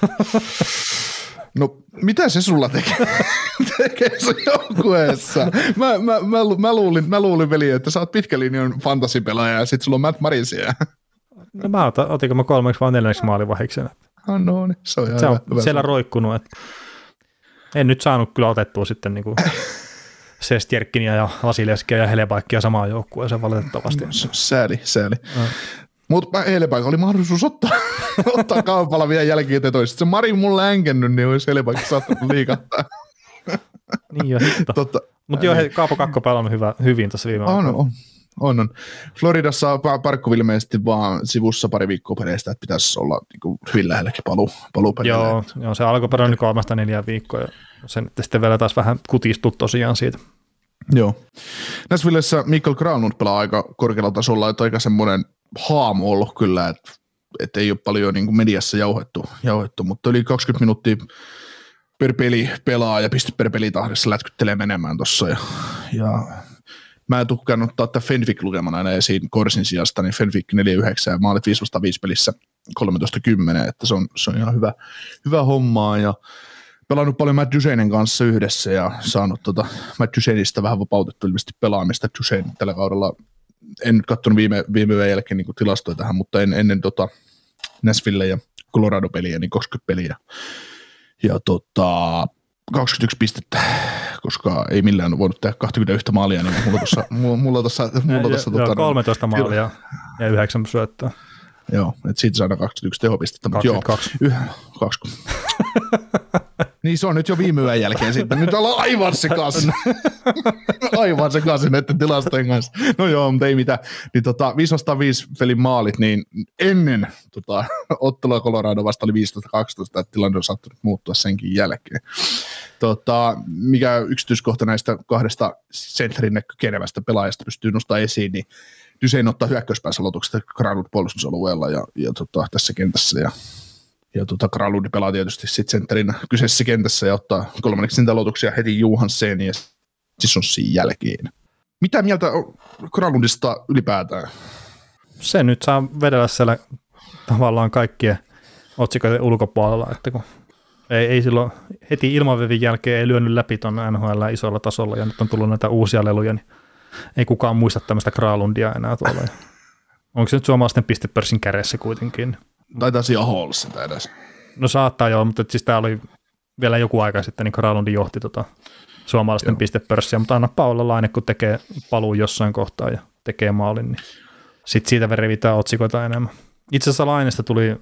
No, mitä se sulla tekee, *laughs* tekee sun joukkueessa? Mä, mä, mä, mä, luulin, mä luulin veli, että sä oot pitkälinjan fantasipelaaja ja sit sulla on Matt Marin siellä. No mä otan, otinko mä kolmeksi vai neljänneksi maalivahiksen. No, no niin, se on, se on hyvä, siellä hyvä. roikkunut. Että en nyt saanut kyllä otettua sitten niinku *laughs* Sestjerkkinia ja Vasileskia ja Helebaikkia samaan joukkueeseen valitettavasti. No, sääli, sääli. No. Mutta Helebaik oli mahdollisuus ottaa, *laughs* ottaa kaupalla vielä jälkeen toista. Se Mari mulle änkennyt, niin olisi Helebaik saattanut liikattaa. *laughs* niin jo, Totta. Mutta joo, Kaapo Kakko pelannut hyvä, hyvin tässä viime on, on, on, on. Floridassa Parkko ilmeisesti vaan sivussa pari viikkoa pereistä, että pitäisi olla niin kuin, hyvin lähelläkin paluu, paluu Joo, joo, se alkuperä oli kolmesta neljä viikkoa ja sen sitten vielä taas vähän kutistuu tosiaan siitä. Joo. Nashvillessä Mikkel Granlund pelaa aika korkealla tasolla, että aika semmoinen haamu ollut kyllä, että, että ei ole paljon niin kuin mediassa jauhettu, jauhettu, mutta yli 20 minuuttia per peli pelaa ja piste per pelitahdissa lätkyttelee menemään tuossa ja, ja mä en tukkaan ottaa että Fenwick lukemana aina esiin Korsin sijasta, niin Fenwick 4-9 ja maalit 5 5 pelissä 13-10, että se on, se on ihan hyvä, hyvä hommaa ja pelannut paljon Matt Duchenin kanssa yhdessä ja saanut tota Matt Duchenista vähän vapautettu ilmeisesti pelaamista. Duchene tällä kaudella, en nyt katsonut viime, viime jälkeen niin tilastoja tähän, mutta en, ennen tota Nashville ja Colorado-peliä, niin 20 peliä. Ja tota, 21 pistettä, koska ei millään voinut tehdä 21 maalia, niin mulla tuossa, *laughs* mulla, mulla tuossa, mulla tuossa ja, tota, 13 maalia ja 9 syöttöä. Joo, että siitä saadaan 21 tehopistettä. 22. Mutta joo, yh, 20. *laughs* niin se on nyt jo viime yön jälkeen sitten. Nyt ollaan aivan sekaisin. *laughs* aivan sekaisin näiden tilastojen kanssa. No joo, mutta ei mitään. Niin tota, 505 pelin maalit, niin ennen tota, *laughs* ottelua Colorado vasta oli 15-12, että tilanne on saattanut muuttua senkin jälkeen. Tota, mikä yksityiskohta näistä kahdesta sentterin kenevästä pelaajasta pystyy nostamaan esiin, niin Dysein ottaa hyökkäyspäässä aloituksesta Granlund puolustusalueella ja, ja tota, tässä kentässä ja, ja tota, Granlund pelaa tietysti sitten sentterin kyseisessä kentässä ja ottaa kolmanneksi aloituksia heti Johansen ja Sissonsin jälkeen. Mitä mieltä on Granlundista ylipäätään? Se nyt saa vedellä siellä tavallaan kaikkien otsikoiden ulkopuolella, että kun ei, ei silloin heti ilmavevin jälkeen ei lyönyt läpi tuon NHL isolla tasolla ja nyt on tullut näitä uusia leluja, niin ei kukaan muista tämmöistä Kralundia enää tuolla. Onko se nyt suomalaisten pistepörssin kädessä kuitenkin? Taitaa siellä Hallissa tai edes. No saattaa joo, mutta siis tämä oli vielä joku aika sitten, niin Kralundi johti tota suomalaisten joo. pistepörssiä, mutta anna Paula Laine, kun tekee paluu jossain kohtaa ja tekee maalin, niin sitten siitä revitään otsikoita enemmän. Itse asiassa Lainesta tuli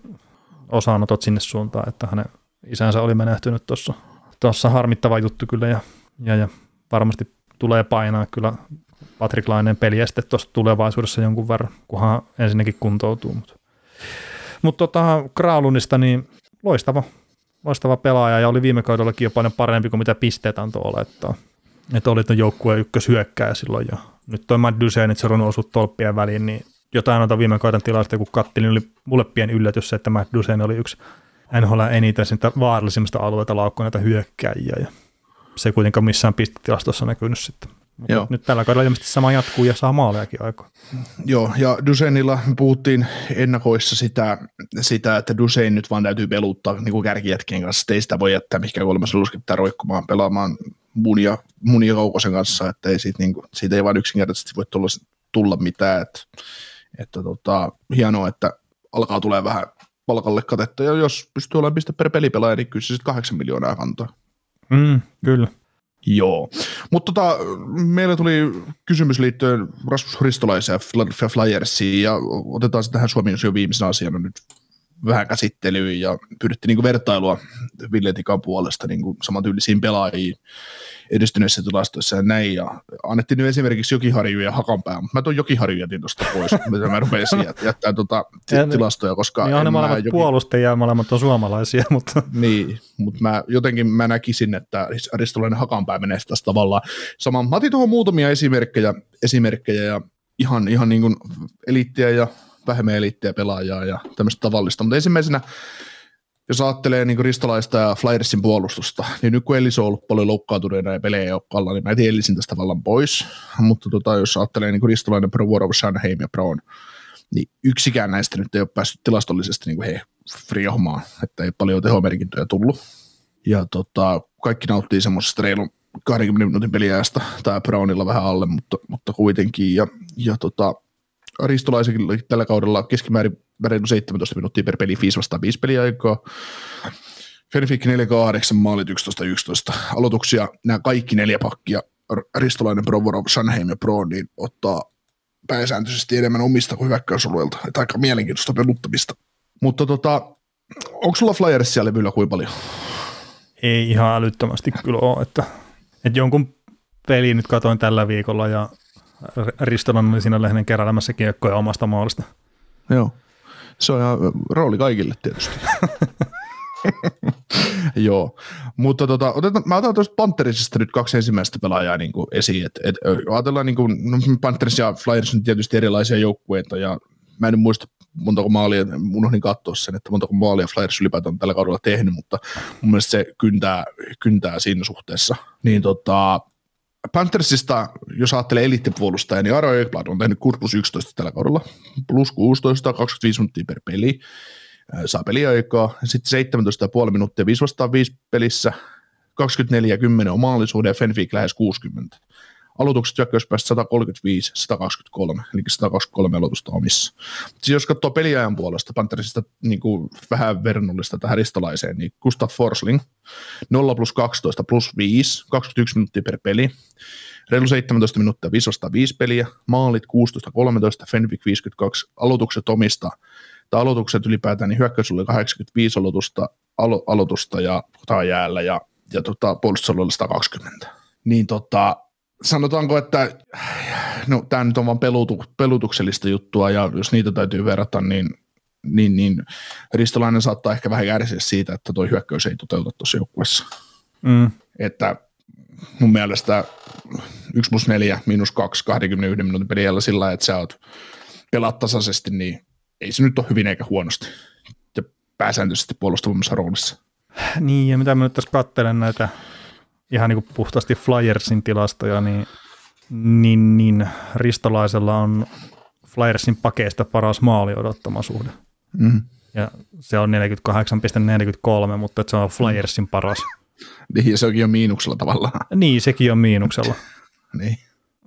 osanotot sinne suuntaan, että hänen isänsä oli menehtynyt tuossa. Tuossa harmittava juttu kyllä ja, ja, ja varmasti tulee painaa kyllä Patrick Lainen peliä sitten tuossa tulevaisuudessa jonkun verran, kunhan ensinnäkin kuntoutuu. Mutta Mut tota, Kralunista niin loistava, loistava pelaaja ja oli viime kaudellakin jo paljon parempi kuin mitä pisteet antoi olettaa. Että oli tuon joukkueen ykköshyökkäjä silloin jo. Nyt toi Matt se on osut tolppien väliin, niin jotain noita viime kauden tilasta, kun kattelin, oli mulle pieni yllätys se, että Matt Dusein oli yksi NHL eniten sitä vaarallisimmista alueita laukkoa näitä hyökkäjiä. Ja se ei kuitenkaan missään pistetilastossa näkynyt sitten. Joo. Nyt tällä kaudella ilmeisesti sama jatkuu ja saa maalejakin aikaa. Joo, ja Dusenilla puhuttiin ennakoissa sitä, sitä että Dusein nyt vaan täytyy peluttaa niin kuin kärkijätkien kanssa, ei sitä voi jättää mihinkään kolmessa luskittaa roikkumaan pelaamaan munia, munia Kaukosen kanssa, että ei siitä, niin kuin, siitä ei vaan yksinkertaisesti voi tulla, tulla mitään, että, että tota, hienoa, että alkaa tulee vähän palkalle katetta, ja jos pystyy olemaan piste per pelipelaaja, niin kyllä se sitten kahdeksan miljoonaa kantaa. Mm, kyllä. Joo, mutta tota, meillä tuli kysymys liittyen Rasmus Ristolaisen ja Flyersiin ja otetaan se tähän Suomen jo viimeisenä asiana nyt vähän käsittelyyn ja pyydettiin niin vertailua Ville Tikan puolesta niin samantyylisiin pelaajiin edistyneissä tilastoissa ja näin. Ja annettiin nyt esimerkiksi Jokiharju ja Hakanpää, mutta mä tuon Jokiharju jätin tuosta pois, *laughs* mitä mä rupesin jättää tuota tilastoja, koska... Niin on ne molemmat joki... puolustajia ja molemmat on suomalaisia, *laughs* mutta... Niin, mutta mä jotenkin mä näkisin, että Ristolainen Hakanpää menee tästä tavallaan sama. Mä otin tuohon muutamia esimerkkejä, esimerkkejä ja ihan, ihan niin kuin eliittiä ja vähemmän eliittiä pelaajaa ja tämmöistä tavallista. Mutta ensimmäisenä, jos ajattelee niin Ristolaista ja Flyersin puolustusta, niin nyt kun Ellis on ollut paljon loukkaantuneena ja pelejä ei ole niin mä etin Ellisin tästä vallan pois. Mutta tota, jos ajattelee niin Ristolainen, Provorov, Shanheim ja Brown, niin yksikään näistä nyt ei ole päässyt tilastollisesti niin he friohmaan, että ei paljon tehomerkintöjä tullut. Ja tota, kaikki nauttii semmoisesta reilun 20 minuutin peliajasta, tai Brownilla vähän alle, mutta, mutta kuitenkin. Ja, ja tota, Ristolaisenkin tällä kaudella keskimäärin reilu 17 minuuttia per peli, 5 vastaan 5 peliaikaa. Fenfick 4-8, maalit 11-11. Aloituksia nämä kaikki neljä pakkia, Ristolainen, Provorov, Sanheim ja Pro, niin ottaa pääsääntöisesti enemmän omista kuin hyökkäysalueelta. Että aika mielenkiintoista peluttamista. Mutta tota, onko sulla Flyersia levyllä kuin paljon? Ei ihan älyttömästi kyllä ole, että, että jonkun peli nyt katoin tällä viikolla ja Ristolan oli siinä lehden keräilemässä kiekkoja omasta maalista. Joo. Se on ihan rooli kaikille tietysti. *laughs* Joo, mutta tota, otetaan, mä otan tuosta Pantherisista nyt kaksi ensimmäistä pelaajaa niin kuin esiin. Et, et, ajatellaan, niin kuin, no Panthers ja Flyers on tietysti erilaisia joukkueita, ja mä en muista montako maalia, unohdin katsoa sen, että montako maalia Flyers ylipäätään on tällä kaudella tehnyt, mutta mun mielestä se kyntää, kyntää siinä suhteessa. Niin tota, Panthersista, jos ajattelee elittipuolustajia, niin Aro Ekblad on tehnyt 6 plus 11 tällä kaudella, plus 16, 25 minuuttia per peli, saa peliaikaa, sitten 17,5 minuuttia 5 vastaan 5 pelissä, 24 10 on maalisuuden ja Fenfic lähes 60 aloitukset hyökkäyspäästä 135, 123, eli 123 aloitusta omissa. Siis jos katsoo peliajan puolesta Panthersista niin kuin vähän verrannollista tähän ristolaiseen, niin Gustav Forsling 0 plus 12 plus 5, 21 minuuttia per peli, reilu 17 minuuttia 5 5 peliä, maalit 16-13, Fenwick 52, aloitukset omista, tai aloitukset ylipäätään, niin hyökkäys oli 85 aloitusta, alo- aloitusta ja jäällä ja, ja tota, puolustusalueella 120. Niin tota, sanotaanko, että no tämä nyt on vain pelutu, pelutuksellista juttua ja jos niitä täytyy verrata, niin, niin, niin Ristolainen saattaa ehkä vähän kärsiä siitä, että tuo hyökkäys ei toteuta tuossa joukkueessa. Mm. Että mun mielestä 1 plus 4, miinus 2, 21 minuutin peliällä sillä että sä oot pelaat tasaisesti, niin ei se nyt ole hyvin eikä huonosti. Ja pääsääntöisesti puolustavimmassa roolissa. Niin, ja mitä mä nyt tässä katselen näitä ihan niin kuin puhtaasti Flyersin tilastoja, niin, niin, niin Ristolaisella on Flyersin pakeista paras maali odottama suhde. Mm. Ja se on 48,43, mutta se on Flyersin paras. Niin, ja se onkin jo miinuksella tavallaan. Niin, sekin on miinuksella. *laughs* niin.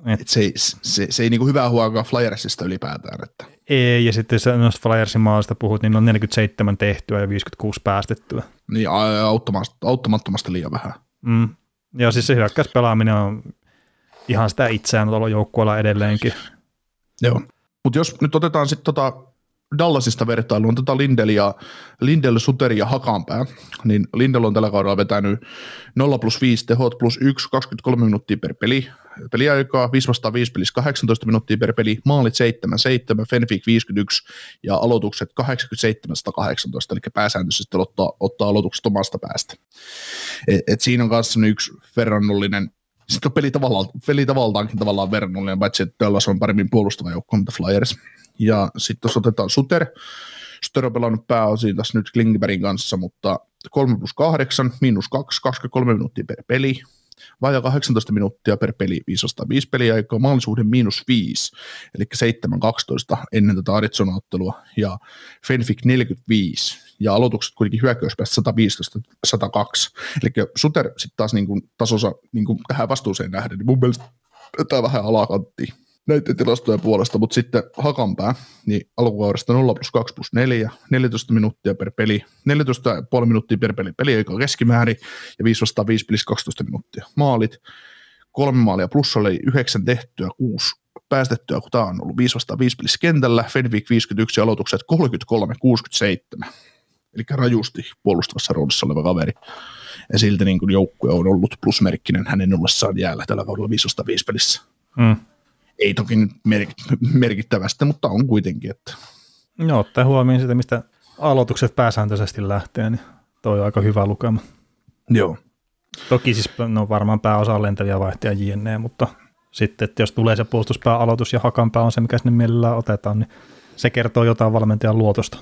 Et. Se, se, se ei niinku hyvää huokaa Flyersista ylipäätään. Että. Ei, ja sitten jos Flyersin maalista puhut, niin on 47 tehtyä ja 56 päästettyä. Niin, auttamattomasti liian vähän. Mm. Joo, siis se hyökkäyspelaaminen on ihan sitä itseään tuolla joukkueella edelleenkin. Joo, mutta jos nyt otetaan sitten tota Dallasista vertailua, on tota Lindel, ja, Lindel, Suteri ja Hakanpää, niin Lindel on tällä kaudella vetänyt 0 plus 5 tehot plus 1, 23 minuuttia per peli, peliaikaa, 5 vastaan 5 pelissä 18 minuuttia per peli, maalit 7, 7, Fenfic 51 ja aloitukset 87 118, eli pääsääntöisesti ottaa, ottaa aloitukset omasta päästä. Et, et siinä on myös yksi verrannollinen sitten on peli, tavallaan, peli tavaltaankin tavallaan verrannollinen, paitsi että Dallas on paremmin puolustava joukko, mitä Flyers. Ja sitten tuossa otetaan Suter. Suter on pelannut pääosin tässä nyt Klingbergin kanssa, mutta 3 plus 8, miinus 2, 23 minuuttia per peli, vajaa 18 minuuttia per peli, 505 peliaikaa, mahdollisuuden miinus 5, eli 7-12 ennen tätä Arizona-ottelua, ja Fenfic 45, ja aloitukset kuitenkin hyökkäyspäästä 115-102, eli Suter sitten taas niin kuin tasonsa niin kuin tähän vastuuseen nähden, niin mun mielestä tämä vähän alakantti. Näiden tilastojen puolesta, mutta sitten Hakanpää, niin alkukaudesta 0 plus 2 plus 4, 14 minuuttia per peli, 14,5 minuuttia per peli, peli eikä keskimäärin, ja 5 vastaan 5 pelissä 12 minuuttia. Maalit, kolme maalia plus oli yhdeksän tehtyä, kuusi päästettyä, kun tämä on ollut 5 vastaan 5 pelissä kentällä, Fenwick 51 aloitukset 33-67, eli rajusti puolustavassa roolissa oleva kaveri. Ja silti niin joukkue on ollut plusmerkkinen hänen ollessaan jäällä tällä kaudella 5 vastaan 5 pelissä. Mm. Ei toki nyt merkittävästi, mutta on kuitenkin. Että. No, ottaa huomioon sitä, mistä aloitukset pääsääntöisesti lähtee, niin toi on aika hyvä lukema. Joo. Toki siis no varmaan pääosa on lentäviä vaihtoja JNE, mutta sitten, että jos tulee se puolustuspää aloitus ja hakanpää on se, mikä sinne mielellään otetaan, niin se kertoo jotain valmentajan luotosta.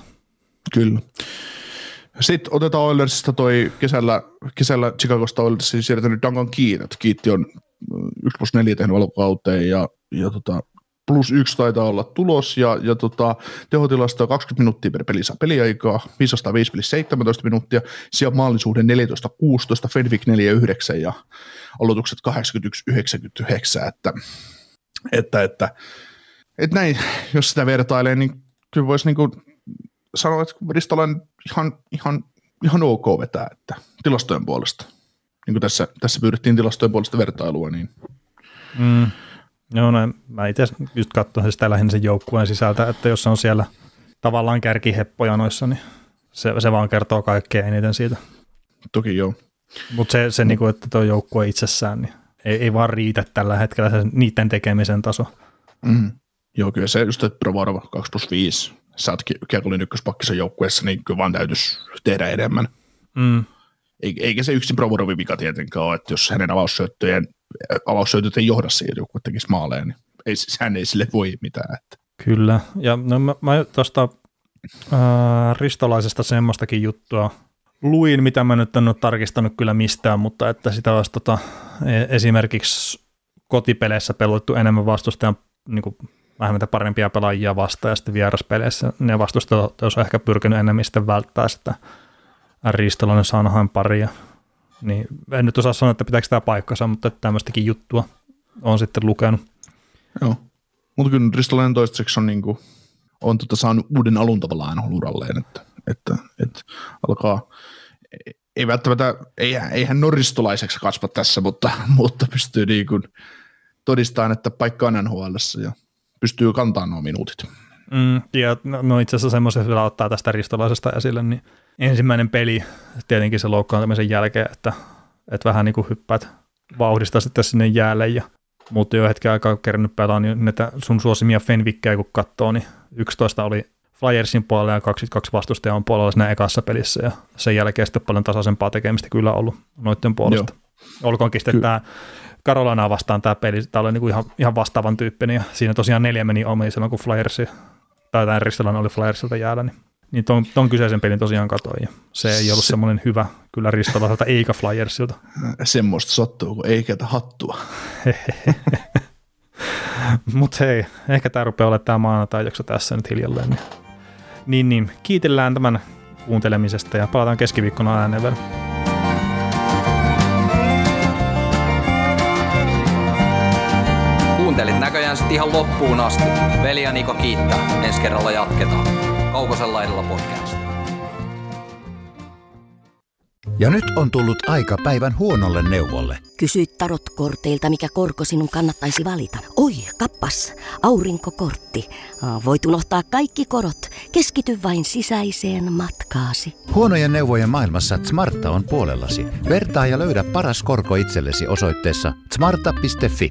Kyllä. Sitten otetaan Oilersista toi kesällä, kesällä Chicagosta Oilersiin siirtänyt Duncan Keat. Kiitti on 1 plus 4 tehnyt alkukauteen ja, ja tota, plus yksi taitaa olla tulos, ja, ja tota, tehotilasta 20 minuuttia per peli saa peliaikaa, 505 pelissä 17 minuuttia, siellä maalisuhde 14-16, Fenwick 4-9 ja aloitukset 81-99, että, että, että, että näin, jos sitä vertailee, niin kyllä voisi niin sanoa, että Ristola on ihan, ihan, ihan ok vetää, että tilastojen puolesta. Niin kuin tässä, tässä pyydettiin tilastojen puolesta vertailua, niin mm. Joo, no, mä itse just katsoin sitä lähinnä sen joukkueen sisältä, että jos on siellä tavallaan kärkiheppoja noissa, niin se, se vaan kertoo kaikkea eniten siitä. Toki joo. Mutta se, se niinku, että tuo joukkue itsessään, niin ei, ei vaan riitä tällä hetkellä se, niiden tekemisen taso. Mm. Joo, kyllä se just, että Provarova 2 plus 5, sä oot Kiekolin ykköspakkisen joukkueessa, niin kyllä vaan täytyisi tehdä enemmän. Mm. Eikä se yksin Provorovin vika tietenkään ole, että jos hänen avaussyöttöjen avaussyötöt ei johda siihen, joku tekisi maaleja, niin ei, hän ei sille voi mitään. Että. Kyllä, ja no mä, mä tuosta ristolaisesta semmoistakin juttua luin, mitä mä nyt en ole tarkistanut kyllä mistään, mutta että sitä olisi tota, e, esimerkiksi kotipeleissä peloittu enemmän vastustajan niin kuin, vähän mitä parempia pelaajia vastaan, ja sitten vieraspeleissä ne vastustajat olisi ehkä pyrkinyt enemmän sitten välttää sitä ristolainen Sanaheim paria. Niin en nyt osaa sanoa, että pitääkö tämä paikkansa, mutta tämmöistäkin juttua on sitten lukenut. Joo, mutta kyllä Ristolainen toistaiseksi on, niinku, on tota saanut uuden alun tavallaan uralleen, että, että, että alkaa, ei välttämättä, ei, eihän noristolaiseksi kasva tässä, mutta, mutta pystyy niinku todistamaan, että paikka on NHL ja pystyy kantamaan nuo minuutit. Mm, ja no, no itse asiassa semmoisen vielä ottaa tästä ristolaisesta esille, niin ensimmäinen peli tietenkin se loukkaantumisen jälkeen, että, että vähän niin kuin hyppäät vauhdista sitten sinne jäälle ja mutta jo hetken aikaa kerännyt pelaa, niin näitä sun suosimia Fenwickkejä kun katsoo, niin 11 oli Flyersin puolella ja 22 vastustajan puolella siinä ekassa pelissä ja sen jälkeen sitten paljon tasaisempaa tekemistä kyllä ollut noiden puolesta. Joo. Olkoonkin sitten tämä Karolanaa vastaan tämä peli, tämä oli niinku ihan, ihan vastaavan tyyppinen ja siinä tosiaan neljä meni omiin silloin kun Flyersi tai tämän Ristelän oli Flyersilta jäällä, niin niin ton, ton kyseisen pelin tosiaan katsoin, ja se ei ollut se, semmoinen hyvä kyllä Ristolaiselta eikä Flyersilta. Semmoista sattuu, kun ei ketä hattua. *laughs* Mutta hei, ehkä tämä rupeaa olemaan tämä maanantai-jakso tässä nyt hiljalleen. Niin, niin, niin kiitellään tämän kuuntelemisesta ja palataan keskiviikkona ääneen vielä. Näköjään sitten ihan loppuun asti. Veli ja Niko kiittää. Ensi kerralla jatketaan. Kaukosen laidalla podcast. Ja nyt on tullut aika päivän huonolle neuvolle. Kysy tarotkorteilta, mikä korko sinun kannattaisi valita. Oi, kappas, aurinkokortti. Voit unohtaa kaikki korot. Keskity vain sisäiseen matkaasi. Huonojen neuvojen maailmassa Smarta on puolellasi. Vertaa ja löydä paras korko itsellesi osoitteessa smarta.fi.